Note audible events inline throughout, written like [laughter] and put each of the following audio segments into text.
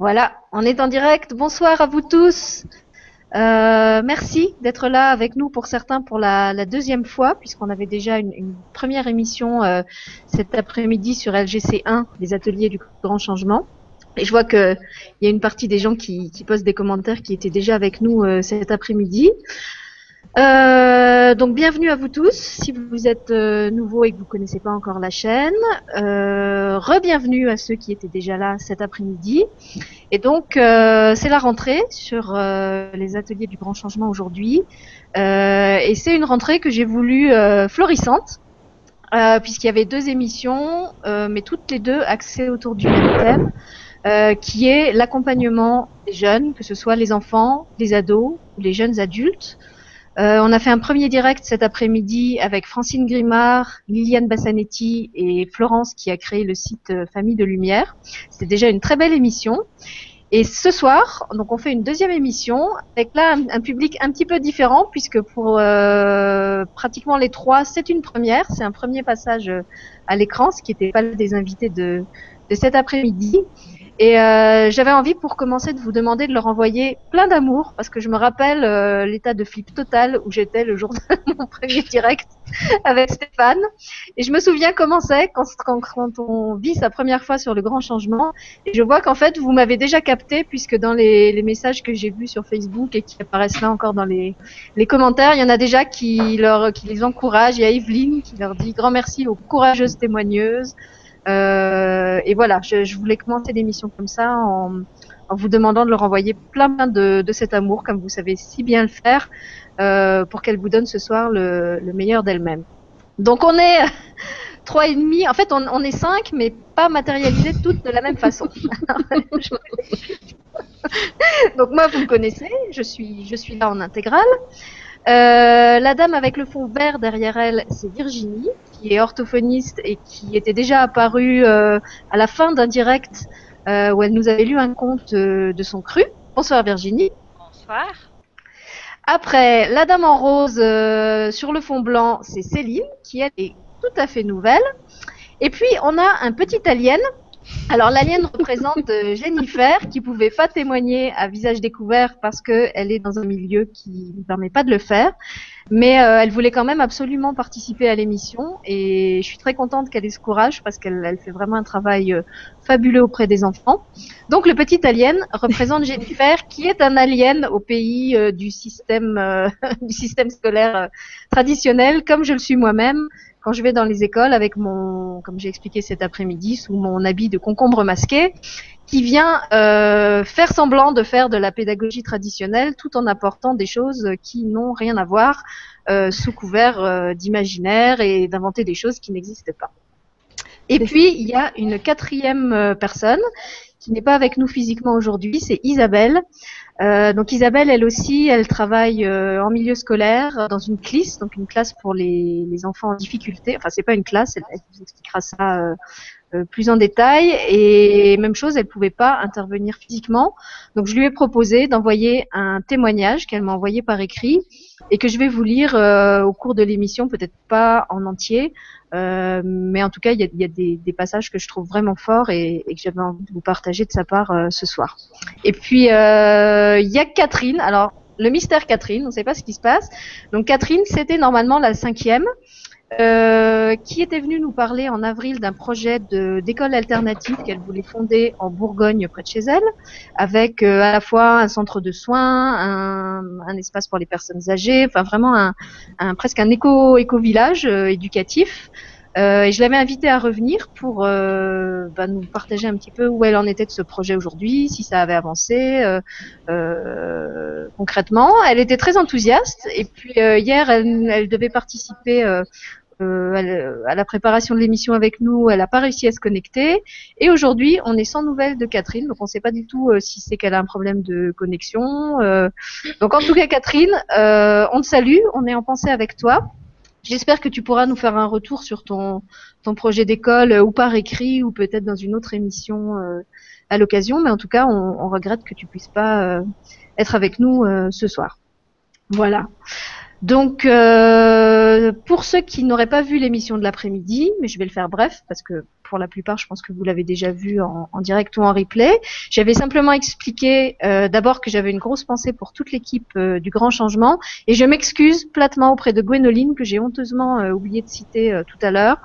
Voilà, on est en direct. Bonsoir à vous tous. Euh, merci d'être là avec nous pour certains pour la, deuxième fois, puisqu'on avait déjà une, première émission euh, cet après-midi sur LGC1, les ateliers du grand changement. Et je vois qu'il y a une partie des gens qui, qui, posent des commentaires qui étaient déjà avec nous euh, cet après-midi. Euh, donc bienvenue à vous tous. Si vous êtes euh, nouveaux et que vous connaissez pas encore la chaîne, euh, re-bienvenue à ceux qui étaient déjà là cet après-midi. Et donc euh, c'est la rentrée sur les ateliers du grand changement aujourd'hui. et c'est une rentrée que j'ai voulu florissante. puisqu'il y avait deux émissions, mais toutes les deux axées autour du même thème, qui est l'accompagnement des jeunes, que ce soit les enfants, les ados ou les jeunes adultes, euh, on a fait un premier direct cet après-midi avec Francine Grimard, Liliane Bassanetti et Florence qui a créé le site euh, Famille de Lumière. C'était déjà une très belle émission. Et ce soir, donc on fait une deuxième émission avec là un, public un petit peu différent puisque pour euh, pratiquement les trois, c'est une première, c'est un premier passage à l'écran, ce qui n'était pas des invités de, de cet après-midi. Et euh, j'avais envie pour commencer de vous demander de leur envoyer plein d'amour parce que je me rappelle euh, l'état de flip total où j'étais le jour de mon premier direct avec Stéphane. Et je me souviens comment c'est quand, quand, on vit sa première fois sur le grand changement. Et je vois qu'en fait vous m'avez déjà capté puisque dans les, les messages que j'ai vus sur Facebook et qui apparaissent là encore dans les, les commentaires, il y en a déjà qui, leur, qui les encouragent. Il y a Evelyne qui leur dit grand merci aux courageuses témoigneuses. Euh, et voilà, je, je, voulais commencer l'émission comme ça en, en, vous demandant de leur envoyer plein, de, de, cet amour, comme vous savez si bien le faire, euh, pour qu'elle vous donne ce soir le, le meilleur d'elle-même. Donc on est [laughs] trois et demi. En fait, on, on, est cinq, mais pas matérialisés toutes de la même façon. [laughs] Donc moi, vous me connaissez, je suis, je suis là en intégrale. Euh, la dame avec le fond vert derrière elle, c'est Virginie, qui est orthophoniste et qui était déjà apparue euh, à la fin d'un direct euh, où elle nous avait lu un conte de son cru. Bonsoir Virginie. Bonsoir. Après, la dame en rose sur le fond blanc, c'est Céline, qui elle est tout à fait nouvelle. Et puis, on a un petit alien alors l'alien représente euh, Jennifer qui pouvait pas témoigner à visage découvert parce qu'elle est dans un milieu qui ne permet pas de le faire, mais euh, elle voulait quand même absolument participer à l'émission et je suis très contente qu'elle ait ce courage parce qu'elle fait vraiment un travail euh, fabuleux auprès des enfants. Donc le petit alien représente Jennifer qui est un alien au pays du système [laughs] du système scolaire traditionnel comme je le suis moi-même quand je vais dans les écoles avec mon, comme j'ai expliqué cet après-midi, sous mon habit de concombre masqué, qui vient euh, faire semblant de faire de la pédagogie traditionnelle tout en apportant des choses qui n'ont rien à voir euh, sous couvert euh, d'imaginaire et d'inventer des choses qui n'existent pas. Et puis, il y a une quatrième euh, personne qui n'est pas avec nous physiquement aujourd'hui, c'est Isabelle, euh, donc Isabelle, elle aussi, elle travaille euh, en milieu scolaire dans une classe, donc une classe pour les, les enfants en difficulté. Enfin, c'est pas une classe, elle, vous expliquera ça euh, euh, plus en détail. Et même chose, elle pouvait pas intervenir physiquement. Donc je lui ai proposé d'envoyer un témoignage qu'elle m'a envoyé par écrit et que je vais vous lire au cours de l'émission, peut-être pas en entier, euh, mais en tout cas, il y a, y a des, des, passages que je trouve vraiment forts et, et que j'avais envie de vous partager de sa part euh, ce soir. Et puis, euh, il y a Catherine. Alors, le mystère Catherine, on ne sait pas ce qui se passe. Donc, Catherine, c'était normalement la cinquième. Euh, qui était venue nous parler en avril d'un projet d'école alternative qu'elle voulait fonder en Bourgogne près de chez elle, avec euh, à la fois un centre de soins, un, un, espace pour les personnes âgées, enfin vraiment un, un presque un éco éco village euh, éducatif. et je l'avais invitée à revenir pour bah, nous partager un petit peu où elle en était de ce projet aujourd'hui, si ça avait avancé concrètement. Elle était très enthousiaste et puis hier elle, elle devait participer euh, à la préparation de l'émission avec nous, elle n'a pas réussi à se connecter. Et aujourd'hui, on est sans nouvelles de Catherine, donc on ne sait pas du tout euh, si c'est qu'elle a un problème de connexion. Euh. donc en tout cas, Catherine, on te salue, on est en pensée avec toi. J'espère que tu pourras nous faire un retour sur ton, projet d'école, ou par écrit, ou peut-être dans une autre émission à l'occasion. Mais en tout cas, on, on, regrette que tu puisses pas être avec nous ce soir. Voilà. Donc, euh, Euh, pour ceux qui n'auraient pas vu l'émission de l'après-midi, mais je vais le faire bref parce que pour la plupart, je pense que vous l'avez déjà vu en, direct ou en replay. J'avais simplement expliqué euh, d'abord que j'avais une grosse pensée pour toute l'équipe euh, du Grand Changement et je m'excuse platement auprès de Gwénoline que j'ai honteusement euh, oublié de citer tout à l'heure.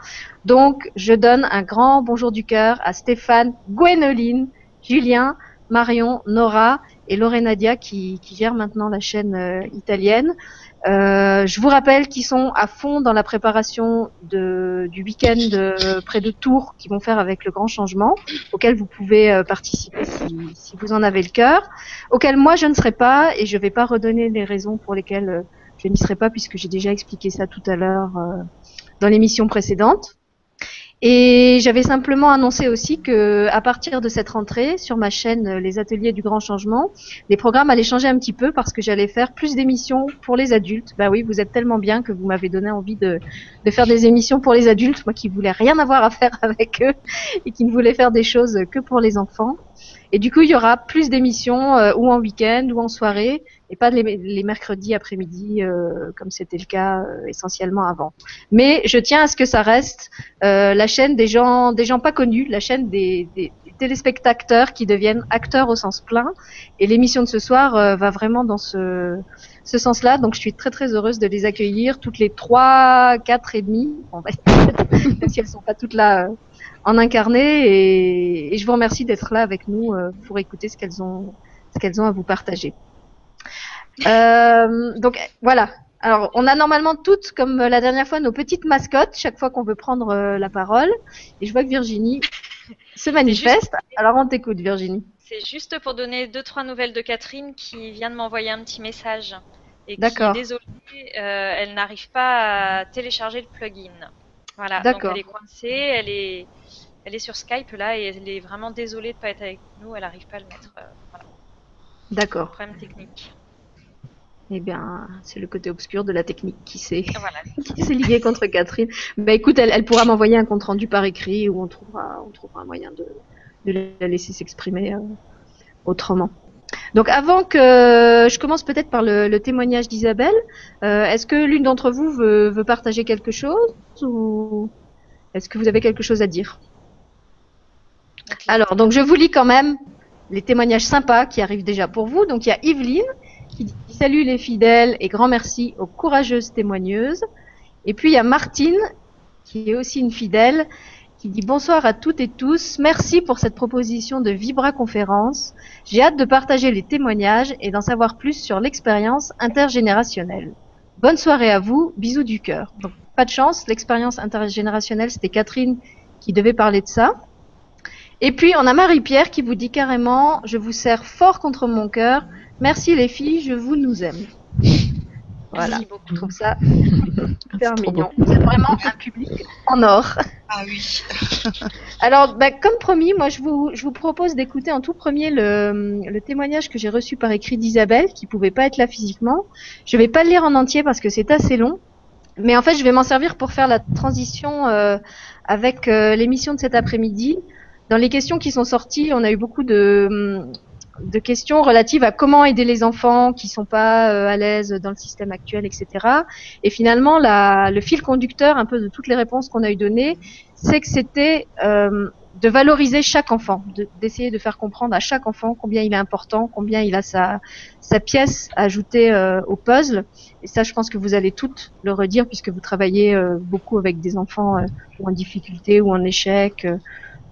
Donc, je donne un grand bonjour du cœur à Stéphane, Gwénoline, Julien, Marion, Nora et Lorena Nadia qui, qui gère maintenant la chaîne italienne. Euh, je vous rappelle qu'ils sont à fond dans la préparation du week-end euh, près de Tours qu'ils vont faire avec le grand changement, auquel vous pouvez euh, participer si, si, vous en avez le cœur, auquel moi je ne serai pas et je ne vais pas redonner les raisons pour lesquelles je n'y serai pas puisque j'ai déjà expliqué ça tout à l'heure dans l'émission précédente. Et j'avais simplement annoncé aussi que à partir de cette rentrée, sur ma chaîne euh, Les Ateliers du Grand Changement, les programmes allaient changer un petit peu parce que j'allais faire plus d'émissions pour les adultes. Bah oui, vous êtes tellement bien que vous m'avez donné envie de, de, faire des émissions pour les adultes, moi qui voulais rien avoir à faire [laughs] avec eux et qui ne voulais faire des choses que pour les enfants. Et du coup, il y aura plus d'émissions euh, ou en week-end ou en soirée et pas les, mercredis après-midi euh, comme c'était le cas euh, essentiellement avant. Mais je tiens à ce que ça reste la chaîne des gens, des gens pas connus, la chaîne des, des, téléspectateurs qui deviennent acteurs au sens plein. Et l'émission de ce soir va vraiment dans ce, ce sens-là. Donc je suis très très heureuse de les accueillir toutes les trois, quatre et demi, [laughs] si elles sont pas toutes là en incarné et, et je vous remercie d'être là avec nous euh, pour écouter ce qu'elles ont, ce qu'elles ont à vous partager. Euh, donc voilà. Alors on a normalement toutes, comme la dernière fois, nos petites mascottes chaque fois qu'on veut prendre euh, la parole. Et je vois que Virginie [laughs] se manifeste. Alors on t'écoute, Virginie. C'est juste pour donner deux trois nouvelles de Catherine qui vient de m'envoyer un petit message et qui est désolée, euh, elle n'arrive pas à télécharger le plugin. Voilà, donc elle est coincée, elle est, elle est sur Skype là et elle est vraiment désolée de ne pas être avec nous, elle n'arrive pas à le mettre. Euh, voilà. D'accord. Problème technique. Eh bien, c'est le côté obscur de la technique qui s'est voilà. [laughs] lié contre Catherine. Bah écoute, elle, elle pourra m'envoyer un compte rendu par écrit où on trouvera, on trouvera un moyen de, de la laisser s'exprimer euh, autrement. Donc avant que je commence peut-être par le, témoignage d'Isabelle, euh, est-ce que l'une d'entre vous veut, partager quelque chose ou est-ce que vous avez quelque chose à dire? Alors, donc je vous lis quand même les témoignages sympas qui arrivent déjà pour vous. Donc il y a Yveline qui dit salut les fidèles et grand merci aux courageuses témoigneuses. Et puis il y a Martine qui est aussi une fidèle qui dit bonsoir à toutes et tous. Merci pour cette proposition de Vibra Conférence. J'ai hâte de partager les témoignages et d'en savoir plus sur l'expérience intergénérationnelle. Bonne soirée à vous. Bisous du cœur. Donc, pas de chance. L'expérience intergénérationnelle, c'était Catherine qui devait parler de ça. Et puis, on a Marie-Pierre qui vous dit carrément, je vous sers fort contre mon cœur. Merci les filles, je vous nous aime. Voilà, je trouve ça super mignon. Vous êtes vraiment un public en or. Ah oui. [laughs] Alors, bah, comme promis, moi je vous, je vous propose d'écouter en tout premier le, le témoignage que j'ai reçu par écrit d'Isabelle, qui pouvait pas être là physiquement. Je vais pas le lire en entier parce que c'est assez long. Mais en fait, je vais m'en servir pour faire la transition euh, avec euh, l'émission de cet après-midi. Dans les questions qui sont sorties, on a eu beaucoup de, de questions relatives à comment aider les enfants qui sont pas euh, à l'aise dans le système actuel, etc. Et finalement, la, le fil conducteur un peu de toutes les réponses qu'on a eu données, c'est que c'était euh, de valoriser chaque enfant, d'essayer de, faire comprendre à chaque enfant combien il est important, combien il a sa, sa pièce à ajouter euh, au puzzle. Et ça, je pense que vous allez toutes le redire puisque vous travaillez beaucoup avec des enfants ou en difficulté ou en échec euh,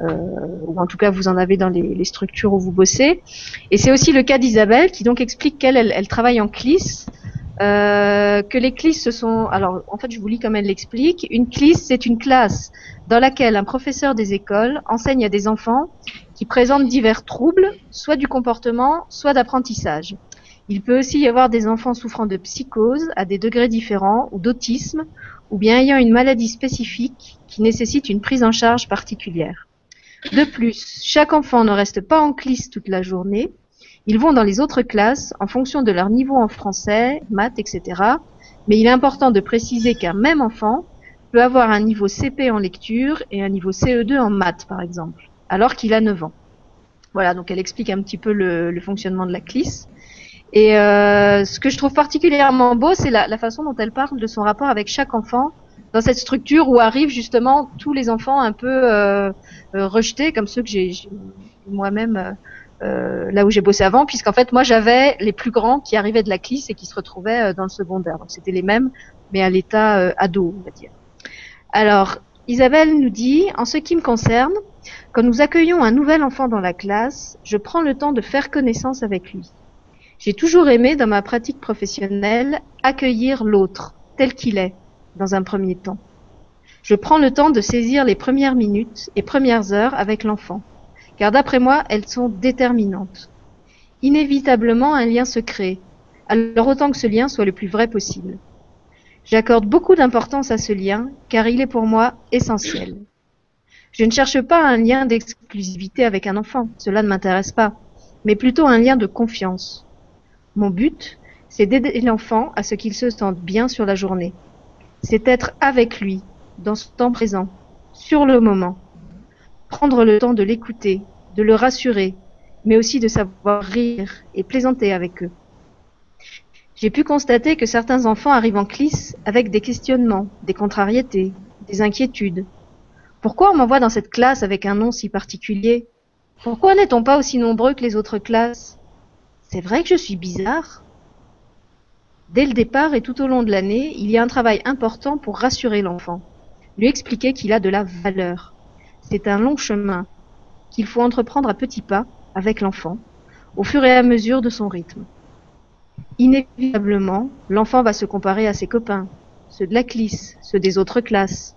ou en tout cas vous en avez dans les, structures où vous bossez. Et c'est aussi le cas d'Isabelle qui donc explique qu'elle elle, travaille en CLIS. Euh, que les CLIS ce sont alors en fait je vous lis comme elle l'explique une CLIS c'est une classe dans laquelle un professeur des écoles enseigne à des enfants qui présentent divers troubles soit du comportement soit d'apprentissage il peut aussi y avoir des enfants souffrant de psychose à des degrés différents ou d'autisme ou bien ayant une maladie spécifique qui nécessite une prise en charge particulière de plus, chaque enfant ne reste pas en classe toute la journée. Ils vont dans les autres classes en fonction de leur niveau en français, maths, etc. Mais il est important de préciser qu'un même enfant peut avoir un niveau CP en lecture et un niveau CE2 en maths, par exemple, alors qu'il a 9 ans. Voilà, donc elle explique un petit peu le, fonctionnement de la CLIS. Et euh, ce que je trouve particulièrement beau, c'est la, façon dont elle parle de son rapport avec chaque enfant dans cette structure où arrivent justement tous les enfants un peu euh, euh rejetés, comme ceux que j'ai moi-même euh, là où j'ai bossé avant, puisqu'en fait moi j'avais les plus grands qui arrivaient de la clisse et qui se retrouvaient euh, dans le secondaire. Donc c'était les mêmes, mais à l'état ado, on va dire. Alors Isabelle nous dit, en ce qui me concerne, quand nous accueillons un nouvel enfant dans la classe, je prends le temps de faire connaissance avec lui. J'ai toujours aimé, dans ma pratique professionnelle, accueillir l'autre, tel qu'il est, dans un premier temps. Je prends le temps de saisir les premières minutes et premières heures avec l'enfant, car d'après moi, elles sont déterminantes. Inévitablement, un lien se crée, alors autant que ce lien soit le plus vrai possible. J'accorde beaucoup d'importance à ce lien, car il est pour moi essentiel. Je ne cherche pas un lien d'exclusivité avec un enfant, cela ne m'intéresse pas, mais plutôt un lien de confiance. Mon but, c'est d'aider l'enfant à ce qu'il se sente bien sur la journée. C'est être avec lui, dans ce temps présent, sur le moment. Prendre le temps de l'écouter, de le rassurer, mais aussi de savoir rire et plaisanter avec eux. J'ai pu constater que certains enfants arrivent en clisse avec des questionnements, des contrariétés, des inquiétudes, pourquoi on m'envoie dans cette classe avec un nom si particulier? Pourquoi n'est-on pas aussi nombreux que les autres classes? C'est vrai que je suis bizarre Dès le départ et tout au long de l'année, il y a un travail important pour rassurer l'enfant, lui expliquer qu'il a de la valeur. C'est un long chemin qu'il faut entreprendre à petits pas avec l'enfant, au fur et à mesure de son rythme. Inévitablement, l'enfant va se comparer à ses copains, ceux de la clisse, ceux des autres classes.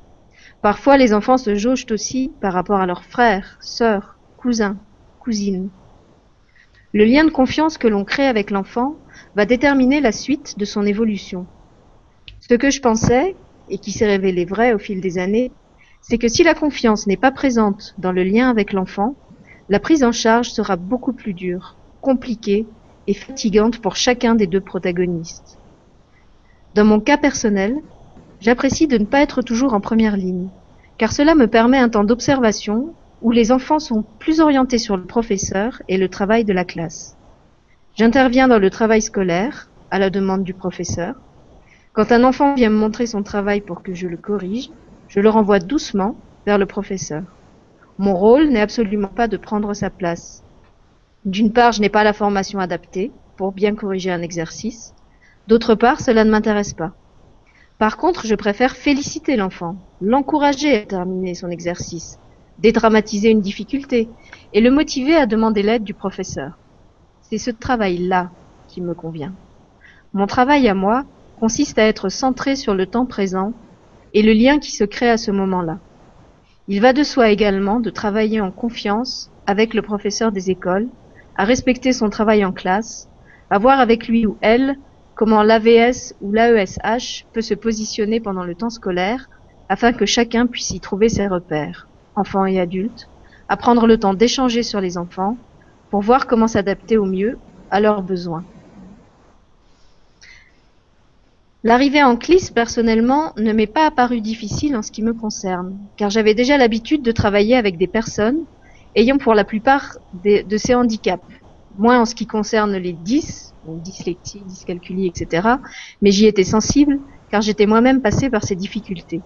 Parfois, les enfants se jaugent aussi par rapport à leurs frères, sœurs, cousins, cousines. Le lien de confiance que l'on crée avec l'enfant va déterminer la suite de son évolution. Ce que je pensais, et qui s'est révélé vrai au fil des années, c'est que si la confiance n'est pas présente dans le lien avec l'enfant, la prise en charge sera beaucoup plus dure, compliquée et fatigante pour chacun des deux protagonistes. Dans mon cas personnel, J'apprécie de ne pas être toujours en première ligne, car cela me permet un temps d'observation où les enfants sont plus orientés sur le professeur et le travail de la classe. J'interviens dans le travail scolaire, à la demande du professeur. Quand un enfant vient me montrer son travail pour que je le corrige, je le renvoie doucement vers le professeur. Mon rôle n'est absolument pas de prendre sa place. D'une part, je n'ai pas la formation adaptée pour bien corriger un exercice. D'autre part, cela ne m'intéresse pas. Par contre, je préfère féliciter l'enfant, l'encourager à terminer son exercice, dédramatiser une difficulté et le motiver à demander l'aide du professeur. C'est ce travail-là qui me convient. Mon travail à moi consiste à être centré sur le temps présent et le lien qui se crée à ce moment-là. Il va de soi également de travailler en confiance avec le professeur des écoles, à respecter son travail en classe, à voir avec lui ou elle comment l'AVS ou l'AESH peut se positionner pendant le temps scolaire afin que chacun puisse y trouver ses repères, enfants et adultes, à prendre le temps d'échanger sur les enfants pour voir comment s'adapter au mieux à leurs besoins. L'arrivée en CLIS, personnellement, ne m'est pas apparue difficile en ce qui me concerne, car j'avais déjà l'habitude de travailler avec des personnes ayant pour la plupart de ces handicaps, moins en ce qui concerne les 10, dyslexie, dyscalculie, etc. Mais j'y étais sensible car j'étais moi-même passée par ces difficultés.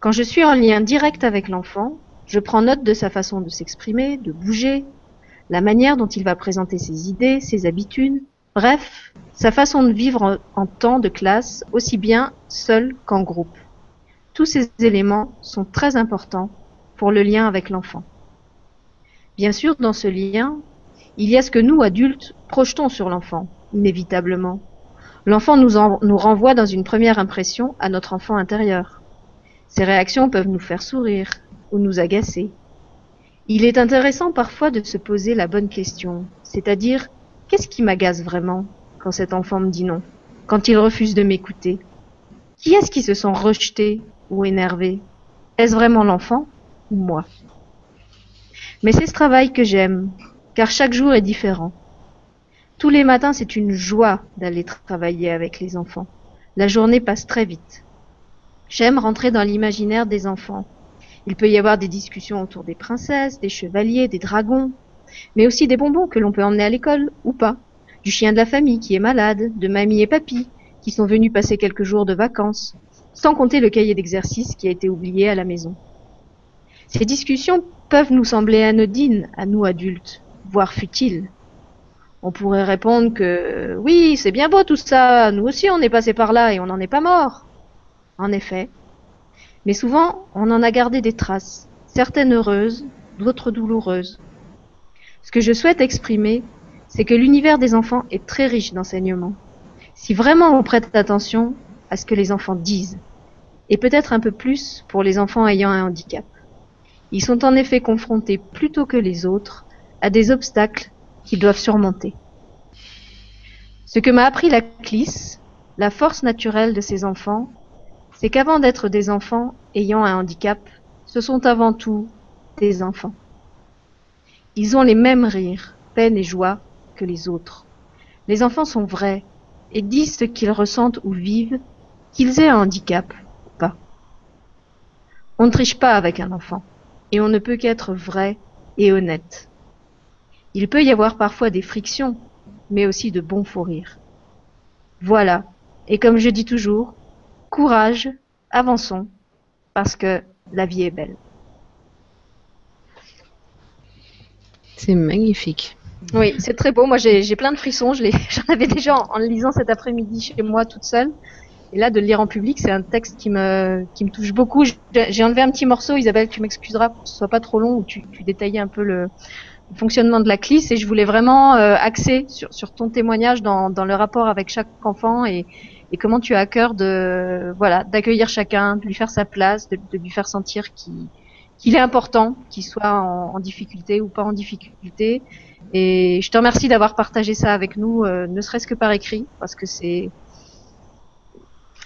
Quand je suis en lien direct avec l'enfant, je prends note de sa façon de s'exprimer, de bouger, la manière dont il va présenter ses idées, ses habitudes, bref, sa façon de vivre en, temps de classe, aussi bien seul qu'en groupe. Tous ces éléments sont très importants pour le lien avec l'enfant. Bien sûr, dans ce lien, il y a ce que nous, adultes, projetons sur l'enfant, inévitablement. L'enfant nous, nous renvoie dans une première impression à notre enfant intérieur. Ses réactions peuvent nous faire sourire ou nous agacer. Il est intéressant parfois de se poser la bonne question, c'est-à-dire qu'est-ce qui m'agace vraiment quand cet enfant me dit non, quand il refuse de m'écouter? Qui est-ce qui se sent rejeté ou énervé? Est-ce vraiment l'enfant ou moi? Mais c'est ce travail que j'aime, car chaque jour est différent. Tous les matins, c'est une joie d'aller travailler avec les enfants. La journée passe très vite. J'aime rentrer dans l'imaginaire des enfants. Il peut y avoir des discussions autour des princesses, des chevaliers, des dragons, mais aussi des bonbons que l'on peut emmener à l'école ou pas, du chien de la famille qui est malade, de mamie et papy qui sont venus passer quelques jours de vacances, sans compter le cahier d'exercice qui a été oublié à la maison. Ces discussions peuvent nous sembler anodines à nous adultes, voire futiles. On pourrait répondre que oui, c'est bien beau tout ça, nous aussi on est passé par là et on n'en est pas mort. En effet. Mais souvent, on en a gardé des traces, certaines heureuses, d'autres douloureuses. Ce que je souhaite exprimer, c'est que l'univers des enfants est très riche d'enseignements. Si vraiment on prête attention à ce que les enfants disent, et peut-être un peu plus pour les enfants ayant un handicap. Ils sont en effet confrontés plutôt que les autres à des obstacles qu'ils doivent surmonter. Ce que m'a appris la CLIS, la force naturelle de ces enfants, c'est qu'avant d'être des enfants ayant un handicap, ce sont avant tout des enfants. Ils ont les mêmes rires, peines et joies que les autres. Les enfants sont vrais et disent ce qu'ils ressentent ou vivent, qu'ils aient un handicap ou pas. On ne triche pas avec un enfant et on ne peut qu'être vrai et honnête. Il peut y avoir parfois des frictions, mais aussi de bons faux rires. Voilà. Et comme je dis toujours, courage, avançons, parce que la vie est belle. C'est magnifique. Oui, c'est très beau. Moi, j'ai plein de frissons. [laughs] J'en avais déjà en, le lisant cet après-midi chez moi toute seule. Et là, de le lire en public, c'est un texte qui me, qui me touche beaucoup. J'ai enlevé un petit morceau, Isabelle, tu m'excuseras pour que ce soit pas trop long, où tu, tu détaillais un peu le, fonctionnement de la CLIS et je voulais vraiment euh, axer sur, sur ton témoignage dans, dans le rapport avec chaque enfant et, et comment tu as à cœur de voilà d'accueillir chacun, de lui faire sa place, de, lui faire sentir qu'il est important, qu'il soit en, difficulté ou pas en difficulté. Et je te remercie d'avoir partagé ça avec nous, euh, ne serait-ce que par écrit, parce que c'est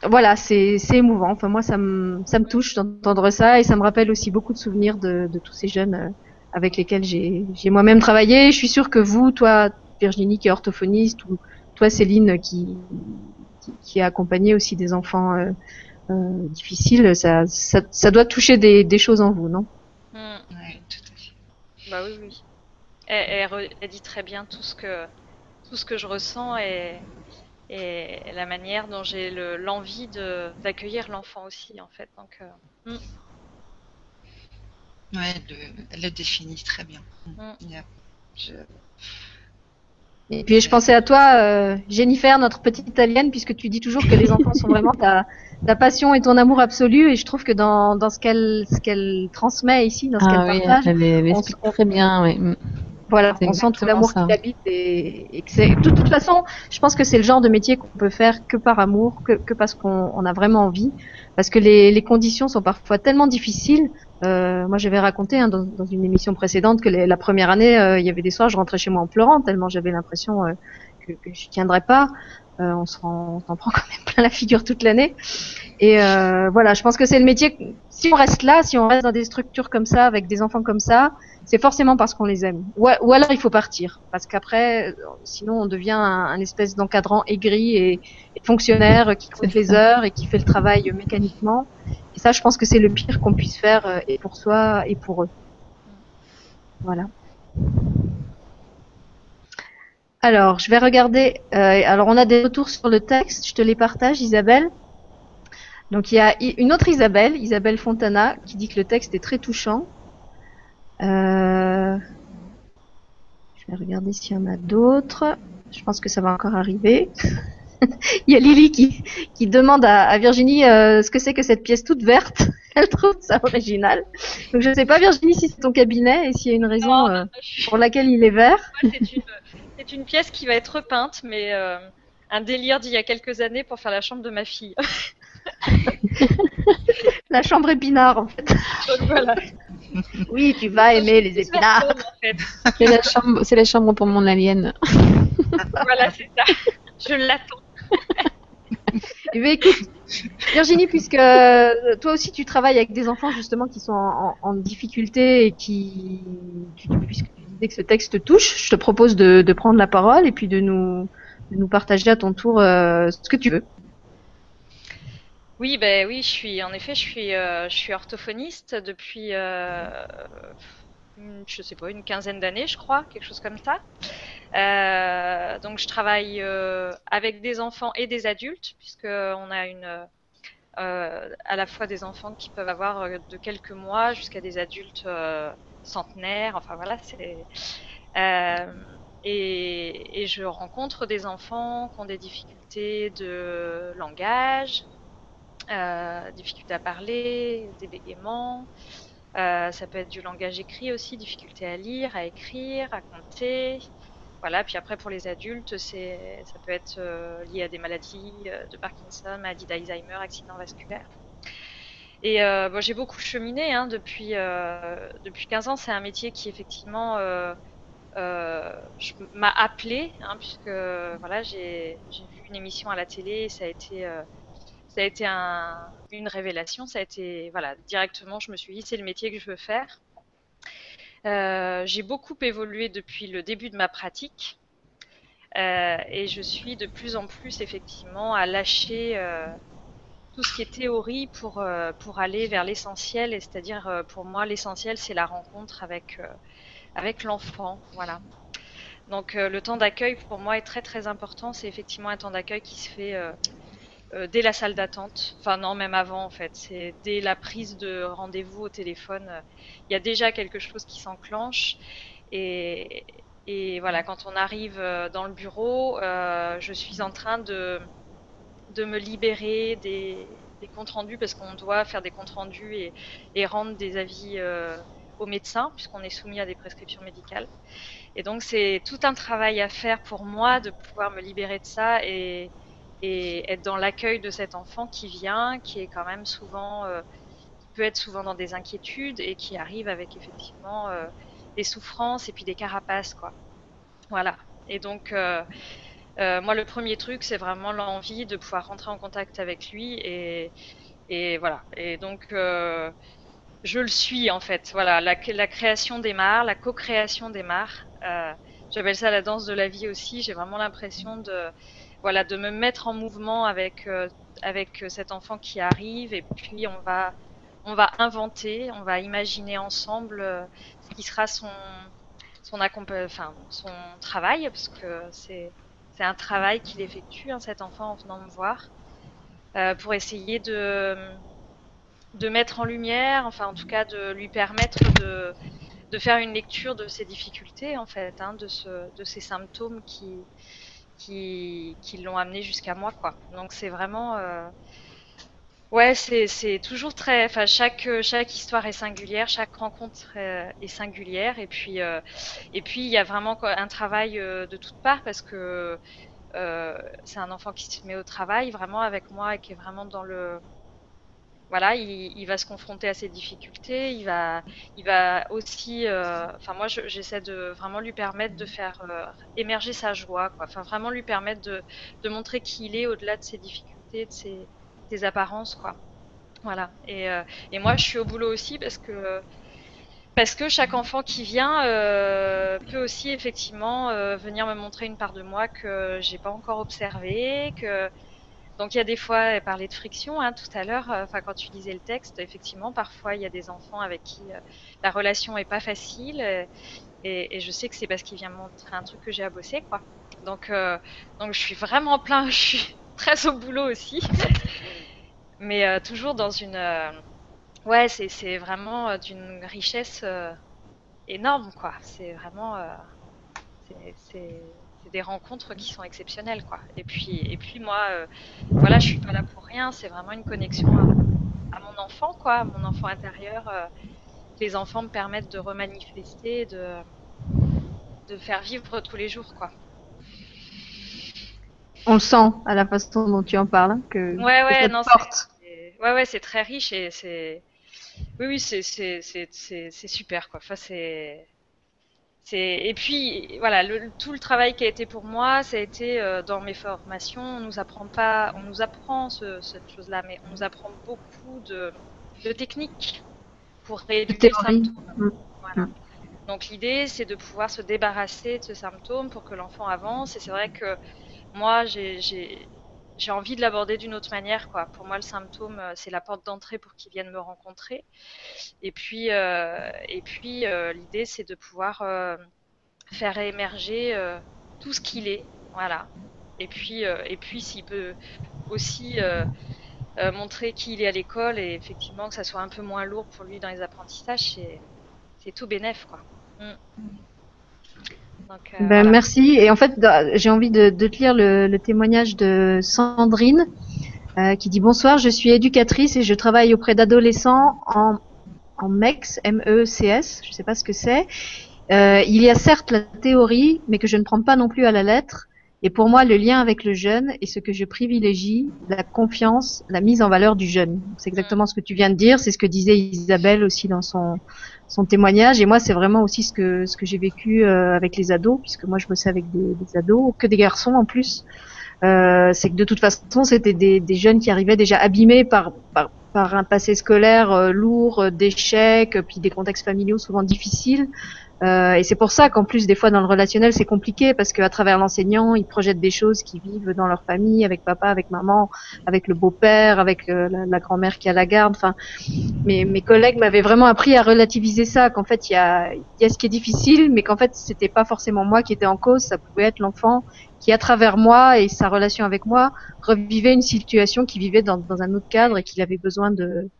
voilà, c'est émouvant. Enfin moi ça me ça me touche d'entendre ça et ça me rappelle aussi beaucoup de souvenirs de, de tous ces jeunes euh, avec lesquels j'ai moi-même travaillé. Je suis sûre que vous, toi Virginie qui est orthophoniste ou toi Céline qui qui, a accompagné aussi des enfants euh, euh, difficiles, ça, ça, doit toucher des, des, choses en vous, non? Mmh. Oui, tout à fait. Bah oui, oui. Elle, elle, dit très bien tout ce que, tout ce que je ressens et, et la manière dont j'ai l'envie d'accueillir l'enfant aussi, en fait. Donc, euh, mmh. Ouais, elle le, définit très bien. Mmh. Je, et puis je pensais à toi, euh, Jennifer, notre petite italienne, puisque tu dis toujours que les enfants sont vraiment ta, ta passion et ton amour absolu. Et je trouve que dans, dans ce qu'elle ce qu'elle transmet ici, dans ce ah qu'elle partage, elle on, très bien. Oui. Voilà, on sent tout l'amour qui habite et, et que c'est de toute façon, je pense que c'est le genre de métier qu'on peut faire que par amour, que, que parce qu'on on a vraiment envie, parce que les, les conditions sont parfois tellement difficiles. Euh, moi, j'avais raconté hein, dans, dans, une émission précédente que les, la première année, euh, il y avait des soirs, je rentrais chez moi en pleurant tellement j'avais l'impression euh, que, que je tiendrais pas. Euh, on se rend, on s'en prend [laughs] quand même plein la figure toute l'année. Et voilà, je pense que c'est le métier. Si on reste là, si on reste dans des structures comme ça, avec des enfants comme ça, c'est forcément parce qu'on les aime. Ou, ou, alors il faut partir, parce qu'après, sinon on devient un, espèce d'encadrant aigri et, et, fonctionnaire qui compte les heures et qui fait le travail mécaniquement. Et ça, je pense que c'est le pire qu'on puisse faire euh, et pour soi et pour eux. Voilà. Alors, je vais regarder. Euh, alors, on a des retours sur le texte. Je te les partage, Isabelle. Donc, il y a une autre Isabelle, Isabelle Fontana, qui dit que le texte est très touchant. Euh, je vais regarder s'il y en a d'autres. Je pense que ça va encore arriver. [laughs] Il y a Lily qui, qui demande à, Virginie euh, ce que c'est que cette pièce toute verte. [laughs] Elle trouve ça original. Donc je ne sais pas Virginie si c'est ton cabinet et s'il y a une raison euh, pour laquelle il est vert. C'est une, pièce qui va être peinte, mais un délire d'il y a quelques années pour faire la chambre de ma fille. [laughs] la chambre épinard en fait. voilà. Oui, tu vas aimer les épinards. C'est la chambre, c'est la chambre pour mon alien. voilà, c'est ça. Je l'attends. Eh ben, écoute, Virginie, puisque euh, toi aussi tu travailles avec des enfants justement qui sont en, difficulté et qui, puisque disais que ce texte te touche, je te propose de, prendre la parole et puis de nous, partager à ton tour euh, ce que tu veux. Oui, ben oui, je suis en effet, je suis, euh, orthophoniste depuis je sais pas, une quinzaine d'années, je crois, quelque chose comme ça. Euh, donc je travaille euh, avec des enfants et des adultes, puisque on a une à la fois des enfants qui peuvent avoir de quelques mois jusqu'à des adultes centenaires. Enfin voilà, c'est et, et, je rencontre des enfants qui ont des difficultés de langage, euh, difficultés à parler, des bégaiements. Euh, ça peut être du langage écrit aussi, difficulté à lire, à écrire, à compter. Voilà. Puis après pour les adultes, ça peut être euh, lié à des maladies euh, de Parkinson, maladie d'Alzheimer, accident vasculaire. Et bon, j'ai beaucoup cheminé hein, depuis depuis 15 ans. C'est un métier qui effectivement euh, m'a appelé, hein, puisque voilà, j'ai vu une émission à la télé et ça a été, euh, ça a été un, une révélation. Ça a été, voilà, directement, je me suis dit, c'est le métier que je veux faire. Euh, j'ai beaucoup évolué depuis le début de ma pratique euh, et je suis de plus en plus effectivement à lâcher euh, tout ce qui est théorie pour, euh, pour aller vers l'essentiel. c'est-à-dire, pour moi, l'essentiel, c'est la rencontre avec avec l'enfant. Voilà. Donc euh, le temps d'accueil pour moi est très très important. C'est effectivement un temps d'accueil qui se fait euh, euh, dès la salle d'attente. Enfin non, même avant en fait. C'est dès la prise de rendez-vous au téléphone. Il y a déjà quelque chose qui s'enclenche. Et, et, voilà, quand on arrive dans le bureau, je suis en train de, de me libérer des, comptes rendus parce qu'on doit faire des comptes rendus et, rendre des avis au médecin, puisqu'on est soumis à des prescriptions médicales. Et donc c'est tout un travail à faire pour moi de pouvoir me libérer de ça et, et être dans l'accueil de cet enfant qui vient, qui est quand même souvent, euh, qui peut être souvent dans des inquiétudes et qui arrive avec effectivement euh, des souffrances et puis des carapaces, quoi. Voilà. Et donc euh, moi le premier truc c'est vraiment l'envie de pouvoir rentrer en contact avec lui et, et voilà. Et donc je le suis en fait. Voilà, la, création démarre, la co-création démarre. Euh, J'appelle ça la danse de la vie aussi. J'ai vraiment l'impression de, voilà, de me mettre en mouvement avec euh, avec cet enfant qui arrive et puis on va on va inventer, on va imaginer ensemble euh, ce qui sera son son enfin son travail parce que c'est c'est un travail qu'il effectue hein, cet enfant en venant me voir euh, pour essayer de mettre en lumière, enfin en tout cas de lui permettre de, faire une lecture de ses difficultés en fait, hein, de, ce, de ces symptômes qui l'ont amené jusqu'à moi quoi. Donc c'est vraiment euh... ouais c'est, toujours très, enfin chaque chaque histoire est singulière, chaque rencontre est singulière et puis euh... et puis il y a vraiment un travail euh, de toutes parts parce que euh, c'est un enfant qui se met au travail vraiment avec moi et qui est vraiment dans le voilà, il, va se confronter à ses difficultés, il va, il va aussi, euh, enfin moi j'essaie de vraiment lui permettre de faire euh, émerger sa joie. Enfin vraiment lui permettre de, de montrer qui il est au-delà de ses difficultés, de ses, ses apparences, quoi. Voilà. Et, euh, et, moi je suis au boulot aussi parce que parce que chaque enfant qui vient peut aussi effectivement venir me montrer une part de moi que j'ai pas encore observée, que donc il y a des fois, elle parlait de friction hein, tout à l'heure, euh, enfin quand tu lisais le texte, effectivement, parfois il y a des enfants avec qui euh, la relation est pas facile euh, et, je sais que c'est parce qu'il vient montrer un truc que j'ai à bosser, quoi. Donc, donc je suis vraiment plein, [laughs] très au boulot aussi, [laughs] mais toujours dans une, ouais, c'est vraiment d'une richesse énorme, quoi. C'est vraiment, c'est des rencontres qui sont exceptionnelles, quoi. Et puis, et puis moi, euh, voilà, je suis pas là pour rien. C'est vraiment une connexion à, mon enfant, quoi, mon enfant intérieur. Euh, les enfants me permettent de remanifester, de, de faire vivre tous les jours, quoi. On le sent à la façon dont tu en parles, que, ouais, ouais, non, c'est, ouais, ouais, c'est très riche et c'est, oui, oui, c'est, c'est, c'est, super, quoi. Enfin, c'est, et puis voilà, tout le travail qui a été pour moi, ça a été euh, dans mes formations. On nous apprend pas, on nous apprend cette chose-là, mais on nous apprend beaucoup de, techniques pour rééduquer le symptôme. Mm. Mm. Donc l'idée, c'est de pouvoir se débarrasser de ce symptôme pour que l'enfant avance. Et c'est vrai que moi, j'ai envie de l'aborder d'une autre manière. Quoi. Pour moi, le symptôme, c'est la porte d'entrée pour qu'ils viennent me rencontrer. Et puis, et puis l'idée, c'est de pouvoir faire émerger tout ce qu'il est. Voilà. Et puis, s'il peut aussi montrer qui il est à l'école et effectivement que ça soit un peu moins lourd pour lui dans les apprentissages, c'est tout bénef. Quoi. Mm. Euh, ben, merci. Et en fait, j'ai envie de, te lire le, témoignage de Sandrine euh, qui dit Bonsoir, je suis éducatrice et je travaille auprès d'adolescents en, en MEX, M-E-C-S, je ne sais pas ce que c'est. Euh, il y a certes la théorie, mais que je ne prends pas non plus à la lettre. Et pour moi, le lien avec le jeune est ce que je privilégie, la confiance, la mise en valeur du jeune. C'est exactement ce que tu viens de dire, c'est ce que disait Isabelle aussi dans son son témoignage. Et moi, c'est vraiment aussi ce que ce que j'ai vécu euh, avec les ados, puisque moi, je bossais avec des, ados, que des garçons en plus. Euh, c'est que de toute façon, c'était des, des, jeunes qui arrivaient déjà abîmés par, par, par un passé scolaire euh, lourd, d'échecs, puis des contextes familiaux souvent difficiles. Euh, et c'est pour ça qu'en plus des fois dans le relationnel c'est compliqué parce qu'à travers l'enseignant ils projettent des choses qui vivent dans leur famille avec papa, avec maman, avec le beau-père, avec euh, la, grand-mère qui a la garde. Enfin, mes, mes collègues m'avaient vraiment appris à relativiser ça, qu'en fait il y a, y a ce qui est difficile, mais qu'en fait c'était pas forcément moi qui était en cause, ça pouvait être l'enfant qui à travers moi et sa relation avec moi revivait une situation qui vivait dans, dans un autre cadre et qu'il avait besoin de,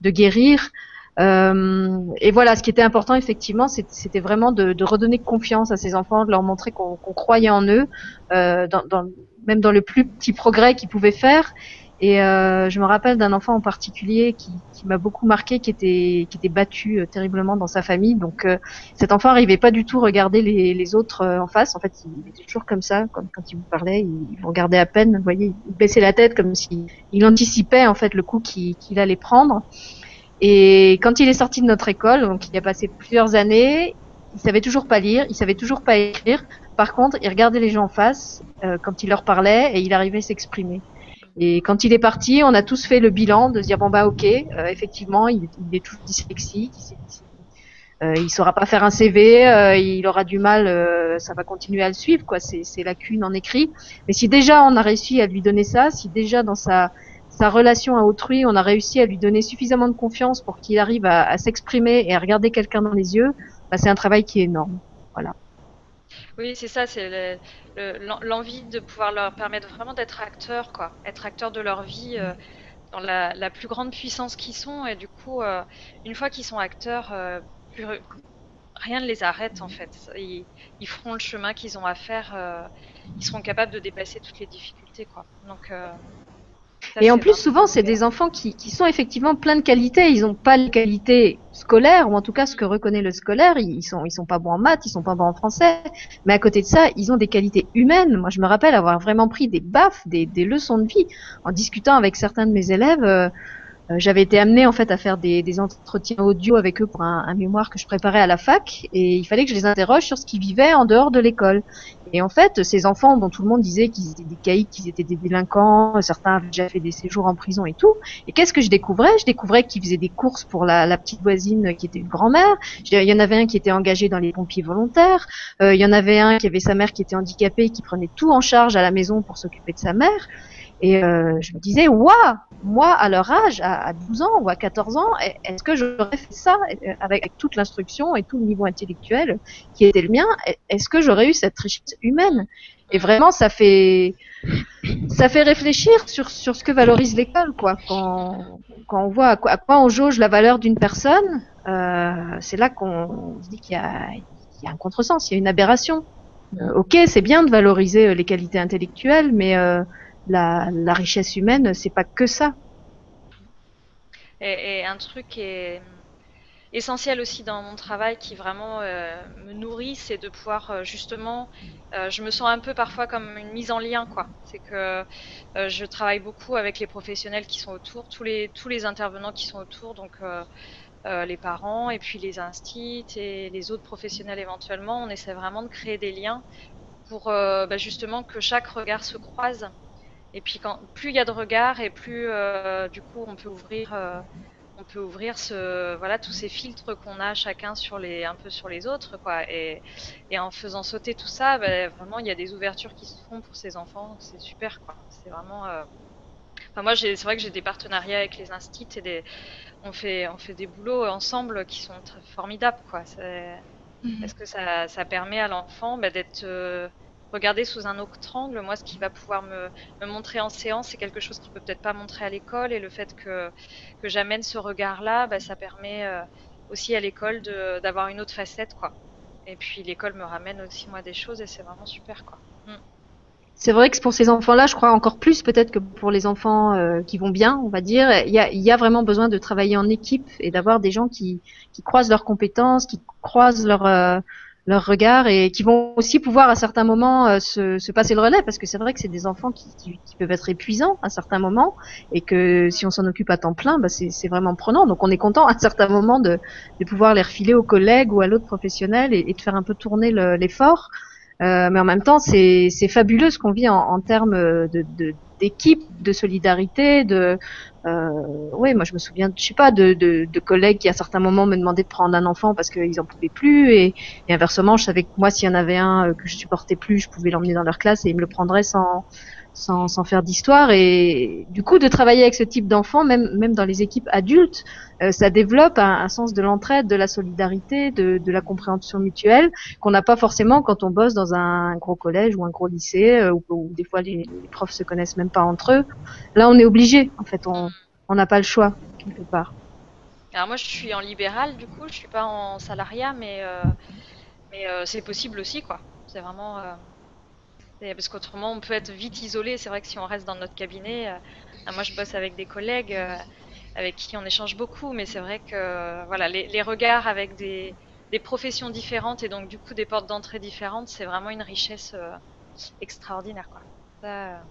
de guérir. Euh, et voilà, ce qui était important effectivement, c'était vraiment de, redonner confiance à ces enfants, de leur montrer qu'on croyait en eux, euh, dans, dans, même dans le plus petit progrès qu'ils pouvaient faire. Et euh, je me rappelle d'un enfant en particulier qui, qui m'a beaucoup marqué, qui était qui était battu euh, terriblement dans sa famille. Donc euh, cet enfant arrivait pas du tout regarder les, autres euh, en face. En fait, il était toujours comme ça, quand il vous parlait, il, vous regardait à peine. Vous voyez, il baissait la tête comme s'il il anticipait en fait le coup qu'il allait prendre. Et quand il est sorti de notre école, donc il a passé plusieurs années, il savait toujours pas lire, il savait toujours pas écrire. Par contre, il regardait les gens en face euh, quand il leur parlait et il arrivait à s'exprimer. Et quand il est parti, on a tous fait le bilan de se dire bon bah ok, euh, effectivement, il, il, est toujours dyslexique, il, euh, il saura pas faire un CV, euh, il aura du mal, euh, ça va continuer à le suivre quoi, c'est lacunes en écrit. Mais si déjà on a réussi à lui donner ça, si déjà dans sa sa relation à autrui, on a réussi à lui donner suffisamment de confiance pour qu'il arrive à, s'exprimer et à regarder quelqu'un dans les yeux, bah, c'est un travail qui est énorme. Voilà. Oui, c'est ça, c'est l'envie de pouvoir leur permettre vraiment d'être acteurs, quoi, être acteurs de leur vie euh, dans la, plus grande puissance qu'ils sont, et du coup, euh, une fois qu'ils sont acteurs, euh, rien ne les arrête en fait. Ils, ils feront le chemin qu'ils ont à faire, ils seront capables de dépasser toutes les difficultés, quoi. Donc et en plus, souvent, c'est des enfants qui, qui, sont effectivement plein de qualités. Ils n'ont pas les qualités scolaires, ou en tout cas ce que reconnaît le scolaire. Ils sont, ils sont pas bons en maths, ils sont pas bons en français. Mais à côté de ça, ils ont des qualités humaines. Moi, je me rappelle avoir vraiment pris des baffes, des, des leçons de vie en discutant avec certains de mes élèves. Euh, euh, j'avais été amenée en fait à faire des, des entretiens audio avec eux pour un, un, mémoire que je préparais à la fac et il fallait que je les interroge sur ce qu'ils vivaient en dehors de l'école. Et en fait, ces enfants dont tout le monde disait qu'ils étaient des caïds, qu'ils étaient des délinquants, certains avaient déjà fait des séjours en prison et tout. Et qu'est-ce que je découvrais? Je découvrais qu'ils faisaient des courses pour la, la petite voisine qui était une grand-mère. Il y en avait un qui était engagé dans les pompiers volontaires. Euh, il y en avait un qui avait sa mère qui était handicapée, qui prenait tout en charge à la maison pour s'occuper de sa mère. Et euh, je me disais, waouh, moi, à leur âge, à, 12 ans ou à 14 ans, est-ce que j'aurais fait ça euh, avec toute l'instruction et tout le niveau intellectuel qui était le mien Est-ce que j'aurais eu cette richesse humaine? Et vraiment, ça fait ça fait réfléchir sur sur ce que valorise l'école, quoi. Quand on voit à quoi, on jauge la valeur d'une personne, euh, c'est là qu'on se dit qu'il y a un contresens, il y a une aberration. Euh, ok, c'est bien de valoriser les qualités intellectuelles, mais la, richesse humaine, c'est pas que ça. Et, un truc essentiel aussi dans mon travail, qui vraiment euh, me nourrit, c'est de pouvoir euh, justement, euh, je me sens un peu parfois comme une mise en lien, quoi. C'est que je travaille beaucoup avec les professionnels qui sont autour, tous les tous les intervenants qui sont autour, donc les parents et puis les instits et les autres professionnels éventuellement. On essaie vraiment de créer des liens pour bah, justement que chaque regard se croise et puis quand plus il y a de regards et plus euh, du coup on peut ouvrir euh, on peut ouvrir ce, voilà, tous ces filtres qu'on a chacun sur les, un peu sur les autres, quoi. Et, et en faisant sauter tout ça, ben, vraiment, il y a des ouvertures qui se font pour ces enfants. C'est super, quoi. C'est vraiment. Euh, enfin, moi, c'est vrai que j'ai des partenariats avec les instituts et des, on fait, on fait des boulots ensemble qui sont très formidables, quoi. Mhm. Parce que ça, ça permet à l'enfant ben, d'être euh, regarder sous un autre angle. Moi, ce qui va pouvoir me, montrer en séance, c'est quelque chose qui peut peut-être pas montrer à l'école. Et le fait que, que j'amène ce regard-là, bah, ça permet euh, aussi à l'école d'avoir une autre facette, quoi. Et puis l'école me ramène aussi moi des choses et c'est vraiment super, quoi. Mm. C'est vrai que pour ces enfants-là, je crois encore plus peut-être que pour les enfants euh, qui vont bien, on va dire, il y a, y a, vraiment besoin de travailler en équipe et d'avoir des gens qui, qui croisent leurs compétences, qui croisent leur euh, leur regard et qui vont aussi pouvoir à certains moments euh, se, se, passer le relais parce que c'est vrai que c'est des enfants qui, qui, qui, peuvent être épuisants à certains moments et que si on s'en occupe à temps plein, bah c'est vraiment prenant. Donc on est content [laughs] à certains moments de, de pouvoir les refiler aux collègues ou à l'autre professionnel et, et, de faire un peu tourner l'effort. Euh, mais en même temps, c'est fabuleux ce qu'on vit en, en termes de, de d'équipe, de solidarité, de euh, oui, moi je me souviens, je sais pas, de, de, collègues qui à certains moments me demandaient de prendre un enfant parce qu'ils en pouvaient plus, et, et, inversement, je savais que moi s'il y en avait un euh, que je supportais plus, je pouvais l'emmener dans leur classe et ils me le prendraient sans sans, sans faire d'histoire. Et du coup, de travailler avec ce type d'enfants, même même dans les équipes adultes, euh, ça développe un, un sens de l'entraide, de la solidarité, de, de la compréhension mutuelle qu'on n'a pas forcément quand on bosse dans un gros collège ou un gros lycée euh, où, où, des fois les, les, profs se connaissent même pas entre eux. Là, on est obligé. En fait, on on n'a pas le choix quelque part. Alors moi, je suis en libéral, du coup, je suis pas en salariat, mais euh, mais c'est possible aussi, quoi. C'est vraiment euh, parce qu'autrement, on peut être vite isolé. C'est vrai que si on reste dans notre cabinet, moi, je bosse avec des collègues avec qui on échange beaucoup, mais c'est vrai que voilà, les, les regards avec des, des, professions différentes et donc du coup des portes d'entrée différentes, c'est vraiment une richesse extraordinaire, quoi. Ça,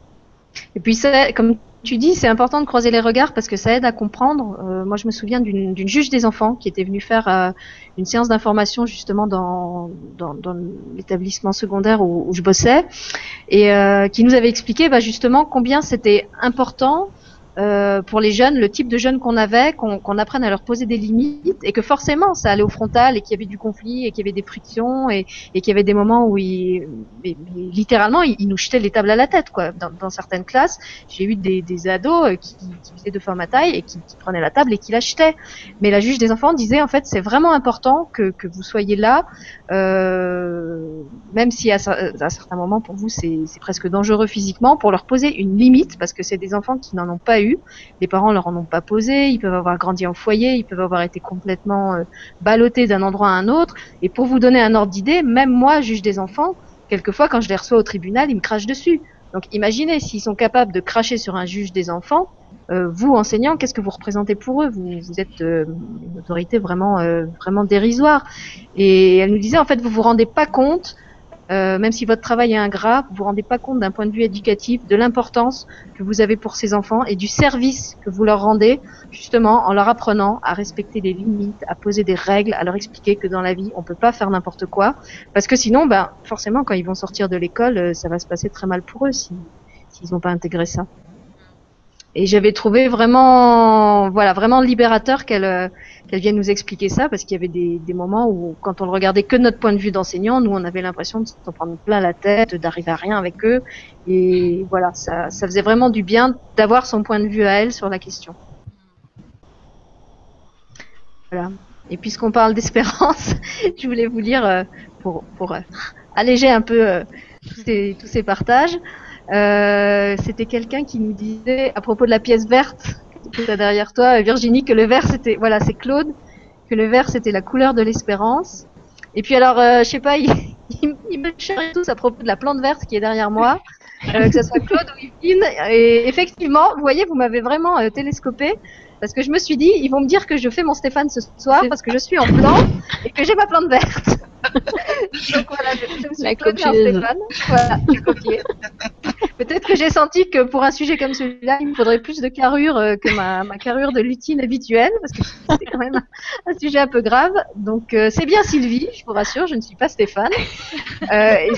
et puis, ça, comme tu dis, c'est important de croiser les regards parce que ça aide à comprendre. Euh, moi, je me souviens d'une juge des enfants qui était venue faire euh, une séance d'information justement dans, dans, dans l'établissement secondaire où, où, je bossais et euh, qui nous avait expliqué bah, justement combien c'était important euh, pour les jeunes, le type de jeunes qu'on avait, qu'on apprenne à leur poser des limites et que forcément ça allait au frontal et qu'il y avait du conflit et qu'il y avait des frictions et, et qu'il y avait des moments où ils, littéralement ils, nous jetaient les tables à la tête quoi. Dans, dans certaines classes, j'ai eu des, des ados euh, qui, qui, faisaient deux fois ma taille et qui, qui, prenaient la table et qui l'achetaient. Mais la juge des enfants disait en fait c'est vraiment important que, que vous soyez là, euh, même si à, à certains moments pour vous c'est presque dangereux physiquement, pour leur poser une limite parce que c'est des enfants qui n'en ont pas eu les parents leur en ont pas posé, ils peuvent avoir grandi en foyer, ils peuvent avoir été complètement euh, ballottés d'un endroit à un autre. Et pour vous donner un ordre d'idée, même moi, juge des enfants, quelquefois quand je les reçois au tribunal, ils me crachent dessus. Donc imaginez s'ils sont capables de cracher sur un juge des enfants, euh, vous enseignants, qu'est-ce que vous représentez pour eux? Vous, êtes euh, une autorité vraiment vraiment dérisoire. Et elle nous disait en fait vous vous rendez pas compte euh, même si votre travail est ingrat, vous vous rendez pas compte d'un point de vue éducatif de l'importance que vous avez pour ces enfants et du service que vous leur rendez, justement en leur apprenant à respecter les limites, à poser des règles, à leur expliquer que dans la vie on peut pas faire n'importe quoi, parce que sinon, ben forcément quand ils vont sortir de l'école, euh, ça va se passer très mal pour eux s'ils si, n'ont pas intégré ça. Et j'avais trouvé vraiment, voilà, vraiment libérateur qu'elle euh, qu'elle vienne nous expliquer ça, parce qu'il y avait des, des, moments où, quand on le regardait que de notre point de vue d'enseignant, nous on avait l'impression de s'en prendre plein la tête, d'arriver à rien avec eux. Et voilà, ça, ça faisait vraiment du bien d'avoir son point de vue à elle sur la question. Voilà. Et puisqu'on parle d'espérance, [laughs] je voulais vous lire euh, pour, pour euh, alléger un peu tous ces, tous ces partages. Euh, c'était quelqu'un qui nous disait à propos de la pièce verte que as derrière toi, Virginie, que le vert c'était, voilà, c'est Claude, que le vert c'était la couleur de l'espérance. Et puis alors, euh, je sais pas, [laughs] il, il, me charrie tous à propos de la plante verte qui est derrière moi, euh, que ce soit Claude ou Yvine. Et effectivement, vous voyez, vous m'avez vraiment euh, télescopé. Parce que je me suis dit, ils vont me dire que je fais mon Stéphane ce soir parce que je suis en plan et que j'ai ma plante verte. [laughs] Donc voilà, je, me suis Stéphane. Voilà, j'ai copié. Peut-être que j'ai senti que pour un sujet comme celui-là, il me faudrait plus de carrure euh, que ma, ma carrure de lutine habituelle, parce que c'est quand même un, sujet un peu grave. Donc euh, c'est bien Sylvie, je vous rassure, je ne suis pas Stéphane. Euh, et...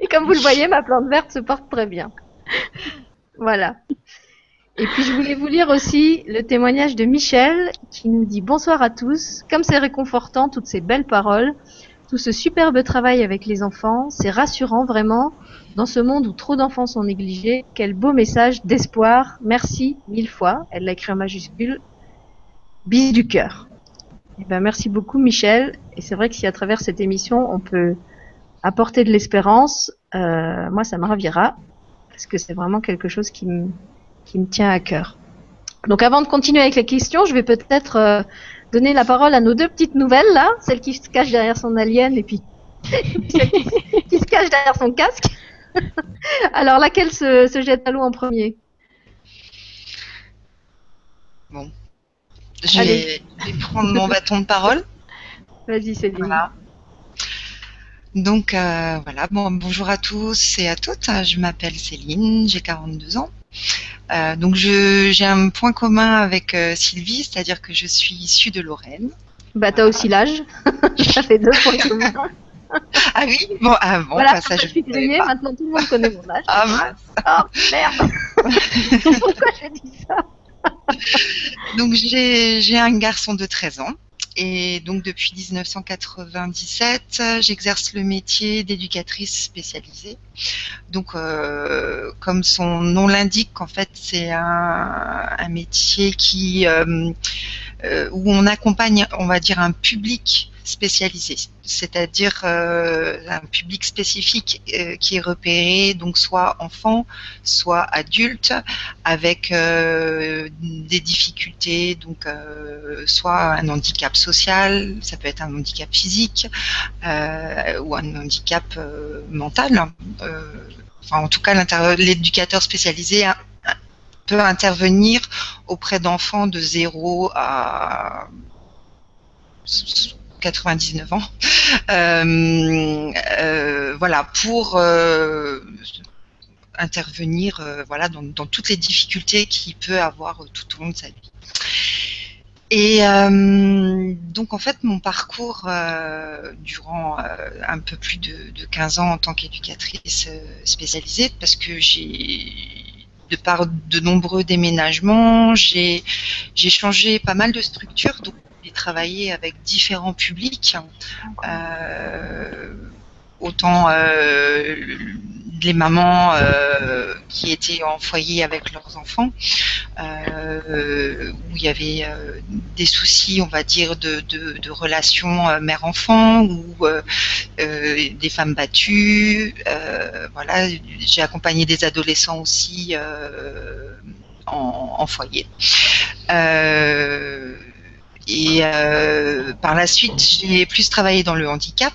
[laughs] et comme vous le voyez, ma plante verte se porte très bien. Voilà. Et puis je voulais vous lire aussi le témoignage de Michel qui nous dit bonsoir à tous. Comme c'est réconfortant toutes ces belles paroles, tout ce superbe travail avec les enfants, c'est rassurant vraiment dans ce monde où trop d'enfants sont négligés. Quel beau message d'espoir. Merci mille fois. Elle l'a écrit en majuscule. Bis du cœur. Eh ben, merci beaucoup Michel. Et c'est vrai que si à travers cette émission on peut apporter de l'espérance, euh, moi ça me ravira parce que c'est vraiment quelque chose qui me qui me tient à cœur. Donc avant de continuer avec les questions, je vais peut-être euh, donner la parole à nos deux petites nouvelles là, celle qui se cache derrière son alien et puis celle [laughs] qui, se cache derrière son casque. [laughs] Alors laquelle se, se jette à l'eau en premier? Bon, je vais, prendre mon bâton de parole. Vas-y Céline. Voilà. Donc euh, voilà, bon, bonjour à tous et à toutes. Je m'appelle Céline, j'ai 42 ans. Euh, donc j'ai un point commun avec euh, Sylvie, c'est-à-dire que je suis issue de Lorraine. Bah t'as aussi l'âge, [laughs] ça fait deux points communs. [laughs] ah oui Bon, ah bon, voilà, ça je suis grillée, maintenant tout le monde connaît mon âge. Ah mince. Oh merde. [laughs] Pourquoi j'ai dit ça? Donc j'ai un garçon de 13 ans et donc depuis 1997, j'exerce le métier d'éducatrice spécialisée. Donc, euh, comme son nom l'indique, en fait, c'est un, métier qui euh, euh, où on accompagne, on va dire, un public spécialisé, c'est-à-dire euh, un public spécifique euh, qui est repéré, donc soit enfant, soit adulte, avec euh, des difficultés, donc soit un handicap social, ça peut être un handicap physique ou un handicap mental. enfin, en tout cas, l'éducateur spécialisé peut intervenir auprès d'enfants de 0 à 99 ans. Euh, euh, voilà, pour euh, intervenir voilà, dans, toutes les difficultés qu'il peut avoir tout au long de sa vie. Et donc en fait mon parcours durant un peu plus de, de, 15 ans en tant qu'éducatrice spécialisée, parce que j'ai de par de nombreux déménagements, j'ai changé pas mal de structures, donc travailler avec différents publics, euh, autant euh, les mamans euh, qui étaient en foyer avec leurs enfants, où il y avait des soucis, on va dire, de, relations mère-enfant, ou des femmes battues. voilà, j'ai accompagné des adolescents aussi en, foyer. Et euh, par la suite, j'ai plus travaillé dans le handicap,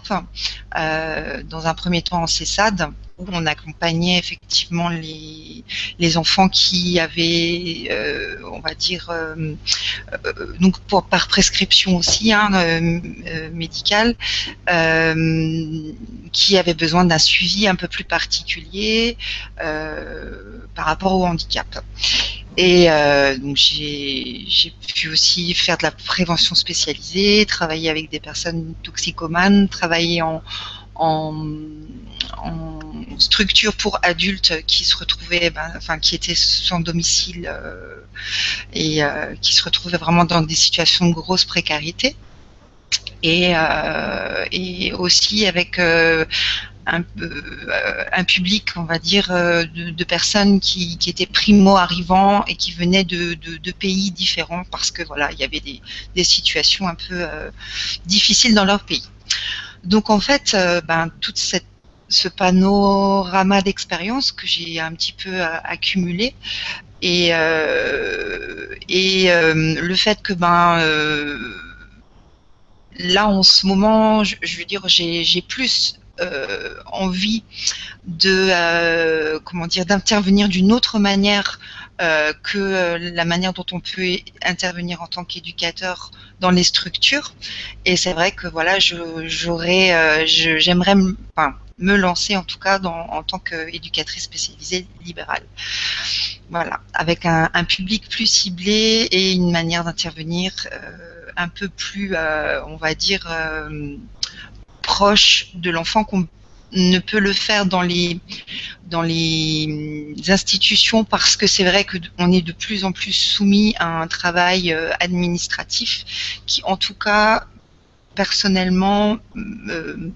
euh, dans un premier temps en CESAD, on accompagnait effectivement les, enfants qui avaient, euh, on va dire, euh, euh, donc pour, par prescription aussi hein, médicale, qui avaient besoin d'un suivi un peu plus particulier par rapport au handicap. Et donc j'ai pu aussi faire de la prévention spécialisée, travailler avec des personnes toxicomanes, travailler en, en, structure pour adultes qui se retrouvaient, ben, enfin qui étaient sans domicile euh, et euh, qui se retrouvaient vraiment dans des situations de grosse précarité. Et, euh, aussi avec un, public, on va dire, de, personnes qui, étaient primo-arrivants et qui venaient de, pays différents parce que voilà, il y avait des, situations un peu difficiles dans leur pays. Donc en fait, ben, toute cette ce panorama d'expérience que j'ai un petit peu accumulé et, euh, et euh, le fait que ben euh, là en ce moment je, veux dire j'ai plus euh, envie de euh, comment dire d'intervenir d'une autre manière euh, que la manière dont on peut intervenir en tant qu'éducateur dans les structures. Et c'est vrai que voilà, j'aurais, j'aimerais, enfin, me lancer en tout cas en tant qu'éducatrice spécialisée libérale. Voilà, avec un, public plus ciblé et une manière d'intervenir euh, un peu plus, euh, on va dire, euh, proche de l'enfant qu'on ne peut le faire dans les dans les institutions parce que c'est vrai que on est de plus en plus soumis à un travail euh, administratif qui, en tout cas, personnellement, me,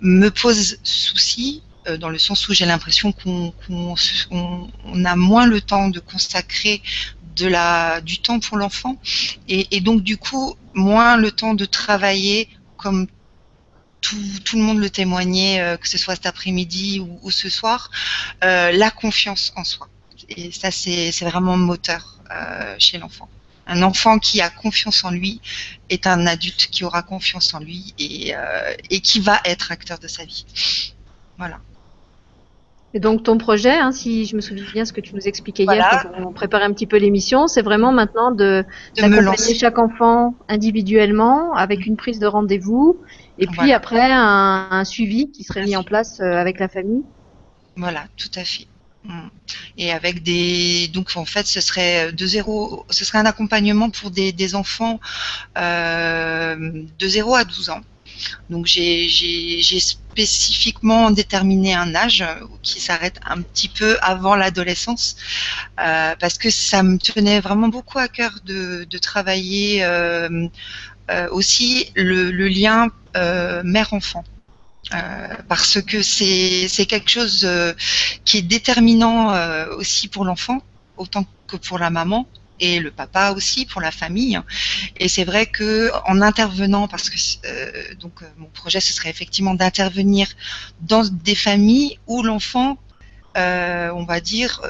me pose souci euh, dans le sens où j'ai l'impression qu'on on, a moins le temps de consacrer de la, du temps pour l'enfant et, et, donc du coup moins le temps de travailler comme tout, tout le monde le témoignait, euh, que ce soit cet après-midi ou, ou, ce soir, euh, la confiance en soi. Et ça, c'est vraiment moteur euh, chez l'enfant. Un enfant qui a confiance en lui est un adulte qui aura confiance en lui et, et qui va être acteur de sa vie. Voilà. Et donc ton projet, hein, si je me souviens bien ce que tu nous expliquais hier quand on préparait un petit peu l'émission, c'est vraiment maintenant de, d'accompagner chaque enfant individuellement avec une prise de rendez-vous et puis après un, un, suivi qui serait mis en place euh, avec la famille. Voilà, tout à fait. Mm. Et avec des donc en fait ce serait de zéro, ce serait un accompagnement pour des, des enfants euh, de 0 à 12 ans. Donc j'ai spécifiquement déterminé un âge qui s'arrête un petit peu avant l'adolescence euh, parce que ça me tenait vraiment beaucoup à cœur de, de travailler euh, euh, aussi le, le lien euh, mère-enfant. Euh, parce que c'est quelque chose euh, qui est déterminant aussi pour l'enfant autant que pour la maman et le papa aussi pour la famille. Et c'est vrai que en intervenant, parce que euh, donc mon projet ce serait effectivement d'intervenir dans des familles où l'enfant, euh, on va dire,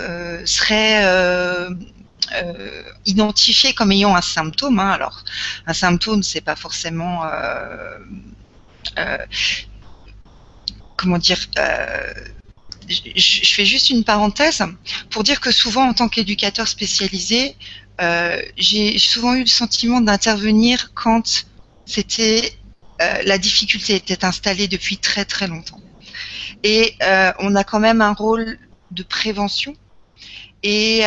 euh, serait identifié comme ayant un symptôme. Hein. Alors un symptôme, c'est pas forcément comment dire je, fais juste une parenthèse pour dire que souvent, en tant qu'éducateur spécialisé, euh, j'ai souvent eu le sentiment d'intervenir quand c'était euh, la difficulté était installée depuis très très longtemps. Et euh, on a quand même un rôle de prévention. Et,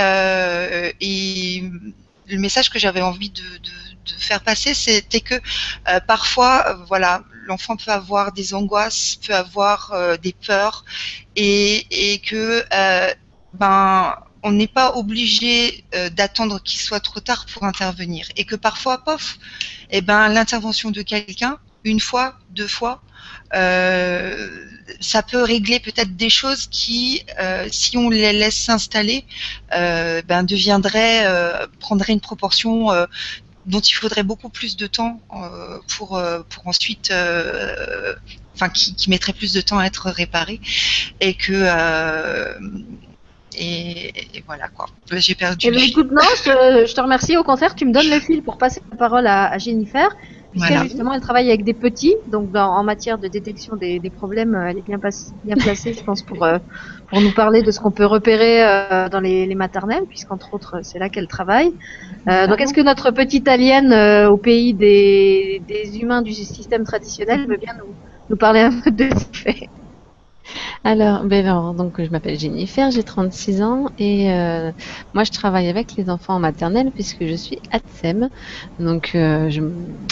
et le message que j'avais envie de, faire passer, c'était que parfois, voilà, l'enfant peut avoir des angoisses, peut avoir euh, des peurs, et, et que euh, ben on n'est pas obligé euh, d'attendre qu'il soit trop tard pour intervenir, et que parfois, pof, eh ben l'intervention de quelqu'un, une fois, deux fois, ça peut régler peut-être des choses qui, si on les laisse s'installer, ben deviendraient, prendraient une proportion dont il faudrait beaucoup plus de temps euh, pour, euh, pour ensuite, euh, enfin, qui, qui, mettrait plus de temps à être réparé, et que et, voilà quoi. J'ai perdu. Eh écoute, non, je, je, te remercie. Au contraire, tu me donnes le fil pour passer la parole à, à Jennifer puisque justement elle travaille avec des petits, donc dans, en matière de détection des, des problèmes, elle est bien, bien placée, je pense, pour, euh, pour nous parler de ce qu'on peut repérer euh, dans les, les maternelles, puisqu'entre autres c'est là qu'elle travaille. Euh, donc est-ce que notre petite alien euh, au pays des, des humains du système traditionnel veut bien nous, nous parler un peu de ce fait? Alors, ben alors, donc je m'appelle Jennifer, j'ai 36 ans et euh, moi je travaille avec les enfants en maternelle puisque je suis ATSEM. Donc euh,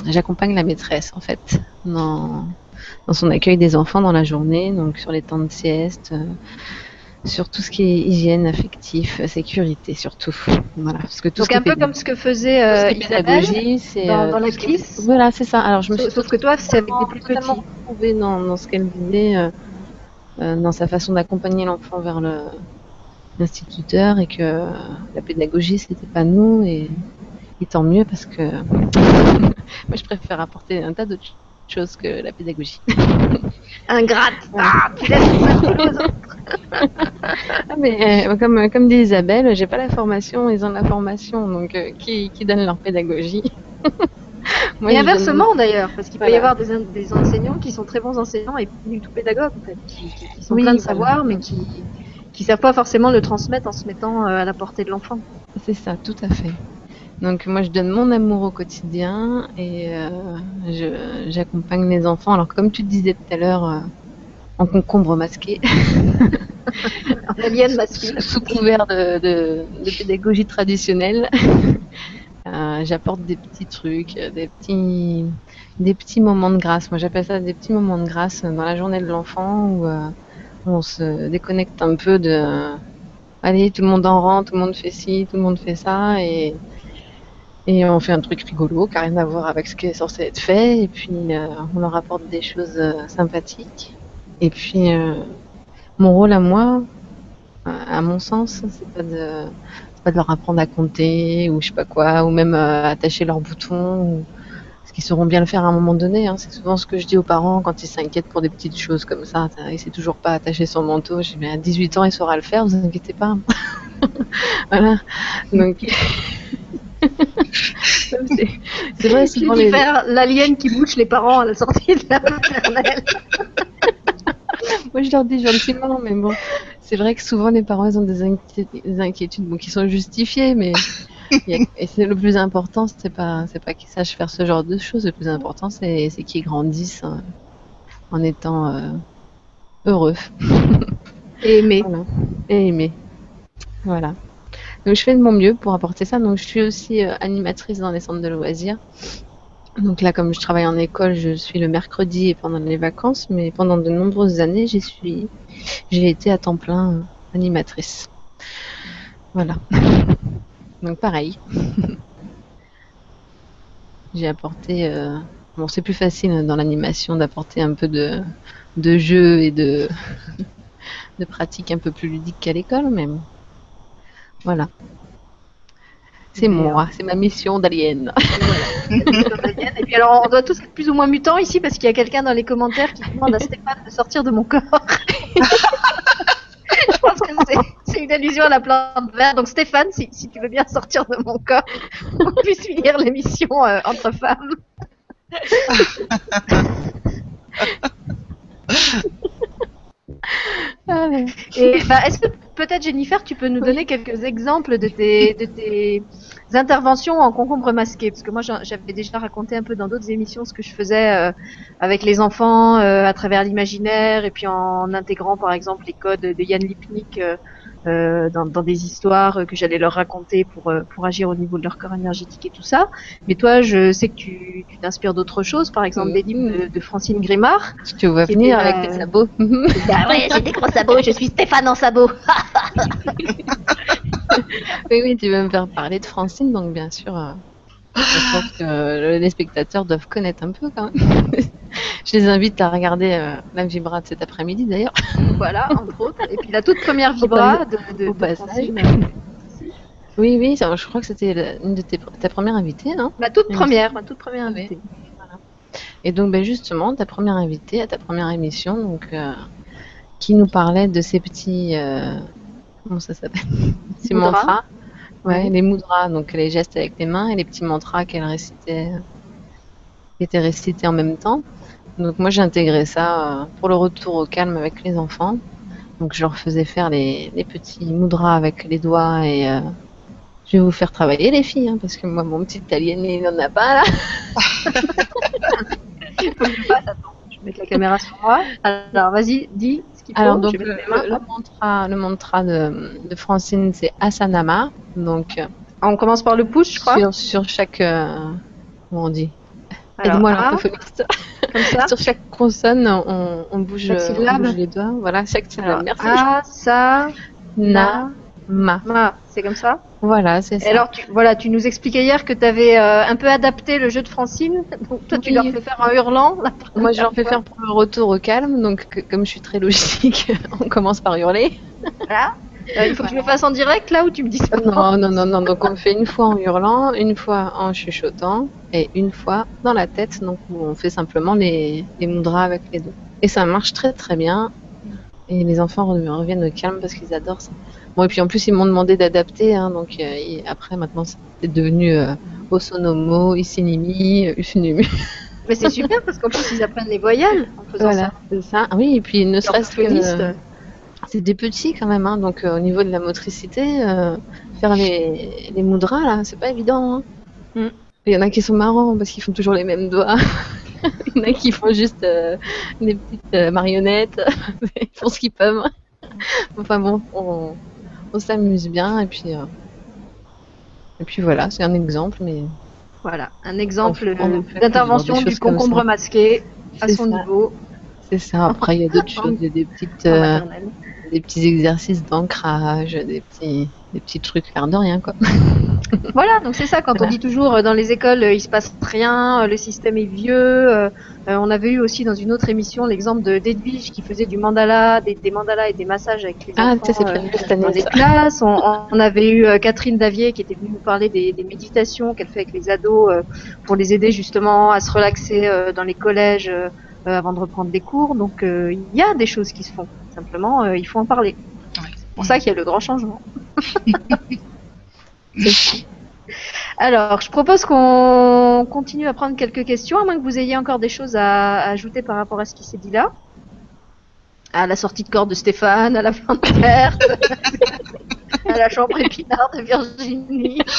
j'accompagne la maîtresse en fait dans, dans, son accueil des enfants dans la journée, donc sur les temps de sieste, euh, sur tout ce qui est hygiène, affectif, sécurité surtout. Voilà, parce que tout donc un peu comme ce que faisait euh, Isabelle dans, dans la glisse. Voilà, c'est ça. Alors je me sauf, sauf que toi c'est avec des plus petits. dans, dans ce qu'elle disait dans sa façon d'accompagner l'enfant vers l'instituteur et que la pédagogie c'était pas nous et, tant mieux parce que [laughs] moi je préfère apporter un tas d'autres choses que la pédagogie. [laughs] Ingrate ah, [laughs] ah, mais euh, comme, comme dit Isabelle, j'ai pas la formation, ils ont la formation, donc euh, qui, qui donne leur pédagogie? [laughs] et inversement d'ailleurs, parce qu'il peut y avoir des, des, enseignants qui sont très bons enseignants et du tout pédagogues, en fait, qui, qui, sont pleins de savoir, mais qui qui savent pas forcément le transmettre en se mettant euh, à la portée de l'enfant. C'est ça, tout à fait. Donc moi je donne mon amour au quotidien et euh, j'accompagne les enfants. Alors comme tu disais tout à l'heure, euh, en concombre masqué. [laughs] en alien masqué. Sous couvert de, de, de pédagogie traditionnelle. Euh, j'apporte des petits trucs, des petits, des petits moments de grâce. Moi, j'appelle ça des petits moments de grâce dans la journée de l'enfant où on se déconnecte un peu de allez, tout le monde en rentre, tout le monde fait ci, tout le monde fait ça, et, et on fait un truc rigolo qui n'a rien à voir avec ce qui est censé être fait, et puis euh, on leur apporte des choses euh, sympathiques. Et puis, euh, mon rôle à moi, à mon sens, c'est pas de pas de leur apprendre à compter ou je sais pas quoi, ou même attacher leurs boutons. Ou ils sauront bien le faire à un moment donné. Hein. C'est souvent ce que je dis aux parents quand ils s'inquiètent pour des petites choses comme ça. Il sait toujours pas attacher son manteau. Je dis, mais à 18 ans, il saura le faire, vous inquiétez pas. [laughs] voilà. Donc. [laughs] c'est vrai, c'est les... l'alien qui bouche les parents à la sortie de la maternelle. [laughs] Moi, je leur dis gentiment, mais bon, c'est vrai que souvent les parents ils ont des, inquiétudes, bon, qui sont justifiées, mais et c'est le plus important, c'est pas, c'est pas qu'ils sachent faire ce genre de choses. Le plus important, c'est, c'est qu'ils grandissent hein, en étant euh, heureux. [laughs] Et aimés. Et aimés. Voilà. Donc je fais de mon mieux pour apporter ça. Donc je suis aussi euh, animatrice dans les centres de loisirs. Donc là, comme je travaille en école, je suis le mercredi et pendant les vacances, mais pendant de nombreuses années, j'y suis, j'ai été à temps plein euh, animatrice. Voilà. [laughs] Donc pareil. [laughs] J'ai apporté. Euh, bon, c'est plus facile dans l'animation d'apporter un peu de, de jeu et de, [laughs] de pratique un peu plus ludique qu'à l'école, mais voilà. C'est moi, [laughs] c'est ma mission d'alien. et puis alors, on doit tous être plus ou moins mutants ici parce qu'il y a quelqu'un dans les commentaires qui demande à Stéphane de sortir de mon corps. [laughs] je pense que c'est une allusion à la plante verte. Donc Stéphane, si, si, tu veux bien sortir de mon corps, [laughs] on puisse finir l'émission euh, entre femmes. Et bah, est-ce que peut-être Jennifer, tu peux nous donner quelques exemples de tes, de tes interventions en concombre masqué Parce que moi, j'avais déjà raconté un peu dans d'autres émissions ce que je faisais euh, avec les enfants euh, à travers l'imaginaire et puis en intégrant par exemple les codes de Yann Lipnik euh, euh, dans, dans, des histoires que j'allais leur raconter pour, euh, pour agir au niveau de leur corps énergétique et tout ça. Mais toi, je sais que tu t'inspires d'autres choses, par exemple des livres de, Francine Grimard. Tu vois venir avec tes sabots. [laughs] bah ouais, j'ai des gros sabots, je suis Stéphane en sabots. [laughs] oui, oui, tu veux me faire parler de Francine, donc bien sûr. Euh, je pense que les spectateurs doivent connaître un peu quand même. [laughs] je les invite à regarder euh, la vibra de cet après-midi d'ailleurs. [laughs] Voilà, entre autres. Et puis la toute première vibra de, de, Oui, oui, je crois que c'était une de tes, ta première invitée, non Ma toute première, ma toute première invitée. Et donc, ben justement, ta première invitée à ta première émission, donc, euh, qui nous parlait de ces petits. Euh, comment ça s'appelle? Ces mantras. Ouais, les mudras, donc les gestes avec les mains et les petits mantras qu'elle récitait, qui étaient récités en même temps. Donc moi j'ai intégré ça euh, pour le retour au calme avec les enfants. Donc je leur faisais faire les, petits mudras avec les doigts et euh, je vais vous faire travailler les filles, hein, parce que moi mon petit alien il n'en a pas là. [laughs] je vais mettre la caméra sur moi. Alors vas-y, dis qu'il faut. Alors donc le, mantra, le mantra de, de Francine c'est Asanama. Donc euh, on commence par le push, je crois. Sur, sur chaque, comment on dit Aide-moi l'orthophoniste. Comme ça. [laughs] Sur chaque consonne, on, on, bouge, on, bouge, les doigts. Voilà, chaque syllabe. Merci. A, sa, na, ma. ma. C'est comme ça Voilà, c'est ça. alors, tu, voilà, tu nous expliquais hier que tu avais euh, un peu adapté le jeu de Francine. Donc, toi, tu leur fais faire en hurlant. Moi, je leur fais faire pour le retour au calme. Donc, comme je suis très logique, [laughs] on commence par hurler. Voilà. Euh, il faut que je le fasse en direct là ou tu me dis ça Non, non, non, non. Donc on le fait une fois en hurlant, une fois en chuchotant et une fois dans la tête. Donc on fait simplement les, les mudras avec les deux. Et ça marche très très bien. Et les enfants reviennent au calme parce qu'ils adorent ça. Bon, et puis en plus, ils m'ont demandé d'adapter. Hein, donc euh, après, maintenant, c'est devenu euh, Osonomo, Isinimi, Usunumu. [laughs] Mais c'est super parce qu'en plus, ils apprennent les voyelles en faisant voilà, c'est ça. Oui, et puis ne serait-ce que c'est des petits quand même, hein, donc euh, au niveau de la motricité, euh, faire les, les mudras là, c'est pas évident. Hein. Mm. Il y en a qui sont marrants parce qu'ils font toujours les mêmes doigts. [laughs] Il y en a qui font juste euh, des petites marionnettes. [laughs] Ils font ce qu'ils peuvent. enfin bon, on, on s'amuse bien et puis et puis voilà, c'est un exemple, mais Voilà, un exemple d'intervention du concombre masqué à son niveau. C'est ça. Après, il y a d'autres [laughs] choses, il y a des petites, euh, des petits exercices d'ancrage, des petits, des petits trucs faire de rien, quoi. [laughs] voilà, donc c'est ça quand on dit toujours euh, dans les écoles euh, il se passe rien, le système est vieux. on avait eu aussi dans une autre émission l'exemple de d'Edwige qui faisait du mandala, des, mandalas et des massages avec les ah, enfants dans des classes. On, avait eu Catherine Davier qui était venue nous parler des, des méditations qu'elle fait avec les ados pour les aider justement à se relaxer dans les collèges. Euh, avant de reprendre des cours. Donc euh, il y a des choses qui se font. Simplement, euh, il faut en parler. C'est pour ça qu'il y a le grand changement. [laughs] Alors, je propose qu'on continue à prendre quelques questions, à moins que vous ayez encore des choses à, ajouter par rapport à ce qui s'est dit là. À la sortie de corps de Stéphane, à la fin de perte, [laughs] à la chambre épinard de Virginie. [laughs]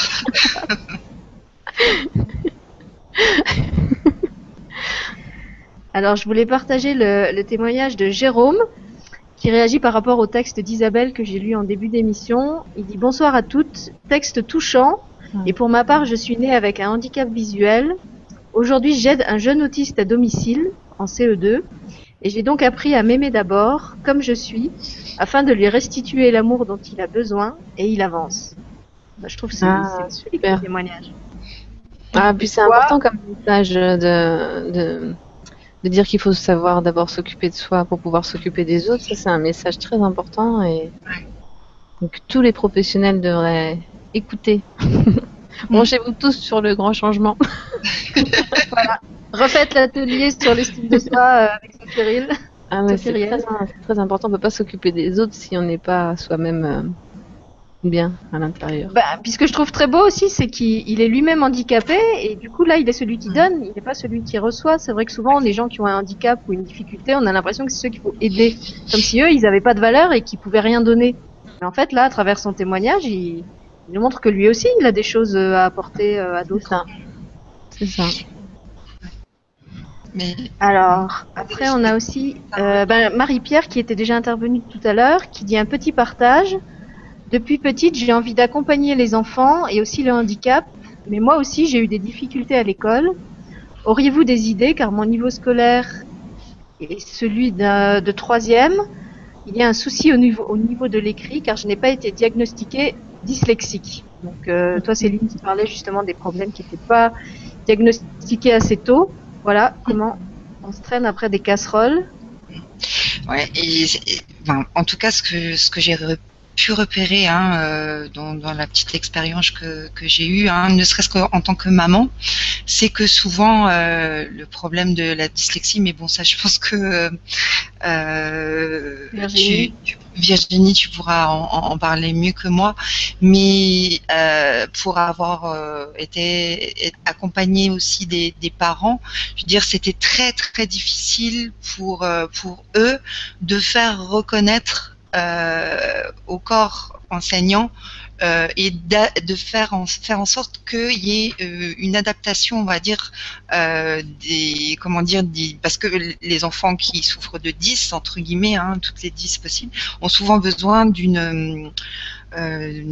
Alors, je voulais partager le, témoignage de Jérôme, qui réagit par rapport au texte d'Isabelle que j'ai lu en début d'émission. Il dit Bonsoir à toutes, texte touchant. Et pour ma part, je suis née avec un handicap visuel. Aujourd'hui, j'aide un jeune autiste à domicile, en CE2. Et j'ai donc appris à m'aimer d'abord, comme je suis, afin de lui restituer l'amour dont il a besoin, et il avance. Bah, je trouve que c'est ah, un super témoignage. Ah, puis c'est important comme message de, de de dire qu'il faut savoir d'abord s'occuper de soi pour pouvoir s'occuper des autres, ça c'est un message très important et donc tous les professionnels devraient écouter. [laughs] Branchez-vous tous sur le grand changement. [laughs] voilà. Refaites l'atelier sur l'estime de soi euh, avec Cyril. Ah c'est très, très, important. On ne peut pas s'occuper des autres si on n'est pas soi-même euh, bien à l'intérieur. Bah, puis ce que je trouve très beau aussi, c'est qu'il est lui-même handicapé et du coup là, il est celui qui donne, il n'est pas celui qui reçoit. C'est vrai que souvent, les gens qui ont un handicap ou une difficulté, on a l'impression que c'est ceux qu'il faut aider, comme si eux, ils n'avaient pas de valeur et qu'ils pouvaient rien donner. Mais en fait, là, à travers son témoignage, il, nous montre que lui aussi, il a des choses à apporter euh, à d'autres. C'est ça. Mais... Alors, après, on a aussi euh, ben, Marie-Pierre qui était déjà intervenue tout à l'heure, qui dit un petit partage. Depuis petite, j'ai envie d'accompagner les enfants et aussi le handicap, mais moi aussi j'ai eu des difficultés à l'école. Auriez-vous des idées car mon niveau scolaire est celui de troisième Il y a un souci au niveau, au niveau de l'écrit car je n'ai pas été diagnostiquée dyslexique. Donc euh, toi Céline, tu parlais justement des problèmes qui n'étaient pas diagnostiqués assez tôt. Voilà comment on se traîne après des casseroles. Ouais, en tout cas, ce que, ce que pu repérer hein, euh, dans, dans, la petite expérience que, que j'ai eue, hein, ne serait-ce qu'en tant que maman, c'est que souvent euh, le problème de la dyslexie, mais bon ça je pense que euh, Virginie. Tu, Virginie, tu pourras en, en, parler mieux que moi, mais euh, pour avoir euh, été accompagnée aussi des, des, parents, je veux dire c'était très très difficile pour euh, pour eux de faire reconnaître euh, au corps enseignant euh, et de faire en, faire en sorte qu'il y ait euh, une adaptation, on va dire, euh, des comment dire, parce que les enfants qui souffrent de 10 entre guillemets, hein, toutes les 10 possibles, ont souvent besoin d'une euh,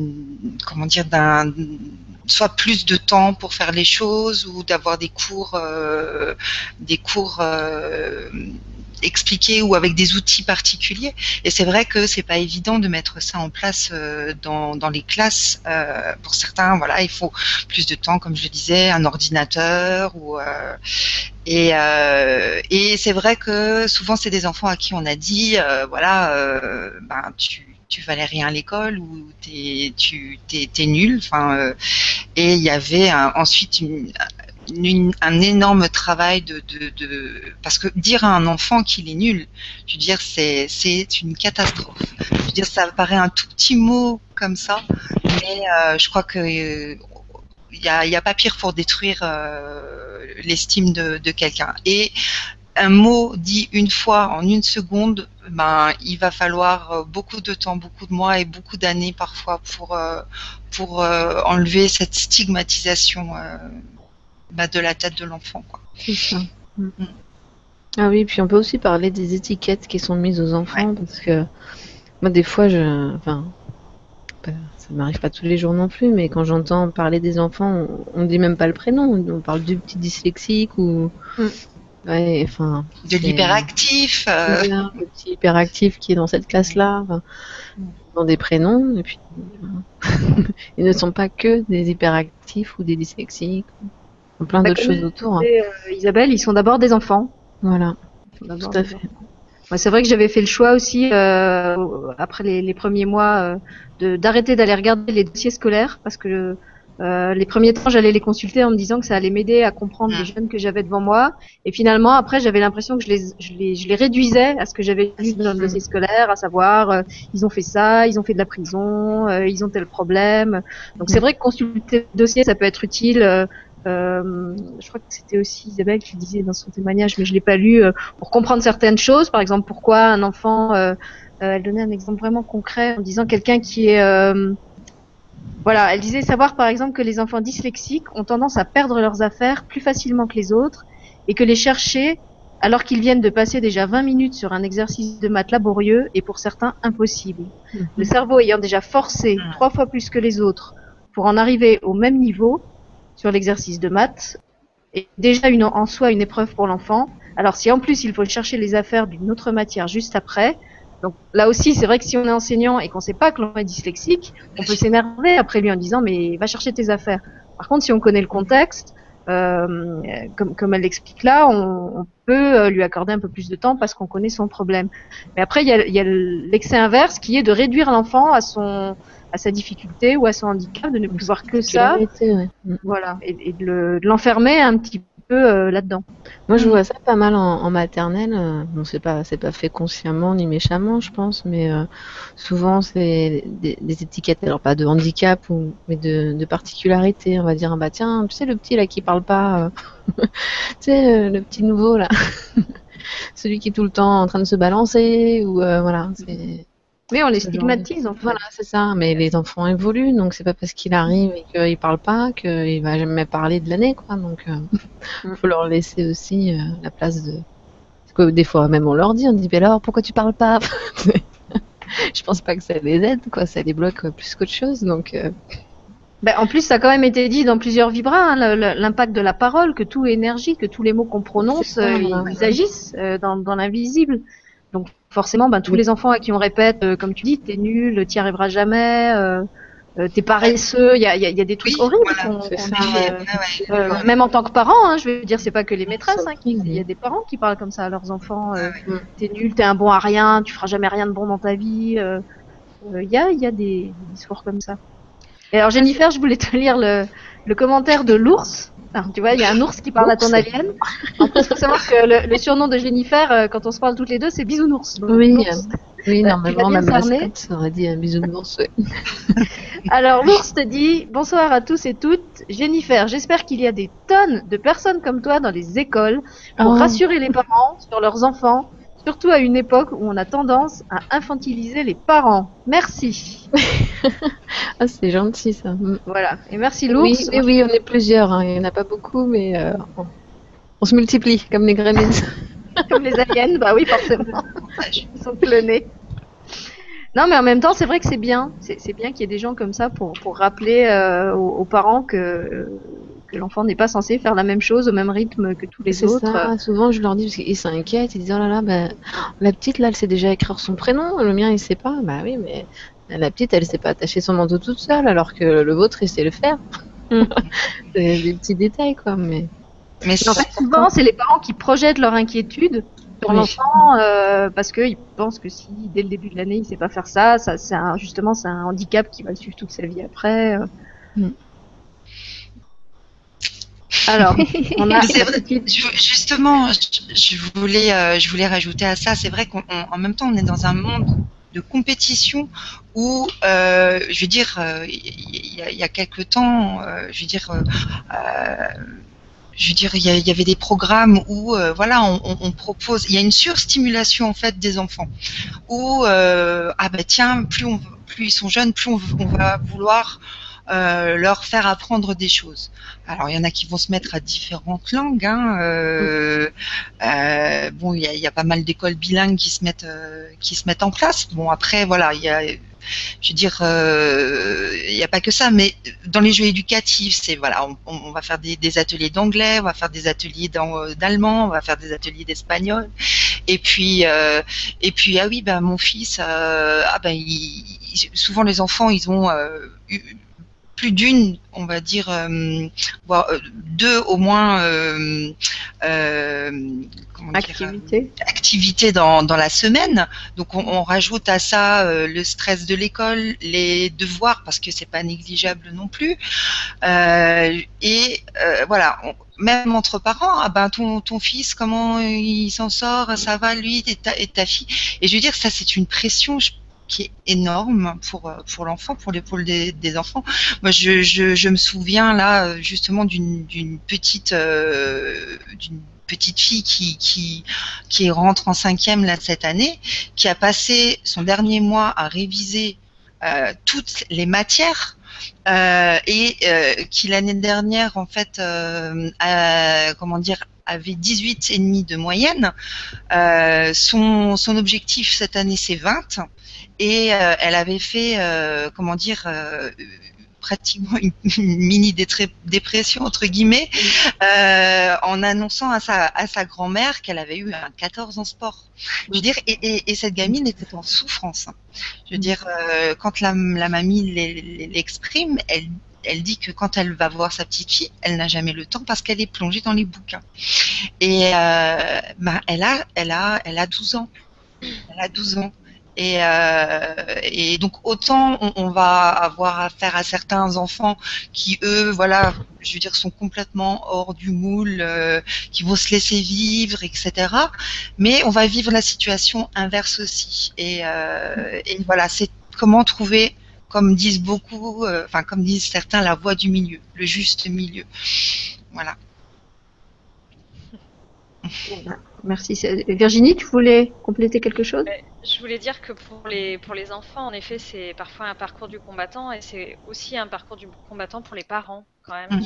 comment dire d'un soit plus de temps pour faire les choses ou d'avoir des cours euh, des cours expliquer ou avec des outils particuliers. Et c'est vrai que c'est pas évident de mettre ça en place euh, dans, dans les classes. Euh, pour certains, voilà, il faut plus de temps, comme je disais, un ordinateur ou euh, et, euh, et c'est vrai que souvent c'est des enfants à qui on a dit, euh, voilà, euh, ben tu tu valais rien à l'école ou t'es tu t'es, t'es nul. Enfin, et il y avait ensuite une, un énorme travail de, de, de, parce que dire à un enfant qu'il est nul, je veux dire c'est c'est une catastrophe. Je veux dire ça paraît un tout petit mot comme ça, mais euh, je crois que il y a, y a pas pire pour détruire euh, l'estime de, de quelqu'un. Et un mot dit une fois en une seconde, ben il va falloir beaucoup de temps, beaucoup de mois et beaucoup d'années parfois pour euh, pour euh, enlever cette stigmatisation bah, de la tête de l'enfant. C'est ça. Mm. Mm. Ah oui, puis on peut aussi parler des étiquettes qui sont mises aux enfants parce que moi des fois je, enfin, bah, ça m'arrive pas tous les jours non plus, mais quand j'entends parler des enfants, on, ne dit même pas le prénom, on parle du petit dyslexique ou. Mm. Ouais, enfin. De l'hyperactif. Euh... le petit hyperactif qui est dans cette classe-là, dans des prénoms, et puis. [laughs] ils ne sont pas que des hyperactifs ou des dyslexiques, plein bah, d'autres choses autour. Hein. Euh, Isabelle, ils sont d'abord des enfants. Voilà. Tout à fait c'est vrai que j'avais fait le choix aussi euh, après les, premiers mois euh, d'arrêter d'aller regarder les dossiers scolaires parce que euh, les premiers temps j'allais les consulter en me disant que ça allait m'aider à comprendre les jeunes que j'avais devant moi et finalement après j'avais l'impression que je les, je les, je les réduisais à ce que j'avais vu dans le dossier scolaire à savoir euh, ils ont fait ça ils ont fait de la prison euh, ils ont tel problème donc c'est vrai que consulter le dossier ça peut être utile euh, je crois que c'était aussi Isabelle qui disait dans son témoignage, mais je l'ai pas lu, euh, pour comprendre certaines choses. Par exemple, pourquoi un enfant, euh, elle donnait un exemple vraiment concret en disant quelqu'un qui est, voilà, elle disait savoir par exemple que les enfants dyslexiques ont tendance à perdre leurs affaires plus facilement que les autres et que les chercher alors qu'ils viennent de passer déjà 20 minutes sur un exercice de maths laborieux est pour certains impossible. Mhm. Le cerveau ayant déjà forcé trois fois plus que les autres pour en arriver au même niveau, sur l'exercice de maths est déjà une, en soi une épreuve pour l'enfant. Alors si en plus il faut chercher les affaires d'une autre matière juste après, donc là aussi c'est vrai que si on est enseignant et qu'on sait pas que l'enfant est dyslexique, on peut s'énerver après lui en disant mais va chercher tes affaires. Par contre si on connaît le contexte, euh, comme, comme elle l'explique là, on, peut euh, lui accorder un peu plus de temps parce qu'on connaît son problème. Mais après il y a, y a l'excès inverse qui est de réduire l'enfant à son à sa difficulté ou à son handicap, de ne plus voir que ça. Mm. Voilà, et, de l'enfermer un petit peu euh, là-dedans. Moi, je vois ça pas mal en, maternelle. Euh, bon, c'est pas, c'est pas fait consciemment ni méchamment, je pense, mais euh, souvent c'est des, étiquettes, alors pas de handicap ou mais de, de particularité. On va dire, bah tiens, tu sais le petit là qui parle pas, [laughs] tu sais le petit nouveau là, [laughs] celui qui est tout le temps en train de se balancer ou voilà, c'est mais on les stigmatise, en fait. Voilà, c'est ça. Mais les enfants évoluent, donc c'est pas parce qu'il arrive et qu'il parle pas qu'il va jamais parler de l'année, quoi. Donc, il euh, mm. faut leur laisser aussi euh, la place de. Parce que des fois, même on leur dit, on dit, mais alors, pourquoi tu parles pas? [laughs] Je pense pas que ça les aide, quoi. Ça les bloque plus qu'autre chose, donc. Euh. Ben, en plus, ça a quand même été dit dans plusieurs vibras, hein, l'impact de la parole, que tout est énergie, que tous les mots qu'on prononce, ils, agissent dans, dans l'invisible. Donc forcément, ben, tous les enfants à qui on répète, euh, comme tu dis, t'es nul, t'y arriveras jamais, euh, euh t'es paresseux, il y a, y, y a, des trucs horribles qu'on euh, même en tant que parent, hein, je veux dire, c'est pas que les maîtresses, hein, il y a des parents qui parlent comme ça à leurs enfants, t'es nul, t'es un bon à rien, tu feras jamais rien de bon dans ta vie, il y a, y a des, des, discours comme ça. Et alors Jennifer, je voulais te lire le, le commentaire de l'ours tu vois, il y a un ours qui parle à ton alien. En plus, faut savoir que le, surnom de Jennifer, euh, quand on se parle toutes les deux, c'est bisounours. oui, euh, oui, euh, normalement, ma mascotte aurait dit un bisounours. [laughs] Alors, l'ours te dit bonsoir à tous et toutes. Jennifer, j'espère qu'il y a des tonnes de personnes comme toi dans les écoles pour oh. rassurer les parents sur leurs enfants surtout à une époque où on a tendance à infantiliser les parents. Merci. [laughs] ah, c'est gentil ça. Mm. Voilà. Et merci l'ours. Oui, oui, on est plusieurs. Hein. Il n'y en a pas beaucoup, mais euh, on... se multiplie comme les gremlins. [laughs] comme les aliens, bah oui, forcément. [laughs] Ils sont clonés. Non, mais en même temps, c'est vrai que c'est bien. C'est bien qu'il y ait des gens comme ça pour, pour rappeler euh, aux, parents que que l'enfant n'est pas censé faire la même chose au même rythme que tous les autres. Ça. Souvent, je leur dis parce qu'ils s'inquiètent, ils disent oh là là, bah, la petite là, elle sait déjà écrire son prénom, le mien il sait pas. Bah oui, mais la petite, elle sait pas attacher son manteau toute seule, alors que le vôtre, il sait le faire. Mm. [laughs] c'est des petits détails quoi, mais. Mais en fait, souvent, c'est les parents qui projettent leur inquiétude sur l'enfant euh, parce qu'ils pensent que si dès le début de l'année il sait pas faire ça, ça c'est justement c'est un handicap qui va le suivre toute sa vie après. Euh. Mm. Alors, [laughs] on a justement, je, voulais, euh, je voulais rajouter à ça. C'est vrai qu'en même temps, on est dans un monde de compétition où, euh, je veux dire, euh, il y, a, y, a quelques temps, je veux dire, je veux dire, il y, avait des programmes où, voilà, on, propose, il y a une surstimulation en fait des enfants, où ah ben tiens, plus on, plus ils sont jeunes, plus on, on va vouloir euh, leur faire apprendre des choses. Alors il y en a qui vont se mettre à différentes langues. Hein, euh, euh, bon, il y a, pas mal d'écoles bilingues qui se mettent qui se mettent en place. Bon après voilà, il y a Je veux dire, il n'y a pas que ça, mais dans les jeux éducatifs, c'est voilà, on, va faire des, ateliers d'anglais, on va faire des ateliers d'allemand, on va faire des ateliers d'espagnol, et puis et puis ah oui, ben mon fils, ah ben souvent les enfants, ils ont plus d'une, on va dire, euh, euh, deux au moins euh, activités dans, la semaine. Donc on, rajoute à ça le stress de l'école, les devoirs parce que c'est pas négligeable non plus. et voilà. même entre parents, ah ben ton, ton fils, comment il s'en sort, ça va lui et ta, et ta fille? Et je veux dire, ça c'est une pression, je qui est énorme pour euh, pour l'enfant, pour l'épaule des, enfants. Moi, je, je, me souviens là justement d'une petite euh, petite fille qui, qui, qui rentre en cinquième là cette année, qui a passé son dernier mois à réviser euh, toutes les matières et qui l'année dernière en fait comment dire avait 18 et demi de moyenne. son, son objectif cette année c'est 20 et euh, elle avait fait, euh, comment dire, euh, pratiquement une, [laughs] mini dépression entre guillemets en annonçant à sa, à sa grand-mère qu'elle avait eu un 14 en sport. Je veux dire, et, et, cette gamine était en souffrance. Je veux dire, quand la, la mamie l'exprime, elle, elle dit que quand elle va voir sa petite fille, elle n'a jamais le temps parce qu'elle est plongée dans les bouquins. Et bah, elle a, elle a, elle a 12 ans. Elle a 12 ans. Et, euh, et, donc autant on, va avoir affaire à certains enfants qui eux, voilà, je veux dire, sont complètement hors du moule, euh, qui vont se laisser vivre, etc. Mais on va vivre la situation inverse aussi. Et, euh, et voilà, c'est comment trouver, comme disent beaucoup, euh, enfin comme disent certains, la voie du milieu, le juste milieu. Voilà. Merci. Virginie, tu voulais compléter quelque chose? Je voulais dire que pour les, pour les enfants, en effet, c'est parfois un parcours du combattant et c'est aussi un parcours du combattant pour les parents, quand même.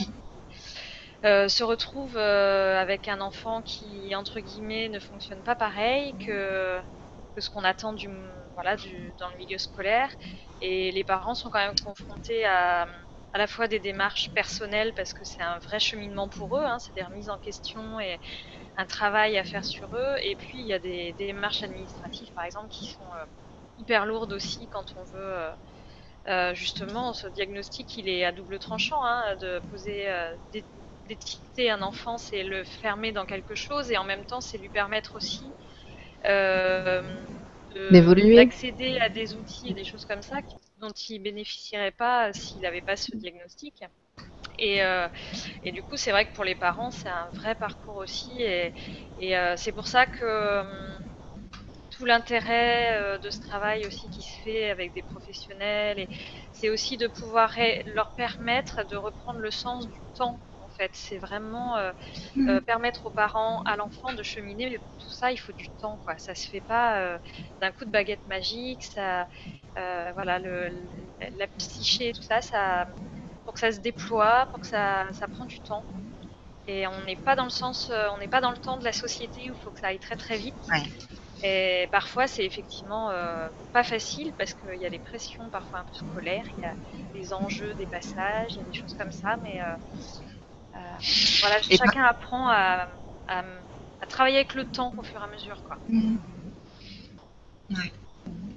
Euh, se retrouvent euh, avec un enfant qui, entre guillemets, ne fonctionne pas pareil que, que ce qu'on attend du, voilà, du, dans le milieu scolaire. Et les parents sont quand même confrontés à, à la fois des démarches personnelles parce que c'est un vrai cheminement pour eux, hein, c'est des remises en question et un travail à faire sur eux. Et puis il y a des, démarches administratives, par exemple, qui sont euh, hyper lourdes aussi quand on veut euh, euh, justement ce diagnostic. Il est à double tranchant hein, de poser, d'étiqueter un enfant, c'est le fermer dans quelque chose, et en même temps, c'est lui permettre aussi d'accéder à des outils et des choses comme ça dont il bénéficierait pas s'il n'avait pas ce diagnostic. Et, euh, et, du coup, c'est vrai que pour les parents, c'est un vrai parcours aussi. Et, et euh, c'est pour ça que hum, tout l'intérêt euh, de ce travail aussi qui se fait avec des professionnels, c'est aussi de pouvoir leur permettre de reprendre le sens du temps. En fait, c'est vraiment mmh. permettre aux parents, à l'enfant de cheminer. Mais pour tout ça, il faut du temps. Quoi. Ça se fait pas d'un coup de baguette magique. Ça, voilà, le, la psyché, tout ça, ça pour que ça se déploie, pour que ça, ça prend du temps. Et on n'est pas dans le sens, euh, on n'est pas dans le temps de la société où il faut que ça aille très très vite. Et parfois, c'est effectivement euh, pas facile parce qu'il y a des pressions parfois un peu scolaires, il y a des enjeux, des passages, il y a des choses comme ça. Mais euh, euh voilà, chacun apprend à, à, à, travailler avec le temps au fur et à mesure. Quoi. Mmh. Ouais.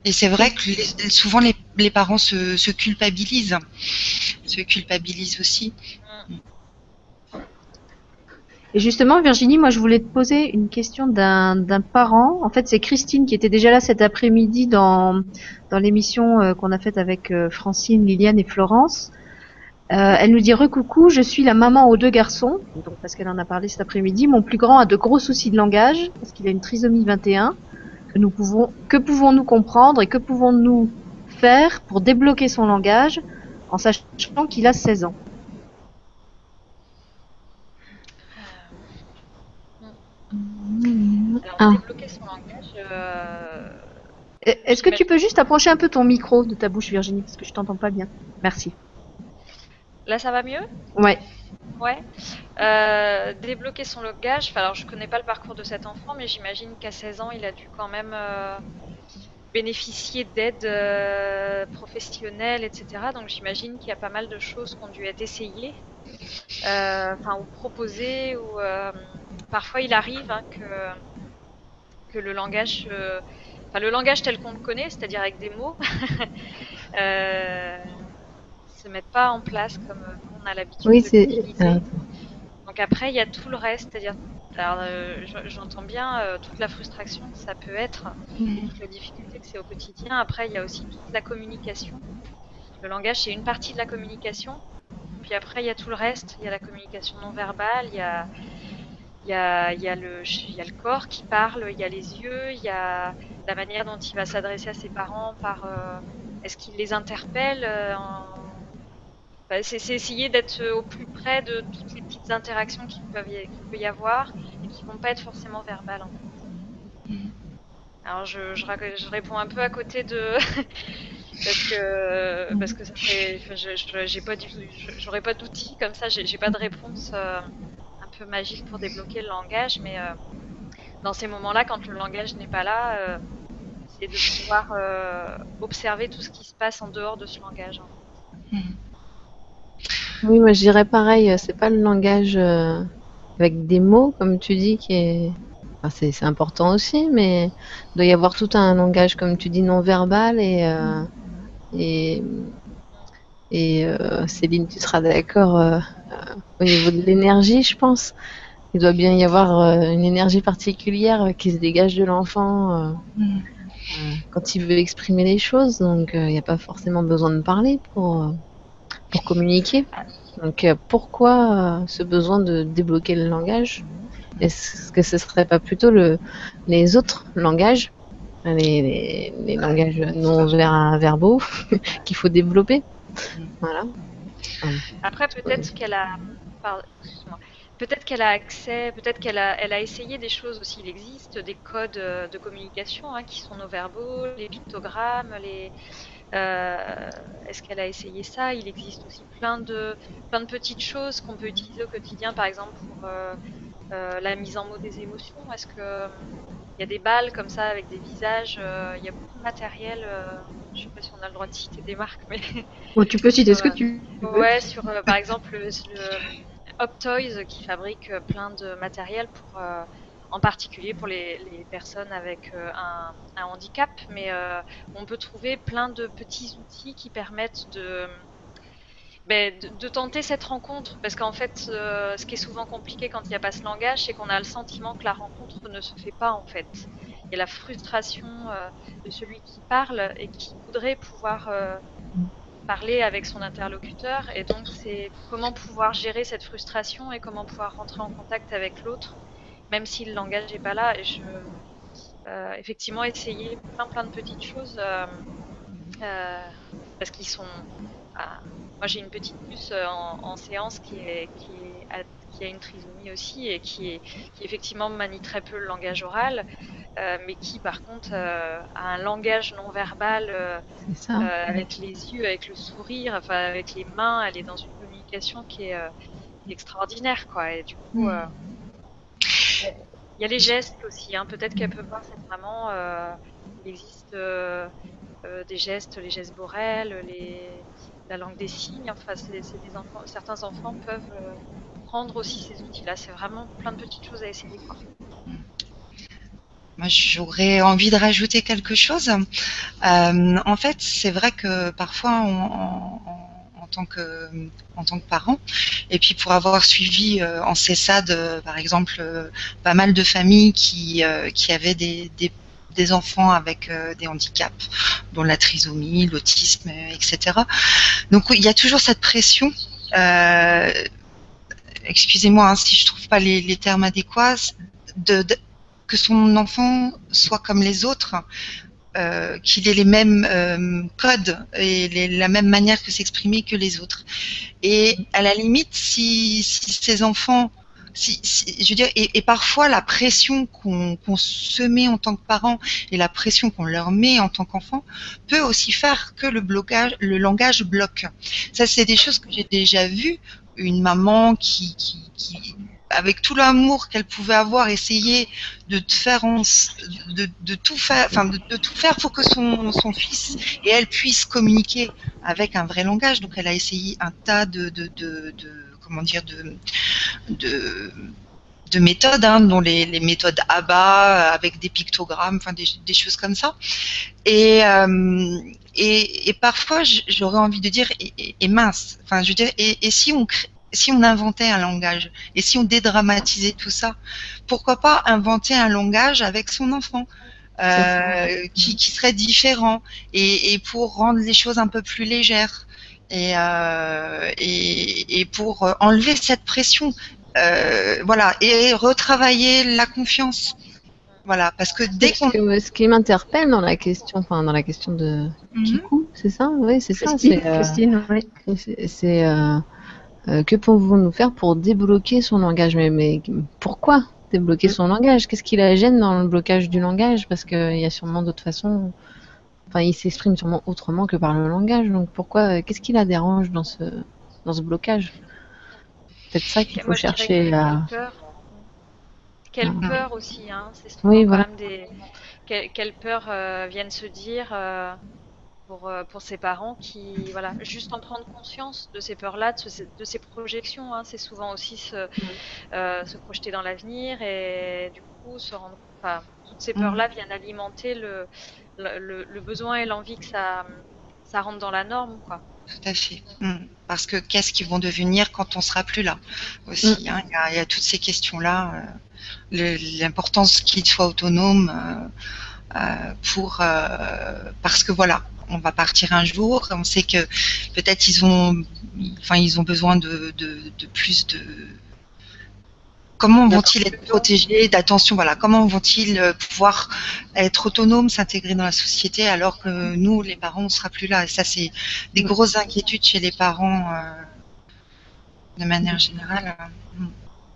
Et c'est vrai que souvent les, parents se, culpabilisent, se culpabilisent aussi. Et justement, Virginie, moi je voulais te poser une question d'un parent. En fait, c'est Christine qui était déjà là cet après-midi dans, dans l'émission euh, qu'on a faite avec euh, Francine, Liliane et Florence. Euh, elle nous dit recoucou, je suis la maman aux deux garçons, donc parce qu'elle en a parlé cet après-midi. Mon plus grand a de gros soucis de langage parce qu'il a une trisomie 21 nous pouvons, que pouvons-nous comprendre et que pouvons-nous faire pour débloquer son langage en sachant qu'il a 16 ans? Alors, débloquer son langage. Euh, est-ce que tu peux juste approcher un peu ton micro de ta bouche, Virginie, parce que je t'entends pas bien. Merci. Là, ça va mieux? Ouais. Ouais. Euh, débloquer son langage. alors, je connais pas le parcours de cet enfant, mais j'imagine qu'à 16 ans, il a dû quand même euh, bénéficier d'aide euh, professionnelle, etc. Donc j'imagine qu'il y a pas mal de choses qui ont dû être essayées, euh, enfin ou proposées, ou parfois il arrive hein, que, le langage, enfin le langage tel qu'on le connaît, c'est-à-dire avec des mots, [laughs] se mette pas en place comme on a l'habitude oui, de Donc après il y a tout le reste, c'est-à-dire alors, euh, j'entends bien euh, toute la frustration que ça peut être, toute la difficulté que c'est au quotidien. Après, il y a aussi toute la communication. Le langage, c'est une partie de la communication. Puis après, il y a tout le reste. Il y a la communication non verbale, il y a, il y a, il y a, le, il y a le corps qui parle, il y a les yeux, il y a la manière dont il va s'adresser à ses parents par... Euh, est-ce qu'il les interpelle en, bah, c'est essayer d'être au plus près de toutes les petites interactions qu'il peut, peut, y avoir et qui vont pas être forcément verbales. En fait. Mm. Alors je, je, je, réponds un peu à côté de [laughs] parce que parce que ça fait, j'ai pas j'aurais pas d'outils comme ça, j'ai pas de réponse euh, un peu magique pour débloquer le langage, mais euh, dans ces moments-là, quand le langage n'est pas là, euh, c'est de pouvoir observer tout ce qui se passe en dehors de ce langage. Mm. Oui, moi je dirais pareil, euh, c'est pas le langage euh, avec des mots, comme tu dis, qui est. Enfin, c'est, important aussi, mais il doit y avoir tout un langage, comme tu dis, non verbal et. Euh, et et Céline, tu seras d'accord au niveau de l'énergie, je pense. Il doit bien y avoir une énergie particulière qui se dégage de l'enfant mm. quand il veut exprimer les choses. Donc il n'y a pas forcément besoin de parler pour, pour communiquer. Donc euh, pourquoi euh, ce besoin de débloquer le langage? Est-ce que ce serait pas plutôt le, les autres langages, les, langages non verbaux [laughs] qu'il faut développer? Voilà. Après, peut-être qu'elle a, peut-être qu'elle a accès, peut-être qu'elle a, elle a essayé des choses aussi. Il existe des codes euh, de communication hein, qui sont nos verbaux, les pictogrammes, les euh, est-ce qu'elle a essayé ça? Il existe aussi plein de, plein de petites choses qu'on peut utiliser au quotidien, par exemple pour euh, euh, la mise en mots des émotions. Est-ce que il y a des balles comme ça avec des visages? Il y a beaucoup de matériel. je sais pas si on a le droit de citer des marques, mais. tu peux citer ce que tu. Veux. Ouais, sur par exemple le, le Optoys qui fabrique plein de matériel pour en particulier pour les, personnes avec euh, un, handicap, mais euh, on peut trouver plein de petits outils qui permettent de, ben, de, tenter cette rencontre, parce qu'en fait, euh, ce qui est souvent compliqué quand il n'y a pas ce langage, c'est qu'on a le sentiment que la rencontre ne se fait pas en fait. Il y a la frustration de celui qui parle et qui voudrait pouvoir parler avec son interlocuteur, et donc c'est comment pouvoir gérer cette frustration et comment pouvoir rentrer en contact avec l'autre même si le langage n'est pas là. Je, euh, effectivement, essayer plein plein de petites choses euh, euh, parce qu'ils sont. moi, j'ai une petite puce en, séance qui est, qui a, qui a une trisomie aussi et qui, est, qui effectivement manie très peu le langage oral, mais qui par contre a un langage non verbal avec les yeux, avec le sourire, enfin avec les mains. Elle est dans une communication qui est, extraordinaire, quoi. Et du coup. Il y a les gestes aussi. Hein. Peut-être qu'elle peut voir cette maman. Euh, il existe euh, euh, des gestes, les gestes borels, la langue des signes. Enfin, certains enfants peuvent prendre aussi ces outils-là. C'est vraiment plein de petites choses à essayer. Moi, j'aurais envie de rajouter quelque chose. en fait, c'est vrai que parfois, on, tant que en tant que parent. Et puis pour avoir suivi euh, en CESAD, euh, par exemple, euh, pas mal de familles qui qui avaient des, des enfants avec des handicaps, dont la trisomie, l'autisme, etc. Donc il y a toujours cette pression. Excusez-moi hein, si je trouve pas les, termes adéquats. De, que son enfant soit comme les autres, euh, qu'il ait les mêmes euh, codes et la même manière que s'exprimer que les autres. Et à la limite, si, ces enfants, je veux dire, et, parfois la pression qu'on se met en tant que parent et la pression qu'on leur met en tant qu'enfant peut aussi faire que le blocage, le langage bloque. Ça, c'est des choses que j'ai déjà vues. Une maman qui avec tout l'amour qu'elle pouvait avoir, essayer de faire de, tout faire, enfin de, tout faire pour que son, fils et elle puissent communiquer avec un vrai langage. Donc elle a essayé un tas de, comment dire de, de de méthodes, hein, dont les, méthodes ABA avec des pictogrammes, enfin des, choses comme ça. Et, euh, parfois, j'aurais envie de dire, et, mince, enfin, je veux dire, et, si on si on inventait un langage et si on dédramatisait tout ça, pourquoi pas inventer un langage avec son enfant euh, qui, qui, serait différent et, et, pour rendre les choses un peu plus légères et, euh, et, et, pour enlever cette pression. Euh, voilà, et retravailler la confiance. Voilà, parce que dès qu'on. Ce qui m'interpelle dans la question, enfin dans la question de mhm. c'est ça, oui, c'est ça. C'est C'est euh, euh, que pouvons-nous faire pour débloquer son langage mais, mais pourquoi débloquer son langage? Qu'est-ce qui la gêne dans le blocage du langage? Parce qu'il y a sûrement d'autres façons. Enfin, il s'exprime sûrement autrement que par le langage. Donc pourquoi Qu'est-ce qui la dérange dans ce dans ce blocage? Peut ça qu'il faut chercher. Quelle peur aussi, hein. c'est oui, voilà. des. Quelle, peur euh, viennent se dire euh, pour, euh, pour ces parents qui, voilà, juste en prendre conscience de ces peurs-là, de, ces projections, hein. c'est souvent aussi se, se projeter dans l'avenir et du coup se rendre. Enfin, toutes ces peurs-là mm. viennent alimenter le, le, le besoin et l'envie que ça, ça rentre dans la norme, quoi. Tout à fait. Mm. Parce que qu'est-ce qu'ils vont devenir quand on sera plus là aussi mm. hein. il, y a, toutes ces questions-là. Euh, l'importance qu'ils soient autonomes euh, euh, pour parce que voilà, on va partir un jour. On sait que peut-être ils ont, enfin ils ont besoin de, de plus de Comment vont-ils être protégés d'attention Voilà, comment vont-ils euh, pouvoir être autonomes, s'intégrer dans la société alors que nous, les parents, on sera plus là? Et ça, c'est des grosses inquiétudes chez les parents euh, de manière générale.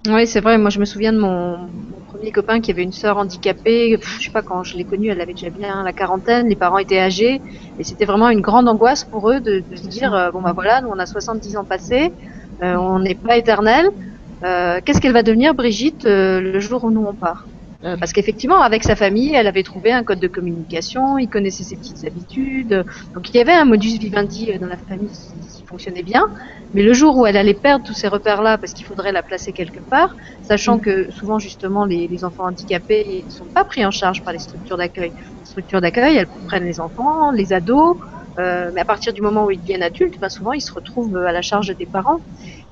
Oui, c'est vrai. Moi, je me souviens de mon, premier copain qui avait une sœur handicapée. je sais pas quand je l'ai connue, elle avait déjà bien la quarantaine. Les parents étaient âgés et c'était vraiment une grande angoisse pour eux de, se dire euh, bon bah voilà, nous on a 70 ans passés, on n'est pas éternel. Euh, qu'est-ce qu'elle va devenir, Brigitte, euh, le jour où nous on part? Euh, parce qu'effectivement, avec sa famille, elle avait trouvé un code de communication, il connaissait ses petites habitudes. Donc il y avait un modus vivendi dans la famille qui, fonctionnait bien. Mais le jour où elle allait perdre tous ces repères-là, parce qu'il faudrait la placer quelque part, sachant mm. que souvent justement les, les enfants handicapés ne sont pas pris en charge par les structures d'accueil. Les structures d'accueil, elles prennent les enfants, les ados, euh, mais à partir du moment où ils deviennent adultes, ben souvent ils se retrouvent à la charge des parents.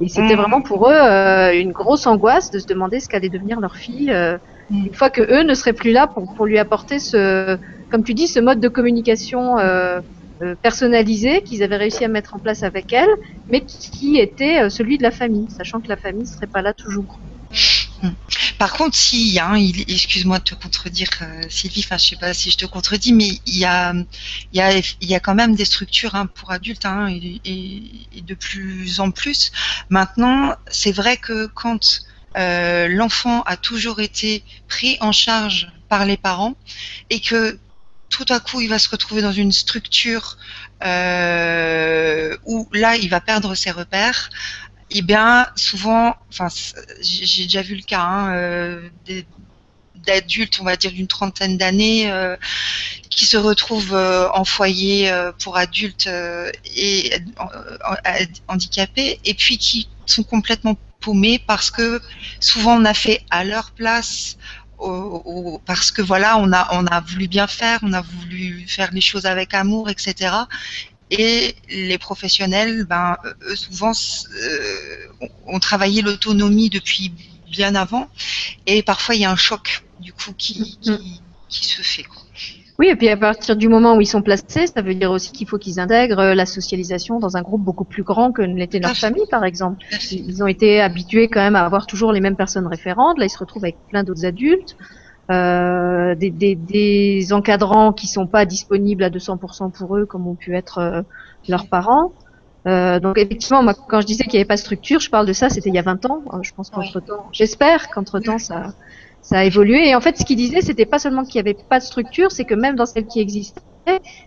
Et c'était mmh. vraiment pour eux euh, une grosse angoisse de se demander ce qu'allait devenir leur fille euh. Une fois que eux ne seraient plus là pour, pour lui apporter ce, comme tu dis, ce mode de communication euh, euh personnalisé qu'ils avaient réussi à mettre en place avec elle, mais qui était celui de la famille, sachant que la famille ne serait pas là toujours. Hmm. Par contre, si, hein, excuse-moi de te contredire, euh, Sylvie, enfin, je sais pas si je te contredis, mais il y a, il y a, il y a quand même des structures hein, pour adultes, hein, et, et, de plus en plus. Maintenant, c'est vrai que quand euh, l'enfant a toujours été pris en charge par les parents et que tout à coup il va se retrouver dans une structure euh, où là il va perdre ses repères, eh bien, souvent, enfin, j'ai déjà vu le cas hein, euh, d'adultes, on va dire d'une trentaine d'années, euh, qui se retrouvent euh, en foyer pour adultes et handicapés, et puis qui sont complètement paumés parce que souvent on a fait à leur place parce que voilà, on a on a voulu bien faire, on a voulu faire les choses avec amour, etc. Et les professionnels, ben, eux, souvent, euh, ont travaillé l'autonomie depuis bien avant. Et parfois, il y a un choc, du coup, qui, qui, mm. qui se fait. Quoi. Oui, et puis à partir du moment où ils sont placés, ça veut dire aussi qu'il faut qu'ils intègrent la socialisation dans un groupe beaucoup plus grand que l'était leur famille, par exemple. Ils ont été habitués quand même à avoir toujours les mêmes personnes référentes. Là, ils se retrouvent avec plein d'autres adultes. Euh, des, des, des, encadrants qui sont pas disponibles à 200% pour eux, comme ont pu être euh, leurs parents. Euh, donc effectivement, moi, quand je disais qu'il n'y avait pas de structure, je parle de ça, c'était il y a 20 ans. Euh, je pense qu'entre temps, j'espère qu'entre temps ça, ça a évolué. Et en fait, ce qu'il disait, c'était pas seulement qu'il n'y avait pas de structure, c'est que même dans celle qui existait,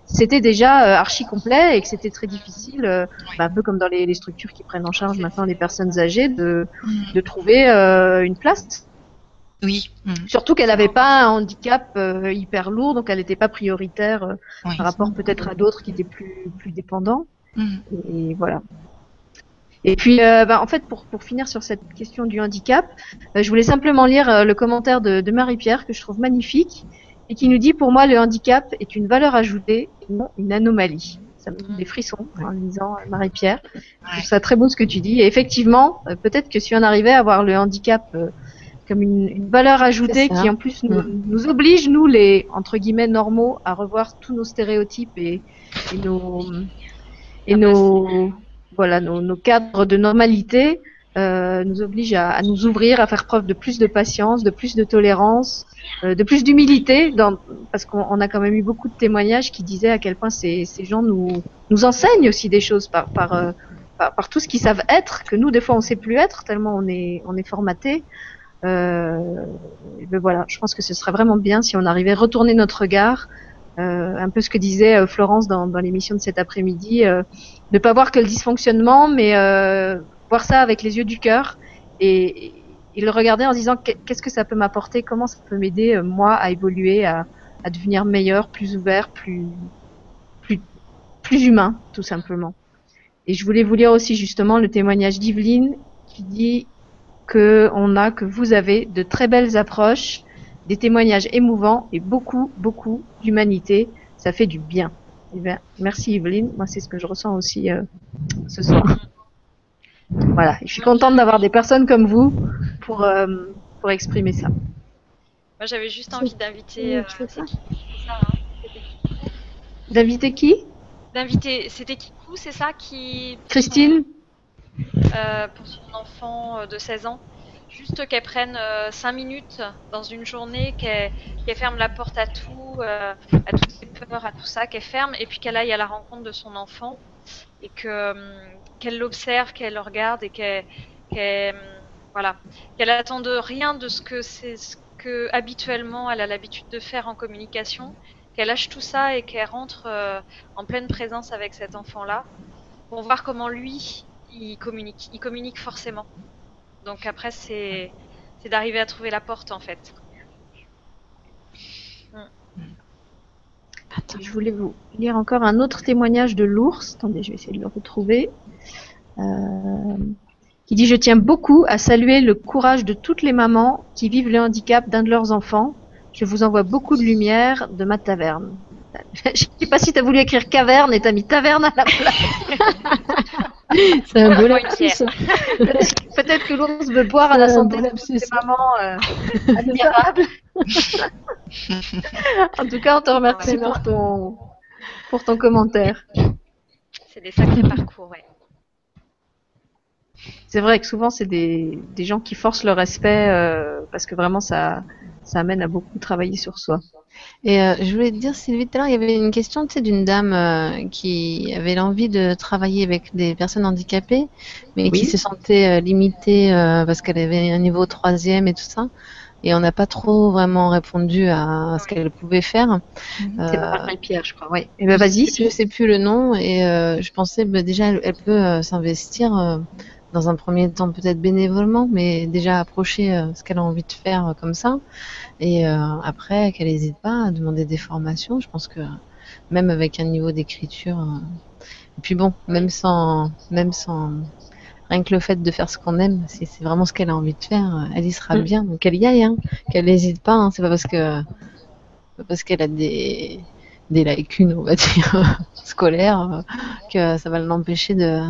c'était déjà archi complet et que c'était très difficile, bah, un peu comme dans les, structures qui prennent en charge maintenant les personnes âgées, de, mm. de trouver une place. Oui. Mm. Surtout qu'elle n'avait pas un handicap hyper lourd, donc elle n'était pas prioritaire par rapport peut-être à d'autres qui étaient plus, plus dépendants. Mm. Et, voilà. Et puis, bah, en fait, pour, pour finir sur cette question du handicap, je voulais simplement lire le commentaire de, de Marie-Pierre que je trouve magnifique et qui nous dit pour moi le handicap est une valeur ajoutée et non une anomalie. Ça me donne des frissons en lisant Marie-Pierre. Je trouve ça très beau ce que tu dis. Et effectivement, euh, peut-être que si on arrivait à voir le handicap euh, comme une, valeur ajoutée qui en plus nous, nous, oblige, nous les entre guillemets normaux, à revoir tous nos stéréotypes et, et nos et nos voilà nos, nos cadres de normalité, euh, nous oblige à, à, nous ouvrir, à faire preuve de plus de patience, de plus de tolérance, euh, de plus d'humilité, parce qu'on a quand même eu beaucoup de témoignages qui disaient à quel point ces, ces gens nous, nous enseignent aussi des choses par, par, euh, par, tout ce qu'ils savent être, que nous, des fois, on sait plus être, tellement on est, on est formaté. Euh, voilà, je pense que ce serait vraiment bien si on arrivait à retourner notre regard, un peu ce que disait euh, Florence dans, dans l'émission de cet après-midi, euh, ne pas voir que le dysfonctionnement, mais voir ça avec les yeux du cœur et, il le regardait en disant qu'est-ce que ça peut m'apporter, comment ça peut m'aider euh, moi à évoluer, à, à, devenir meilleur, plus ouvert, plus, plus, plus humain, tout simplement. Et je voulais vous lire aussi justement le témoignage d'Yveline qui dit que on a, que vous avez de très belles approches, des témoignages émouvants et beaucoup, beaucoup d'humanité. Ça fait du bien. Eh bien merci Yveline. Moi, c'est ce que je ressens aussi euh, ce soir. [laughs] Voilà, je suis contente d'avoir des personnes comme vous pour, euh, pour exprimer ça. Moi, j'avais juste envie d'inviter. Euh, d'inviter qui? D'inviter. C'était Kikou, c'est ça qui. Christine? Euh, Pour son enfant de 16 ans. Juste qu'elle prenne 5 minutes dans une journée, qu'elle ferme la porte à tout, à toutes ses peurs, à tout ça, qu'elle ferme, et puis qu'elle aille à la rencontre de son enfant et que qu'elle l'observe, qu'elle le regarde et qu'elle voilà, qu'elle attend de rien de ce que c'est ce que habituellement elle a l'habitude de faire en communication, qu'elle lâche tout ça et qu'elle rentre euh, en pleine présence avec cet enfant-là pour voir comment lui il communique. Il communique forcément. Donc après c'est d'arriver à trouver la porte en fait. je voulais vous lire encore un autre témoignage de l'ours. Attendez, je vais essayer de le retrouver. Euh, qui dit Je tiens beaucoup à saluer le courage de toutes les mamans qui vivent le handicap d'un de leurs enfants. Je vous envoie beaucoup de lumière de ma taverne. [laughs] Je sais pas si tu as voulu écrire caverne et t'as mis taverne à la place. C'est un beau Peut-être que l'ours veut boire à la santé de ses mamans euh, [laughs] admirables. [laughs] en tout cas, on te remercie pour ton, pour ton commentaire. C'est des sacrés parcours, ouais. C'est vrai que souvent, c'est des, des gens qui forcent le respect euh, parce que vraiment, ça, ça amène à beaucoup travailler sur soi. Et euh, je voulais te dire, Sylvie, tout à l'heure, il y avait une question tu sais, d'une dame euh, qui avait l'envie de travailler avec des personnes handicapées, mais qui se sentait limitée parce qu'elle avait un niveau troisième et tout ça et on n'a pas trop vraiment répondu à ce qu'elle pouvait faire. C'est euh, Pierre, je crois. Oui. Et ben vas-y. Je sais plus le nom et euh, je pensais bah, déjà elle, peut euh, s'investir euh, dans un premier temps peut-être bénévolement, mais déjà approcher ce qu'elle a envie de faire comme ça et après qu'elle n'hésite pas à demander des formations. Je pense que même avec un niveau d'écriture. et puis bon, même sans même sans Rien que le fait de faire ce qu'on aime, si c'est vraiment ce qu'elle a envie de faire, elle y sera mm. bien. Donc qu'elle y aille, hein. qu'elle n'hésite pas. Hein. C'est pas parce que parce qu'elle a des des lacunes, on va dire, [laughs] scolaires, que ça va l'empêcher de.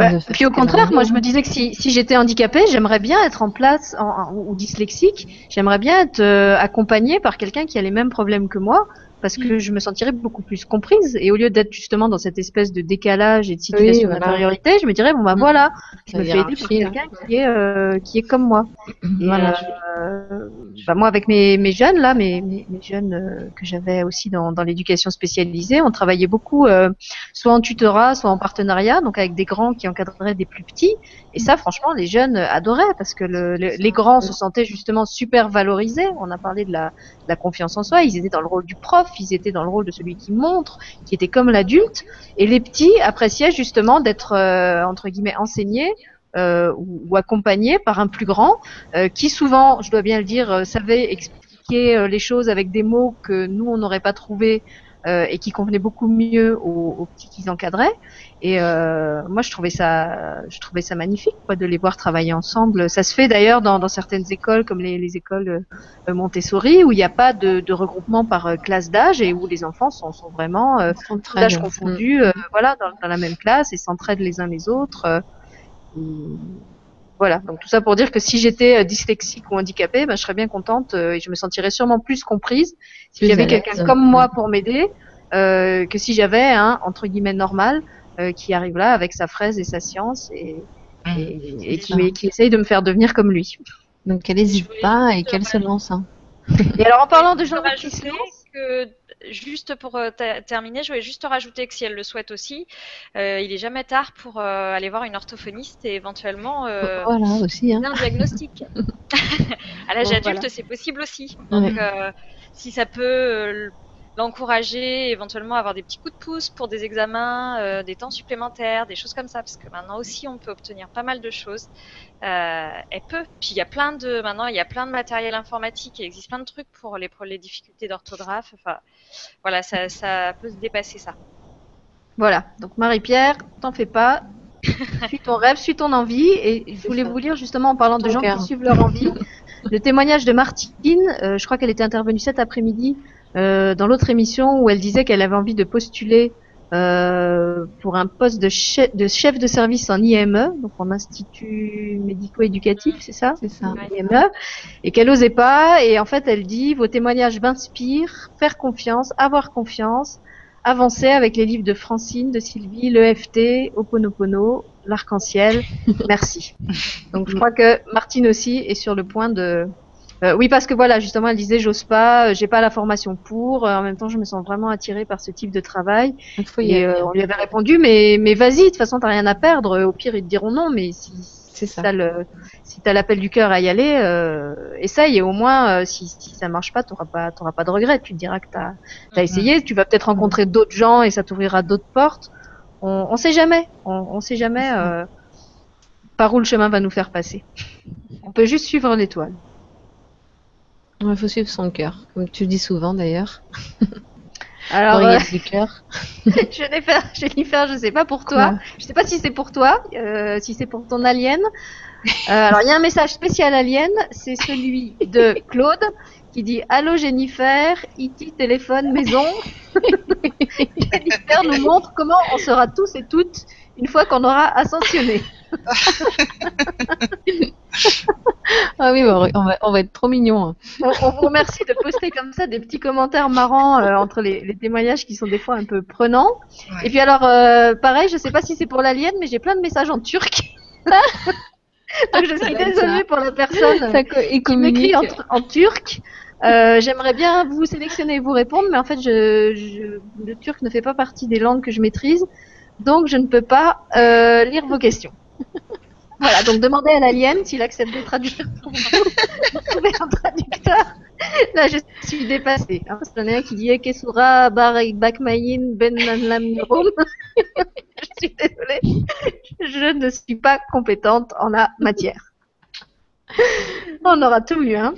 Bah, puis au contraire, moi je me disais que si, si j'étais handicapée, j'aimerais bien être en place ou dyslexique, j'aimerais bien être euh, accompagnée par quelqu'un qui a les mêmes problèmes que moi, parce que mm. je me sentirais beaucoup plus comprise et au lieu d'être justement dans cette espèce de décalage et de situation d'infériorité, je me dirais bon bah mm. voilà, je me fais aider par quelqu'un qui est euh, qui est comme moi. voilà. Euh, bah, moi avec mes, mes jeunes là, mes, mes, jeunes euh, que j'avais aussi dans, dans l'éducation spécialisée, on travaillait beaucoup soit en tutorat, soit en partenariat, donc avec des grands qui encadraient des plus petits. Et ça, franchement, les jeunes adoraient parce que le, les grands se sentaient justement super valorisés. On a parlé de la, la confiance en soi, ils étaient dans le rôle du prof, ils étaient dans le rôle de celui qui montre, qui était comme l'adulte. Et les petits appréciaient justement d'être entre guillemets enseignés euh, ou, ou, accompagnés par un plus grand, euh, qui souvent, je dois bien le dire, savait expliquer les choses avec des mots que nous on n'aurait pas trouvé euh, et qui convenait beaucoup mieux aux, aux petits qu'ils encadraient. Et euh, moi, je trouvais ça, je trouvais ça magnifique, quoi, de les voir travailler ensemble. Ça se fait d'ailleurs dans, dans certaines écoles, comme les, les écoles euh, Montessori, où il n'y a pas de, de, regroupement par euh, classe d'âge et où les enfants sont, sont vraiment euh, d'âge confondus, euh, voilà, dans, dans, la même classe et s'entraident les uns les autres. Voilà, donc tout ça pour dire que si j'étais euh, dyslexique ou handicapée, ben, je serais bien contente euh, et je me sentirais sûrement plus comprise si j'avais quelqu'un comme moi pour m'aider euh, que si j'avais un entre guillemets normal euh, qui arrive là avec sa fraise et sa science et, mmh, et, et qui, qui, essaye de me faire devenir comme lui. Donc elle n'hésite pas et qu'elle se lance. Hein. Et alors en parlant de gens qui se que juste pour euh, terminer, je voulais juste rajouter que si elle le souhaite aussi, euh, il est jamais tard pour euh, aller voir une orthophoniste et éventuellement euh, [laughs] voilà, aussi, hein. un diagnostic. [laughs] à l'âge bon, adulte, voilà. c'est possible aussi. Donc, ouais. si ça peut l'encourager, éventuellement avoir des petits coups de pouce pour des examens, euh, des temps supplémentaires, des choses comme ça, parce que maintenant aussi on peut obtenir pas mal de choses. Euh, elle peut. Puis il y a plein de maintenant il y a plein de matériel informatique, il existe plein de trucs pour les pour les difficultés d'orthographe. Enfin voilà, ça, ça peut se dépasser ça. Voilà. Donc Marie-Pierre, t'en fais pas. [laughs] suis ton rêve, suis ton envie. Et je voulais vous lire justement en parlant de gens qui suivent leur envie. Le témoignage de Martine, euh, je crois qu'elle était intervenue cet après-midi euh, dans l'autre émission où elle disait qu'elle avait envie de postuler euh, pour un poste de chef, de chef de service en IME, donc en institut médico-éducatif, c'est ça? C'est ça. IME, et qu'elle osait pas. Et en fait, elle dit vos témoignages m'inspirent, faire confiance, avoir confiance, avancer avec les livres de Francine, de Sylvie, l'EFT, Oponopono, l'arc-en-ciel. Merci. [laughs] Donc je crois que Martine aussi est sur le point de euh, oui, parce que voilà, justement, elle disait, j'ose pas, euh, j'ai pas la formation pour. Euh, en même temps, je me sens vraiment attirée par ce type de travail. Il faut y et euh, on lui avait répondu, mais mais vas-y, de toute façon, t'as rien à perdre. Au pire, ils te diront non, mais si ça. T'as le, si t'as l'appel du cœur à y aller, euh, essaye. Et au moins, si, si ça marche pas, t'auras pas, t'auras pas de regrets. Tu te diras que t'as, as essayé. Tu vas peut-être rencontrer d'autres gens et ça t'ouvrira d'autres portes. On, on sait jamais. On, on sait jamais euh, par où le chemin va nous faire passer. On peut juste suivre l'étoile. Il faut suivre son cœur, comme tu dis souvent d'ailleurs. [laughs] Alors, euh, du cœur. [laughs] Jennifer, Jennifer, je sais pas pour toi. Ouais. Je sais pas si c'est pour toi, euh, si c'est pour ton alien. Euh, alors, il y a un message spécial alien, c'est celui de Claude qui dit Allô Jennifer, IT téléphone maison. [laughs] Jennifer nous montre comment on sera tous et toutes une fois qu'on aura ascensionné. ah oui, on va, on va être trop mignons. Hein. On, on, vous remercie de poster comme ça des petits commentaires marrants euh, entre les, les, témoignages qui sont des fois un peu prenants. Ouais. Et puis alors, euh, pareil, je sais pas si c'est pour l'alien, mais j'ai plein de messages en turc. [laughs] Donc je suis désolée pour la personne qui m'écrit en, en, turc. Euh, J'aimerais bien vous sélectionner et vous répondre, mais en fait, je, je, le turc ne fait pas partie des langues que je maîtrise, donc je ne peux pas euh, lire vos questions. [laughs] Voilà, donc demandez à l'alien s'il accepte de traduire pour [laughs] vous. Trouver un traducteur? Là, je suis dépassée. Hein, parce qu'il y en a un qui dit Kesura Bakmayin Ben Nanlam [laughs] Je suis désolée. Je ne suis pas compétente en la matière. On aura tout vu, hein.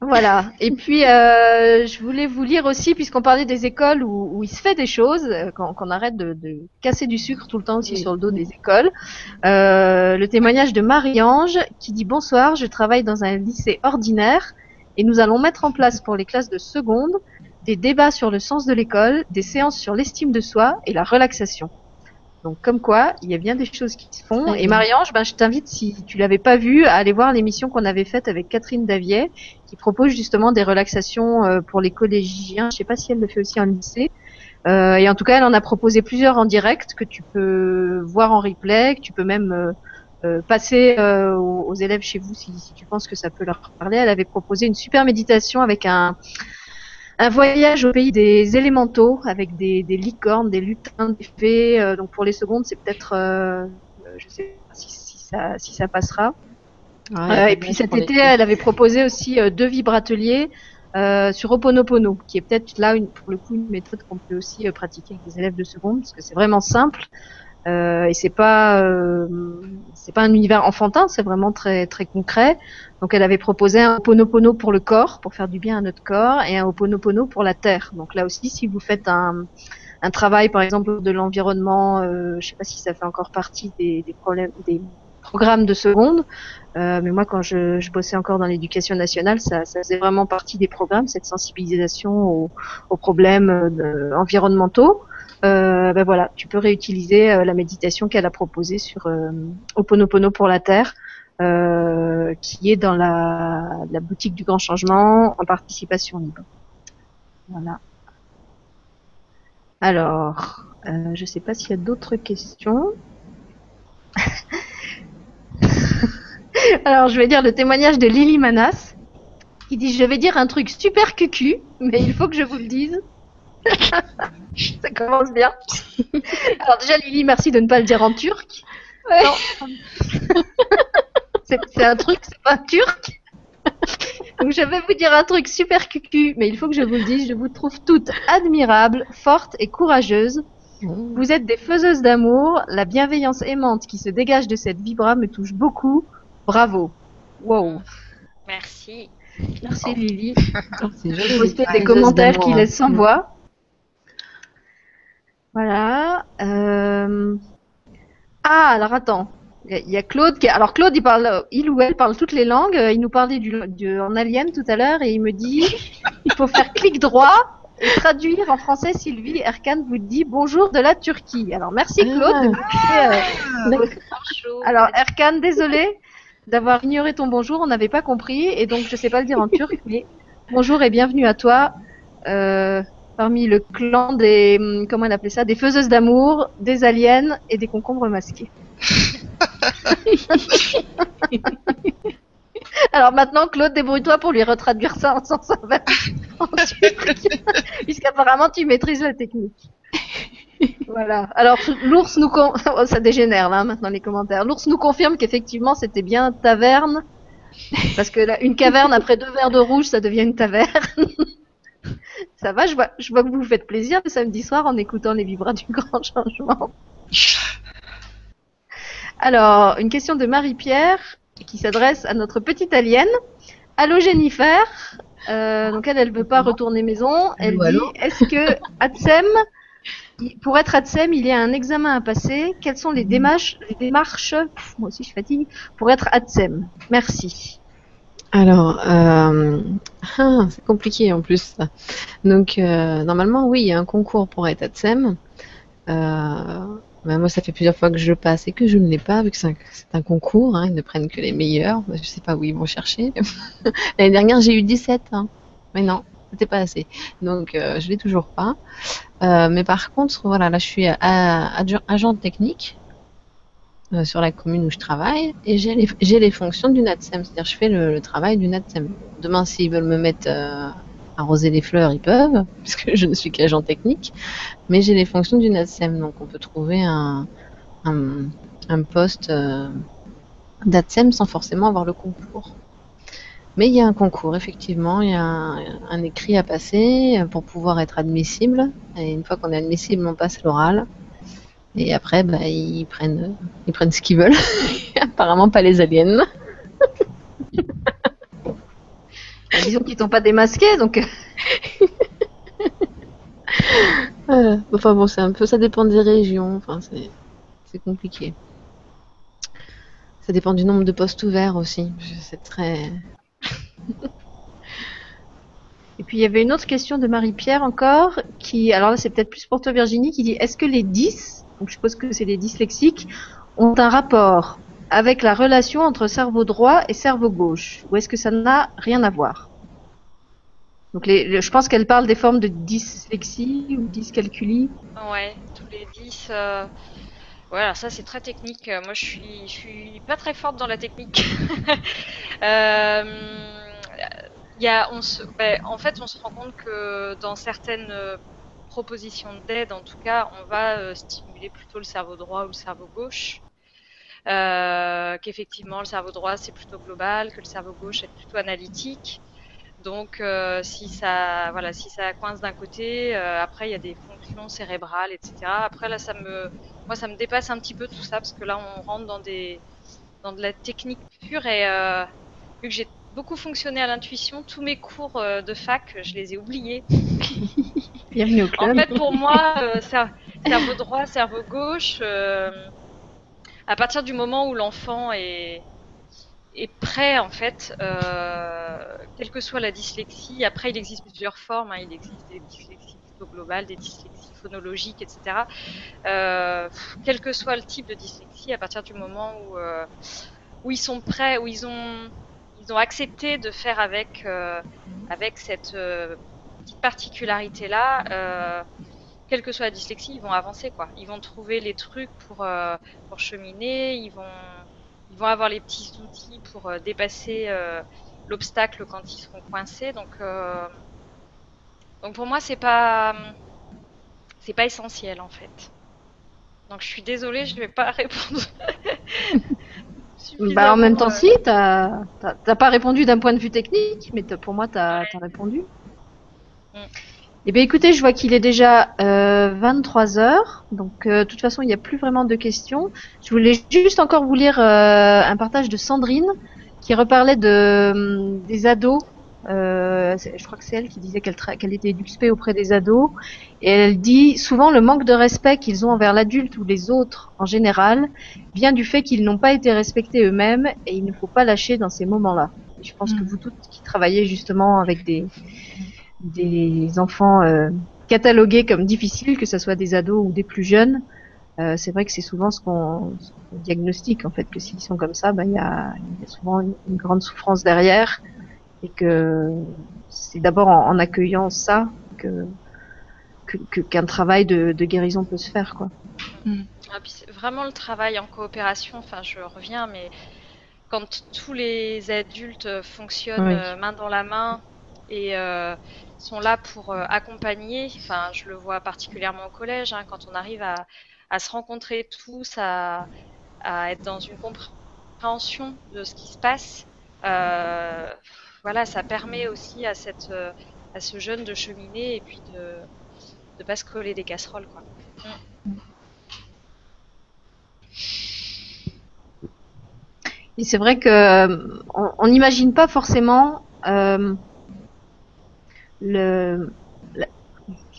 Voilà. Et puis, euh, je voulais vous lire aussi, puisqu'on parlait des écoles où, où, il se fait des choses, euh, qu'on arrête de, de, casser du sucre tout le temps aussi oui. sur le dos des écoles. Euh, le témoignage de Marie-Ange qui dit Bonsoir, je travaille dans un lycée ordinaire et nous allons mettre en place pour les classes de seconde des débats sur le sens de l'école, des séances sur l'estime de soi et la relaxation. Donc comme quoi, il y a bien des choses qui se font. Et Marie-Ange, ben, je t'invite, si tu l'avais pas vu, à aller voir l'émission qu'on avait faite avec Catherine Davier, qui propose justement des relaxations euh, pour les collégiens. Je sais pas si elle le fait aussi en lycée. Euh, et en tout cas, elle en a proposé plusieurs en direct que tu peux voir en replay, que tu peux même euh, euh passer euh, aux, aux, élèves chez vous si, si, tu penses que ça peut leur parler. Elle avait proposé une super méditation avec un, un voyage au pays des élémentaux avec des, des licornes, des lutins, des fées. Euh, donc pour les secondes, c'est peut-être, euh, je sais pas si, si, ça, si ça passera. et puis cet été, elle avait proposé aussi deux vibrateliers euh, sur Oponopono, qui est peut-être là une, pour le coup une méthode qu'on peut aussi euh, pratiquer avec des élèves de seconde, parce que c'est vraiment simple euh, et c'est pas euh, c'est pas un univers enfantin, c'est vraiment très très concret. Donc elle avait proposé un Oponopono pour le corps, pour faire du bien à notre corps, et un Oponopono pour la terre. Donc là aussi, si vous faites un un travail par exemple de l'environnement, euh, je sais pas si ça fait encore partie des, des problèmes des programme de seconde. Euh, mais moi, quand je, bossais encore dans l'éducation nationale, ça, faisait vraiment partie des programmes, cette sensibilisation aux, aux problèmes euh, environnementaux. Euh, ben voilà, tu peux réutiliser euh, la méditation qu'elle a proposée sur euh, Oponopono pour la Terre, qui est dans la, boutique du Grand Changement en participation libre. Voilà. Alors, je ne sais pas s'il y a d'autres questions. [laughs] Alors, je vais dire le témoignage de Lily Manas, qui dit Je vais dire un truc super cucu, mais il faut que je vous le dise. [laughs] Ça commence bien. Alors, déjà, Lily, merci de ne pas le dire en turc. c'est un truc, c'est pas turc. Donc, je vais vous dire un truc super cucu, mais il faut que je vous le dise. Je vous trouve toutes admirables, fortes et courageuses. Vous êtes des faiseuses d'amour. La bienveillance aimante qui se dégage de cette vibra me touche beaucoup. Bravo. Wow. Merci. Merci Lily. [laughs] J'ai posté des commentaires qui laissent sans voix. Voilà. Euh... Ah, alors attends. Il y, a Claude qui. Alors Claude, il parle, il ou elle parle toutes les langues. Il nous parlait du, en alien tout à l'heure et il me dit, [laughs] il faut faire clic droit et traduire en français, Sylvie, Erkan vous dit bonjour de la Turquie. Alors merci Claude. Ah, euh, alors Erkan, désolé d'avoir ignoré ton bonjour, on n'avait pas compris et donc je sais pas le dire en turc, mais bonjour et bienvenue à toi euh, parmi le clan des hum, comment on appelait ça, des faiseuses d'amour, des aliens et des concombres masqués. [laughs] Alors maintenant, Claude, débrouille-toi pour lui retraduire ça en sens inverse [laughs] puisqu'apparemment tu maîtrises la technique. voilà. Alors l'ours nous con... [laughs] Oh, ça dégénère là maintenant les commentaires. L'ours nous confirme qu'effectivement c'était bien taverne parce que là, une caverne après deux verres de rouge ça devient une taverne. [laughs] ça va, je vois, je vois que vous vous faites plaisir le samedi soir en écoutant les vibras du [laughs] grand changement. Alors, une question de Marie-Pierre qui s'adresse à notre petite alien. Allô Jennifer, euh, donc elle, elle veut pas retourner maison. Elle dit, est-ce que Atsem, pour être Atsem, il y a un examen à passer? Quelles sont les démarches, les démarches, moi aussi je fatigue, pour être Atsem? Merci. Alors, euh, [laughs] ah, c'est compliqué en plus. Donc, euh, normalement, oui, il y a un concours pour être Atsem. Euh, bah, moi, ça fait plusieurs fois que je passe et que je ne l'ai pas, vu que c'est un, concours. Hein, ils ne prennent que les meilleurs. Je ne sais pas où ils vont chercher. [laughs] L'année dernière, j'ai eu 17. Hein. Mais non, c'était pas assez. Donc, euh, je l'ai toujours pas. Mais par contre, voilà, là, je suis agent technique euh, sur la commune où je travaille et j'ai les, les, fonctions du NATSEM. C'est-à-dire, je fais le, le travail du NATSEM. Demain, s'ils veulent me mettre euh, arroser les fleurs, ils peuvent, [laughs] puisque je ne suis qu'agent technique, mais j'ai les fonctions du NATSEM, donc on peut trouver un, un, poste euh, sans forcément avoir le concours. Mais il y a un concours, effectivement, il y a un, écrit à passer pour pouvoir être admissible, et une fois qu'on est admissible, on passe l'oral. Et après, bah, ils, prennent, ils prennent ce qu'ils veulent. [laughs] Apparemment pas les aliens. [laughs] Bah, disons qu'ils t'ont pas démasqué, donc. [laughs] Euh, enfin bon, c'est un peu, ça dépend des régions. Enfin, c'est compliqué. Ça dépend du nombre de postes ouverts aussi. C'est très. Et puis il y avait une autre question de Marie-Pierre encore, qui, alors là c'est peut-être plus pour toi Virginie, qui dit est-ce que les 10, donc je suppose que c'est les dyslexiques, ont un rapport avec la relation entre cerveau droit et cerveau gauche Ou est-ce que ça n'a rien à voir? Donc je pense qu'elle parle des formes de dyslexie ou dyscalculie. Ouais, tous les 10. Euh... Voilà, ça c'est très technique. Moi je suis, suis pas très forte dans la technique. [laughs] euh, y a, ben, en fait, on se rend compte que dans certaines propositions d'aide, en tout cas, on va euh, stimuler plutôt le cerveau droit ou le cerveau gauche. qu'effectivement le cerveau droit c'est plutôt global, que le cerveau gauche est plutôt analytique. Donc si ça voilà si ça coince d'un côté, après il y a des fonctions cérébrales, etc. Après là ça me moi ça me dépasse un petit peu tout ça parce que là on rentre dans des dans de la technique pure et vu que j'ai beaucoup fonctionné à l'intuition. Tous mes cours euh, de fac, je les ai oubliés. [laughs] Bienvenue au club. En fait, pour moi, [laughs] euh, cerveau droit, cerveau gauche, euh, à partir du moment où l'enfant est, est prêt, en fait, quelle que soit la dyslexie, après, il existe plusieurs formes. Hein. il existe des dyslexies plutôt globales, des dyslexies phonologiques, etc. quel que soit le type de dyslexie, à partir du moment où, où ils sont prêts, où ils ont ils ont accepté de faire avec, euh, avec cette euh, particularité-là. Euh, quelle que soit la dyslexie, ils vont avancer, quoi. Ils vont trouver les trucs pour, pour cheminer, ils vont, ils vont avoir les petits outils pour dépasser l'obstacle quand ils seront coincés. Donc, donc pour moi, c'est pas, c'est pas essentiel en fait. Donc je suis désolée, je ne vais pas [laughs] répondre Bah, en même temps, si, t'as pas répondu d'un point de vue technique, mais pour moi, t'as as répondu. Mm. Eh bien, écoutez, je vois qu'il est déjà euh, 23 heures, donc euh, de toute façon, il n'y a plus vraiment de questions. Je voulais juste encore vous lire euh, un partage de Sandrine qui reparlait de hum, des ados euh, je crois que c'est elle qui disait qu'elle était éduquée auprès des ados. Et elle dit souvent le manque de respect qu'ils ont envers l'adulte ou les autres en général vient du fait qu'ils n'ont pas été respectés eux-mêmes et il ne faut pas lâcher dans ces moments-là. Je pense que mm. vous toutes qui travaillez justement avec des, des enfants euh, catalogués comme difficiles, que ce soit des ados ou des plus jeunes, euh, c'est vrai que c'est souvent ce qu'on diagnostique en fait que s'ils sont comme ça, ben il y a, y a souvent une, grande souffrance derrière et que c'est d'abord en, accueillant ça que qu'un travail de, guérison peut se faire quoi. Mm. Ah, vraiment le travail en coopération. Enfin, je reviens, mais quand tous les adultes fonctionnent euh, main dans la main et euh, sont là pour euh, accompagner. Enfin, je le vois particulièrement au collège, hein, quand on arrive à, se rencontrer tous, à, être dans une compréhension de ce qui se passe. Euh, voilà, ça permet aussi à, cette, euh, à ce jeune de cheminer et puis de ne pas se coller des casseroles. Quoi. Et c'est vrai que on n'imagine pas forcément le,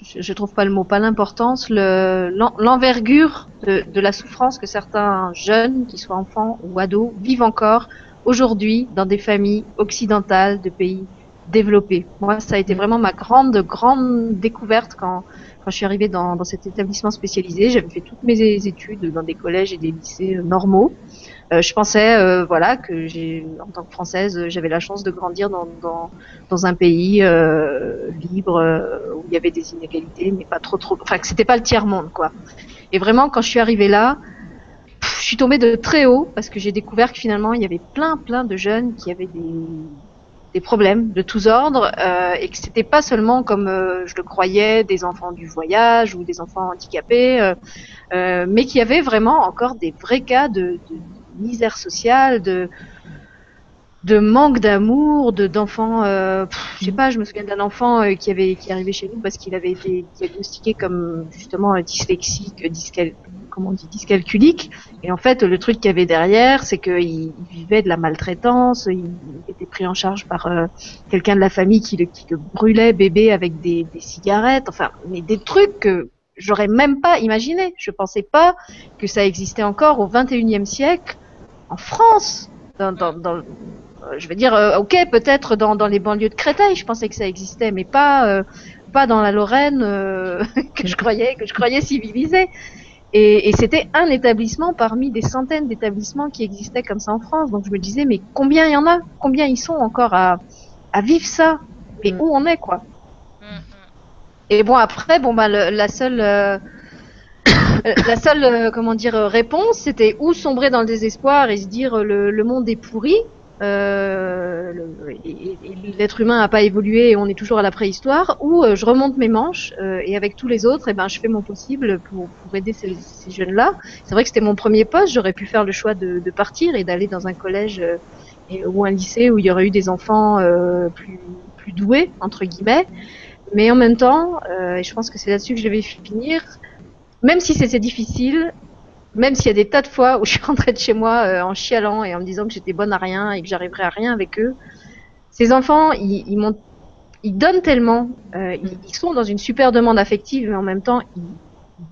je, trouve pas le mot, pas l'importance, l'envergure de, de, la souffrance que certains jeunes, qu'ils soient enfants ou ados, vivent encore aujourd'hui dans des familles occidentales de pays développés. Moi, ça a été vraiment ma grande, grande découverte quand, quand je suis arrivée dans, dans cet établissement spécialisé. J'avais fait toutes mes études dans des collèges et des lycées euh, normaux. Euh, je pensais, euh, voilà, que en tant que française, j'avais la chance de grandir dans, un pays euh, libre euh, où il y avait des inégalités, mais pas trop, trop, enfin que c'était pas le tiers monde, quoi. Et vraiment, quand je suis arrivée là, je suis tombée de très haut parce que j'ai découvert que finalement il y avait plein plein de jeunes qui avaient des, problèmes de tous ordres euh, et que c'était pas seulement comme euh, je le croyais des enfants du voyage ou des enfants handicapés, euh, euh mais qui avaient vraiment encore des vrais cas de misère sociale, de de manque d'amour, de d'enfants. Euh, je sais pas, je me souviens d'un enfant euh, qui avait qui arrivait chez nous parce qu'il avait été diagnostiqué comme justement dyslexique, discal, comment on dit, dyscalculique. Et en fait, le truc qu'il y avait derrière, c'est qu'il vivait de la maltraitance, il, était pris en charge par euh, quelqu'un de la famille qui le, qui le brûlait bébé avec des, des cigarettes. Enfin, mais des trucs que j'aurais même pas imaginé. Je pensais pas que ça existait encore au 21e siècle en France. Dans, dans, dans, je veux dire, euh, ok, peut-être dans, dans les banlieues de Créteil, je pensais que ça existait, mais pas euh, pas dans la Lorraine euh, [laughs] que je croyais que je croyais civilisée. Et, et c'était un établissement parmi des centaines d'établissements qui existaient comme ça en France. Donc je me disais, mais combien il y en a? Combien ils sont encore à, à vivre ça? Et mm. où on est, quoi? Mm, mm. Et bon, après, bon, bah, la seule, la seule, comment dire, réponse, c'était ou sombrer dans le désespoir et se dire le, monde est pourri, euh, l'être humain n'a pas évolué et on est toujours à la préhistoire, ou euh, je remonte mes manches euh, et avec tous les autres, et eh ben, je fais mon possible pour, aider ces, jeunes-là. C'est vrai que c'était mon premier poste, j'aurais pu faire le choix de, de partir et d'aller dans un collège ou un lycée où il y aurait eu des enfants plus, plus doués, entre guillemets. Mais en même temps, et je pense que c'est là-dessus que je vais finir, même si c'était difficile, même s'il y a des tas de fois où je suis rentrée de chez moi euh, en chialant et en me disant que j'étais bonne à rien et que j'arriverais à rien avec eux, ces enfants, ils, donnent tellement, euh, ils, sont dans une super demande affective, mais en même temps, ils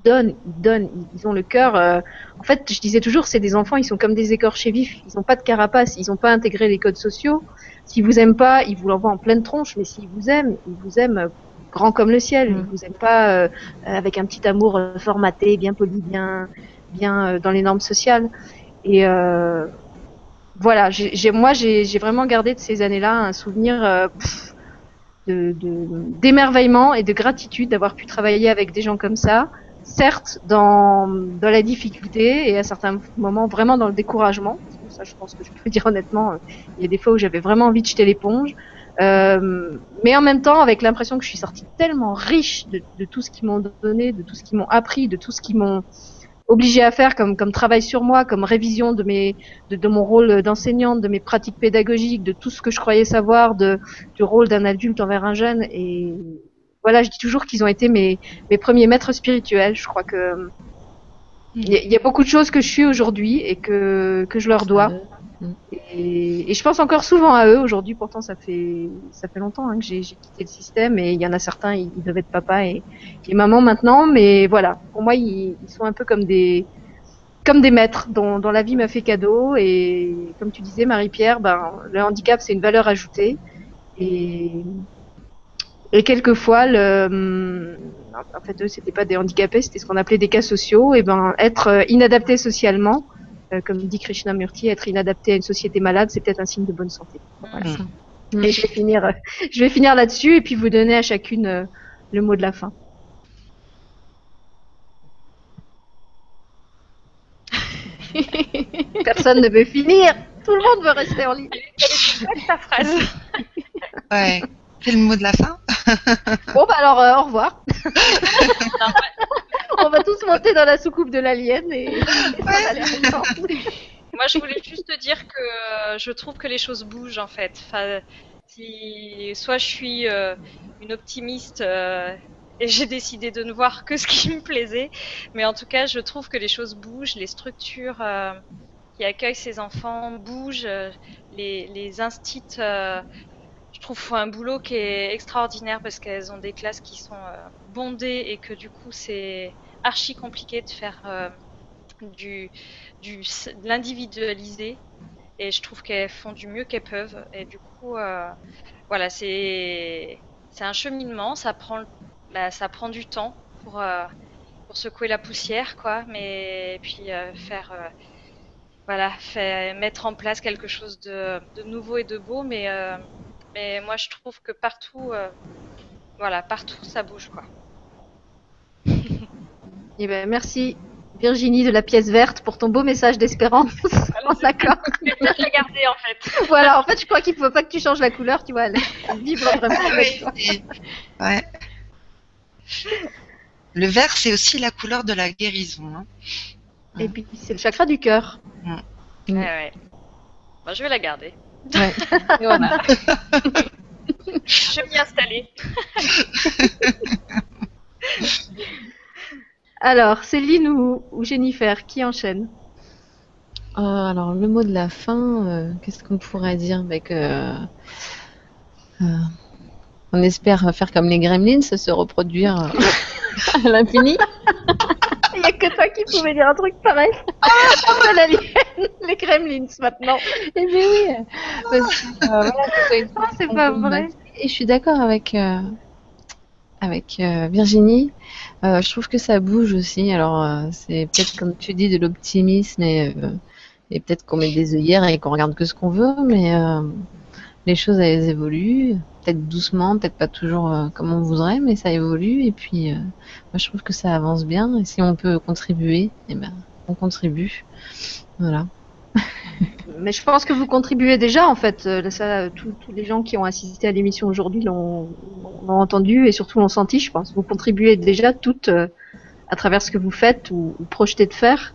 donnent, ils donnent, ils, ont le cœur. Euh, en fait, je disais toujours, c'est des enfants, ils sont comme des écorchés vifs, ils n'ont pas de carapace, ils n'ont pas intégré les codes sociaux. S'ils vous aiment pas, ils vous l'envoient en pleine tronche, mais s'ils vous aiment, ils vous aiment grand comme le ciel. Ils vous aiment pas avec un petit amour formaté, bien poli, bien bien euh, dans les normes sociales. Et euh, voilà, j'ai, moi, j'ai, vraiment gardé de ces années-là un souvenir euh, de, d'émerveillement et de gratitude d'avoir pu travailler avec des gens comme ça. Certes, dans, dans la difficulté et à certains moments vraiment dans le découragement. Ça, je pense que je peux dire honnêtement, il y a des fois où j'avais vraiment envie de jeter l'éponge. Euh, mais en même temps, avec l'impression que je suis sortie tellement riche de, de tout ce qu'ils m'ont donné, de tout ce qu'ils m'ont appris, de tout ce qu'ils m'ont obligé à faire comme, comme travail sur moi, comme révision de, mes, de, de mon rôle d'enseignante, de mes pratiques pédagogiques, de tout ce que je croyais savoir de, du rôle d'un adulte envers un jeune. Et voilà, je dis toujours qu'ils ont été mes, mes premiers maîtres spirituels. Je crois que il y, a beaucoup de choses que je suis aujourd'hui et que, que je leur dois. Et, je pense encore souvent à eux aujourd'hui. Pourtant, ça fait ça fait longtemps hein, que j'ai quitté le système et il y en a certains, ils, ils devaient être papa et, et, maman maintenant. Mais voilà, pour moi, ils, ils, sont un peu comme des comme des maîtres dont, dont la vie m'a fait cadeau. Et comme tu disais, Marie-Pierre, ben, le handicap, c'est une valeur ajoutée. Et, et quelquefois, le, en fait, eux, c'était pas des handicapés, c'était ce qu'on appelait des cas sociaux. Et ben, être inadapté socialement euh, comme dit Krishnamurti, être inadapté à une société malade, c'est peut-être un signe de bonne santé. Voilà. Mm. Et je vais finir, euh, je vais finir là-dessus et puis vous donner à chacune euh, le mot de la fin. [laughs] Personne ne veut finir. Tout le monde veut rester en ligne. ta phrase. Ouais. C'est le mot de la fin. [laughs] bon bah alors au revoir. [laughs] on va tous monter dans la soucoupe de l'alien et, Moi, je voulais juste te dire que euh, je trouve que les choses bougent en fait. Enfin, si, soit je suis euh, une optimiste euh, et j'ai décidé de ne voir que ce qui me plaisait, mais en tout cas, je trouve que les choses bougent, les structures qui accueillent ces enfants bougent, les, les instits je trouve un boulot qui est extraordinaire parce qu'elles ont des classes qui sont bondées et que du coup c'est archi compliqué de faire euh, du, de l'individualiser. Et je trouve qu'elles font du mieux qu'elles peuvent. Et du coup, euh, voilà, c'est, c'est un cheminement. Ça prend, bah, ça prend du temps pour, euh, pour secouer la poussière, quoi. Mais puis faire, voilà, mettre en place quelque chose de, de nouveau et de beau. Mais, mais moi, je trouve que partout, voilà, partout, ça bouge, quoi. [laughs] Eh ben, merci Virginie de la pièce verte pour ton beau message d'espérance. [laughs] D'accord. Je vais la garder en fait. [laughs] voilà, en fait, je crois qu'il ne faut pas que tu changes la couleur, tu vois, elle, vibre vraiment Ouais. Le vert, c'est aussi la couleur de la guérison. Hein. Et puis, c'est le chakra du cœur. Mm. Ouais, ouais. Bah, je vais la garder. Ouais. Et voilà. je vais m'y installer. [laughs] Alors, Céline ou, Jennifer, qui enchaîne? Euh, Alors, le mot de la fin, euh, qu'est-ce qu'on pourrait dire? Avec, euh, On espère faire comme les gremlins, se reproduire [laughs] à l'infini. A que toi qui pouvais dire un truc pareil. [laughs] Ah, les gremlins maintenant. Eh bien oui. Parce ah, c'est pas vrai. Et je suis d'accord avec avec Virginie. Euh, je trouve que ça bouge aussi. Alors, euh, c'est peut-être comme tu dis de l'optimisme et, euh, et peut-être qu'on met des œillères et qu'on regarde que ce qu'on veut, mais les choses elles évoluent, peut-être doucement, peut-être pas toujours comme on voudrait, mais ça évolue. Et puis, moi, je trouve que ça avance bien. Et si on peut contribuer, eh ben, on contribue. Voilà. [laughs] mais je pense que vous contribuez déjà en fait. Euh, tous, les gens qui ont assisté à l'émission aujourd'hui l'ont entendu et surtout l'ont senti. Je pense. Vous contribuez déjà toutes euh, à travers ce que vous faites ou, ou projetez de faire.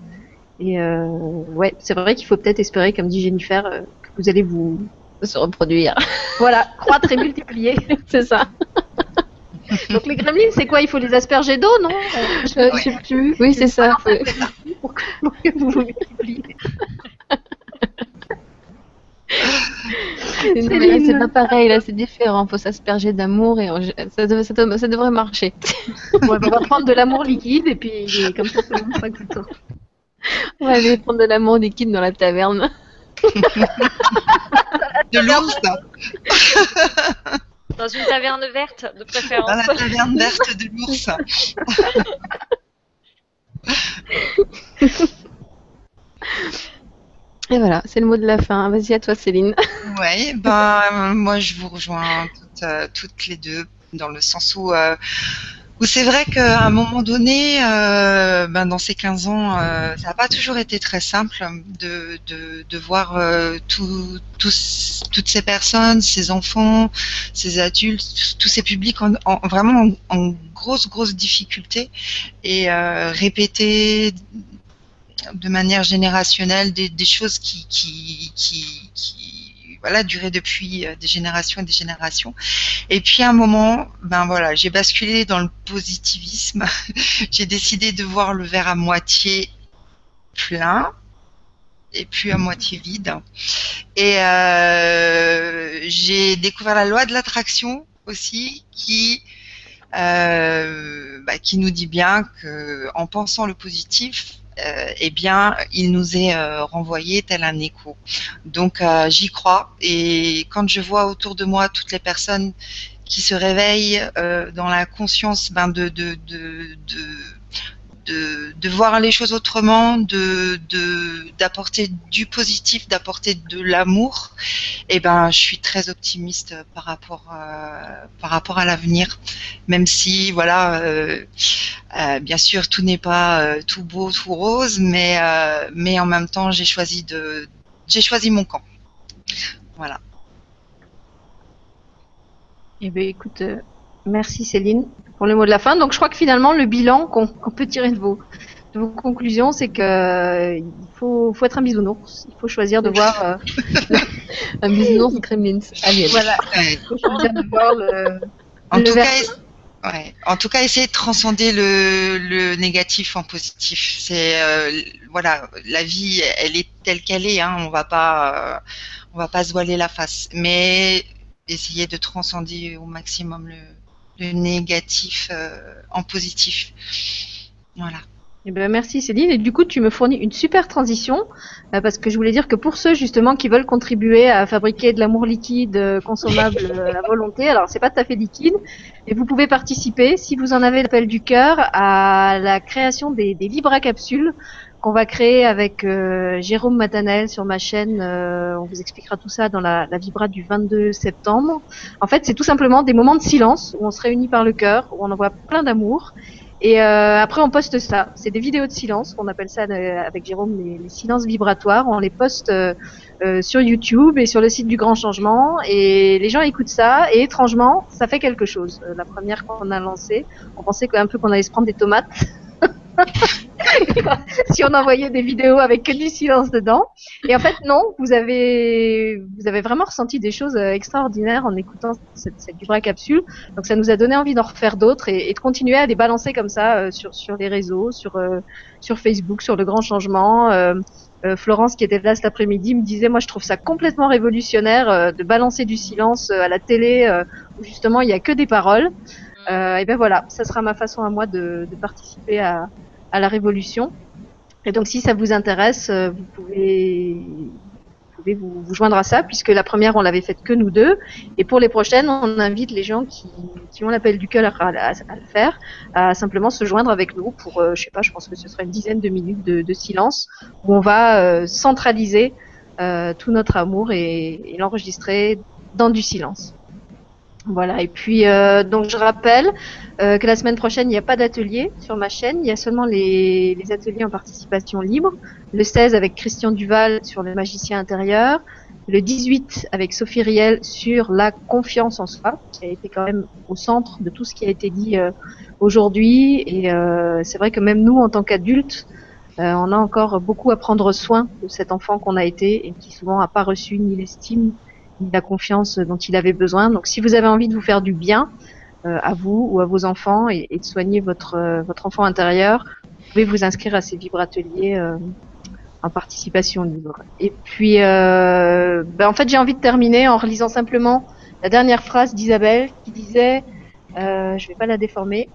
Et euh, ouais, c'est vrai qu'il faut peut-être espérer, comme dit Jennifer, que vous allez vous se reproduire. Voilà, croître et multiplier. [laughs] c'est ça. Donc les gremlins, c'est quoi? Il faut les asperger d'eau, non? Je sais plus. Oui, c'est ça. Pour que, vous vous multipliez. C'est pas pareil, là, c'est différent. Faut s'asperger d'amour et ça, devrait marcher. on va prendre de l'amour liquide et puis comme ça, ça ne pas tout le temps. On va aller prendre de l'amour liquide dans la taverne. [laughs] de l'ours [laughs] Dans une taverne verte, de préférence. Dans la taverne verte de l'ours. Et voilà, c'est le mot de la fin. Vas-y à toi, Céline. Oui, ben moi je vous rejoins toutes, euh, toutes les deux dans le sens où euh, c'est vrai qu'à un moment donné, euh, ben dans ces 15 ans, euh, ça n'a pas toujours été très simple de, voir euh, toutes ces personnes, ces enfants, ces adultes, tous ces publics en, en vraiment en, en, grosse, grosse difficulté et répéter de manière générationnelle des, choses qui voilà duré depuis euh, des générations et des générations. Et puis à un moment, ben voilà, j'ai basculé dans le positivisme. [laughs] j'ai décidé de voir le verre à moitié plein et puis à moitié vide. Et euh, j'ai découvert la loi de l'attraction aussi, qui euh, bah, qui nous dit bien que en pensant le positif, eh bien, il nous est euh, renvoyé tel un écho. Donc, euh, j'y crois. Et quand je vois autour de moi toutes les personnes qui se réveillent dans la conscience ben, de, de, de, de de, voir les choses autrement, de d'apporter du positif, d'apporter de l'amour, eh ben je suis très optimiste par rapport euh, par rapport à l'avenir, même si voilà, euh, euh, bien sûr tout n'est pas tout beau, tout rose, mais mais en même temps j'ai choisi de j'ai choisi mon camp, voilà. Eh ben écoute, merci Céline pour le mot de la fin. Donc je crois que finalement le bilan qu'on peut tirer de vos, de vos conclusions, c'est que euh, il faut, faut, être un bisounours. Il faut choisir de voir euh, [laughs] un bisounours Kremlins. Allez, voilà. Il faut choisir de voir le. En tout cas, Ouais. En tout cas, essayer de transcender le, le négatif en positif. C'est euh, voilà, la vie, elle est telle qu'elle est. Hein. On va pas, euh, on va pas se voiler la face, mais essayer de transcender au maximum le, négatif euh, en positif. Voilà. Eh ben, merci Céline. Et du coup, tu me fournis une super transition euh, parce que je voulais dire que pour ceux justement qui veulent contribuer à fabriquer de l'amour liquide euh, consommable [laughs] à volonté, alors c'est pas tout à fait liquide, mais vous pouvez participer si vous en avez l'appel du cœur à la création des, des capsules qu'on va créer avec euh, Jérôme Matanel sur ma chaîne. Euh, on vous expliquera tout ça dans la, la Vibra du 22 septembre. En fait, c'est tout simplement des moments de silence où on se réunit par le cœur, où on envoie plein d'amour. Et euh, après, on poste ça. C'est des vidéos de silence, on appelle ça avec Jérôme les, les, silences vibratoires. On les poste sur YouTube et sur le site du Grand Changement. Et les gens écoutent ça. Et étrangement, ça fait quelque chose. la première qu'on a lancée, on pensait un peu qu'on allait se prendre des tomates. [laughs] [laughs] si on envoyait des vidéos avec que du silence dedans. Et en fait, non, vous avez, vous avez vraiment ressenti des choses euh, extraordinaires en écoutant cette, cette vraie capsule. Donc ça nous a donné envie d'en refaire d'autres et, et, de continuer à les balancer comme ça euh, sur, sur les réseaux, sur, euh, sur Facebook, sur le grand changement. Euh, Florence qui était là cet après-midi me disait moi je trouve ça complètement révolutionnaire de balancer du silence à la télé où justement il y a que des paroles. Euh, et ben voilà, ça sera ma façon à moi de, de participer à, à, la révolution. Et donc si ça vous intéresse, euh, vous pouvez, vous, joindre à ça, puisque la première on l'avait faite que nous deux. Et pour les prochaines, on invite les gens qui, ont l'appel du cœur à, le faire, à simplement se joindre avec nous pour, euh, je sais pas, je pense que ce sera une dizaine de minutes de, silence où on va euh, centraliser euh, tout notre amour et l'enregistrer dans du silence. Voilà, et puis euh, donc je rappelle euh, que la semaine prochaine, il n'y a pas d'atelier sur ma chaîne, il y a seulement les, ateliers en participation libre. Le 16 avec Christian Duval sur le magicien intérieur, le 18 avec Sophie Riel sur la confiance en soi, qui a été quand même au centre de tout ce qui a été dit euh, aujourd'hui. Et c'est vrai que même nous, en tant qu'adultes, on a encore beaucoup à prendre soin de cet enfant qu'on a été et qui souvent n'a pas reçu ni l'estime la confiance dont il avait besoin. Donc si vous avez envie de vous faire du bien euh, à vous ou à vos enfants et, de soigner votre, euh, votre enfant intérieur, vous pouvez vous inscrire à ces vibrateliers euh, en participation libre. Et puis, ben, en fait, j'ai envie de terminer en relisant simplement la dernière phrase d'Isabelle qui disait, je vais pas la déformer,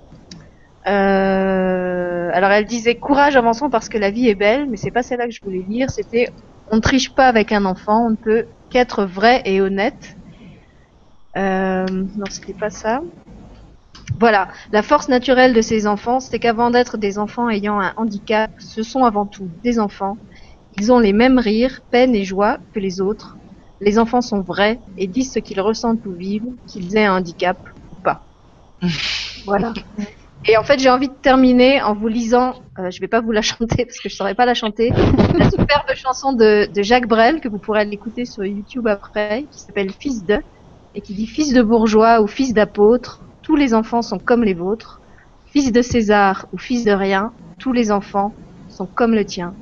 alors elle disait courage avançons parce que la vie est belle, mais c'est pas celle-là que je voulais lire. C'était on ne triche pas avec un enfant, on ne peut qu'être vrai et honnête. Euh, non, c'était pas ça. Voilà, la force naturelle de ces enfants, c'est qu'avant d'être des enfants ayant un handicap, ce sont avant tout des enfants. Ils ont les mêmes rires, peines et joies que les autres. Les enfants sont vrais et disent ce qu'ils ressentent ou vivent, qu'ils aient un handicap ou pas. [laughs] voilà. Et en fait, j'ai envie de terminer en vous lisant, euh, je vais pas vous la [laughs] chanter parce que je saurais pas la chanter, la superbe chanson de Jacques Brel que vous pourrez l'écouter sur YouTube après, qui s'appelle Fils de, et qui dit Fils de bourgeois ou fils d'apôtre, tous les enfants sont comme les vôtres. Fils de César ou fils de rien, tous les enfants sont comme le tien.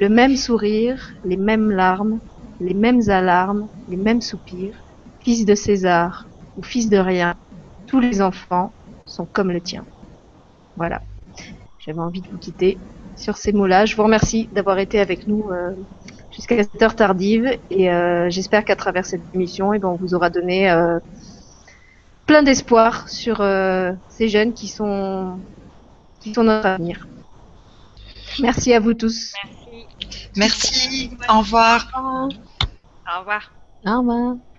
Le même sourire, les mêmes larmes, les mêmes alarmes, les mêmes soupirs. Fils de César ou fils de rien, tous les enfants sont comme le tien. Voilà. J'avais envie de vous quitter sur ces mots-là. Je vous remercie d'avoir été avec nous euh, jusqu'à cette heure tardive et euh, j'espère qu'à travers cette émission, eh ben, on vous aura donné euh, plein d'espoir sur ces jeunes qui sont qui sont notre avenir. Merci à vous tous. Merci. Merci. Au revoir. Au revoir. Au revoir.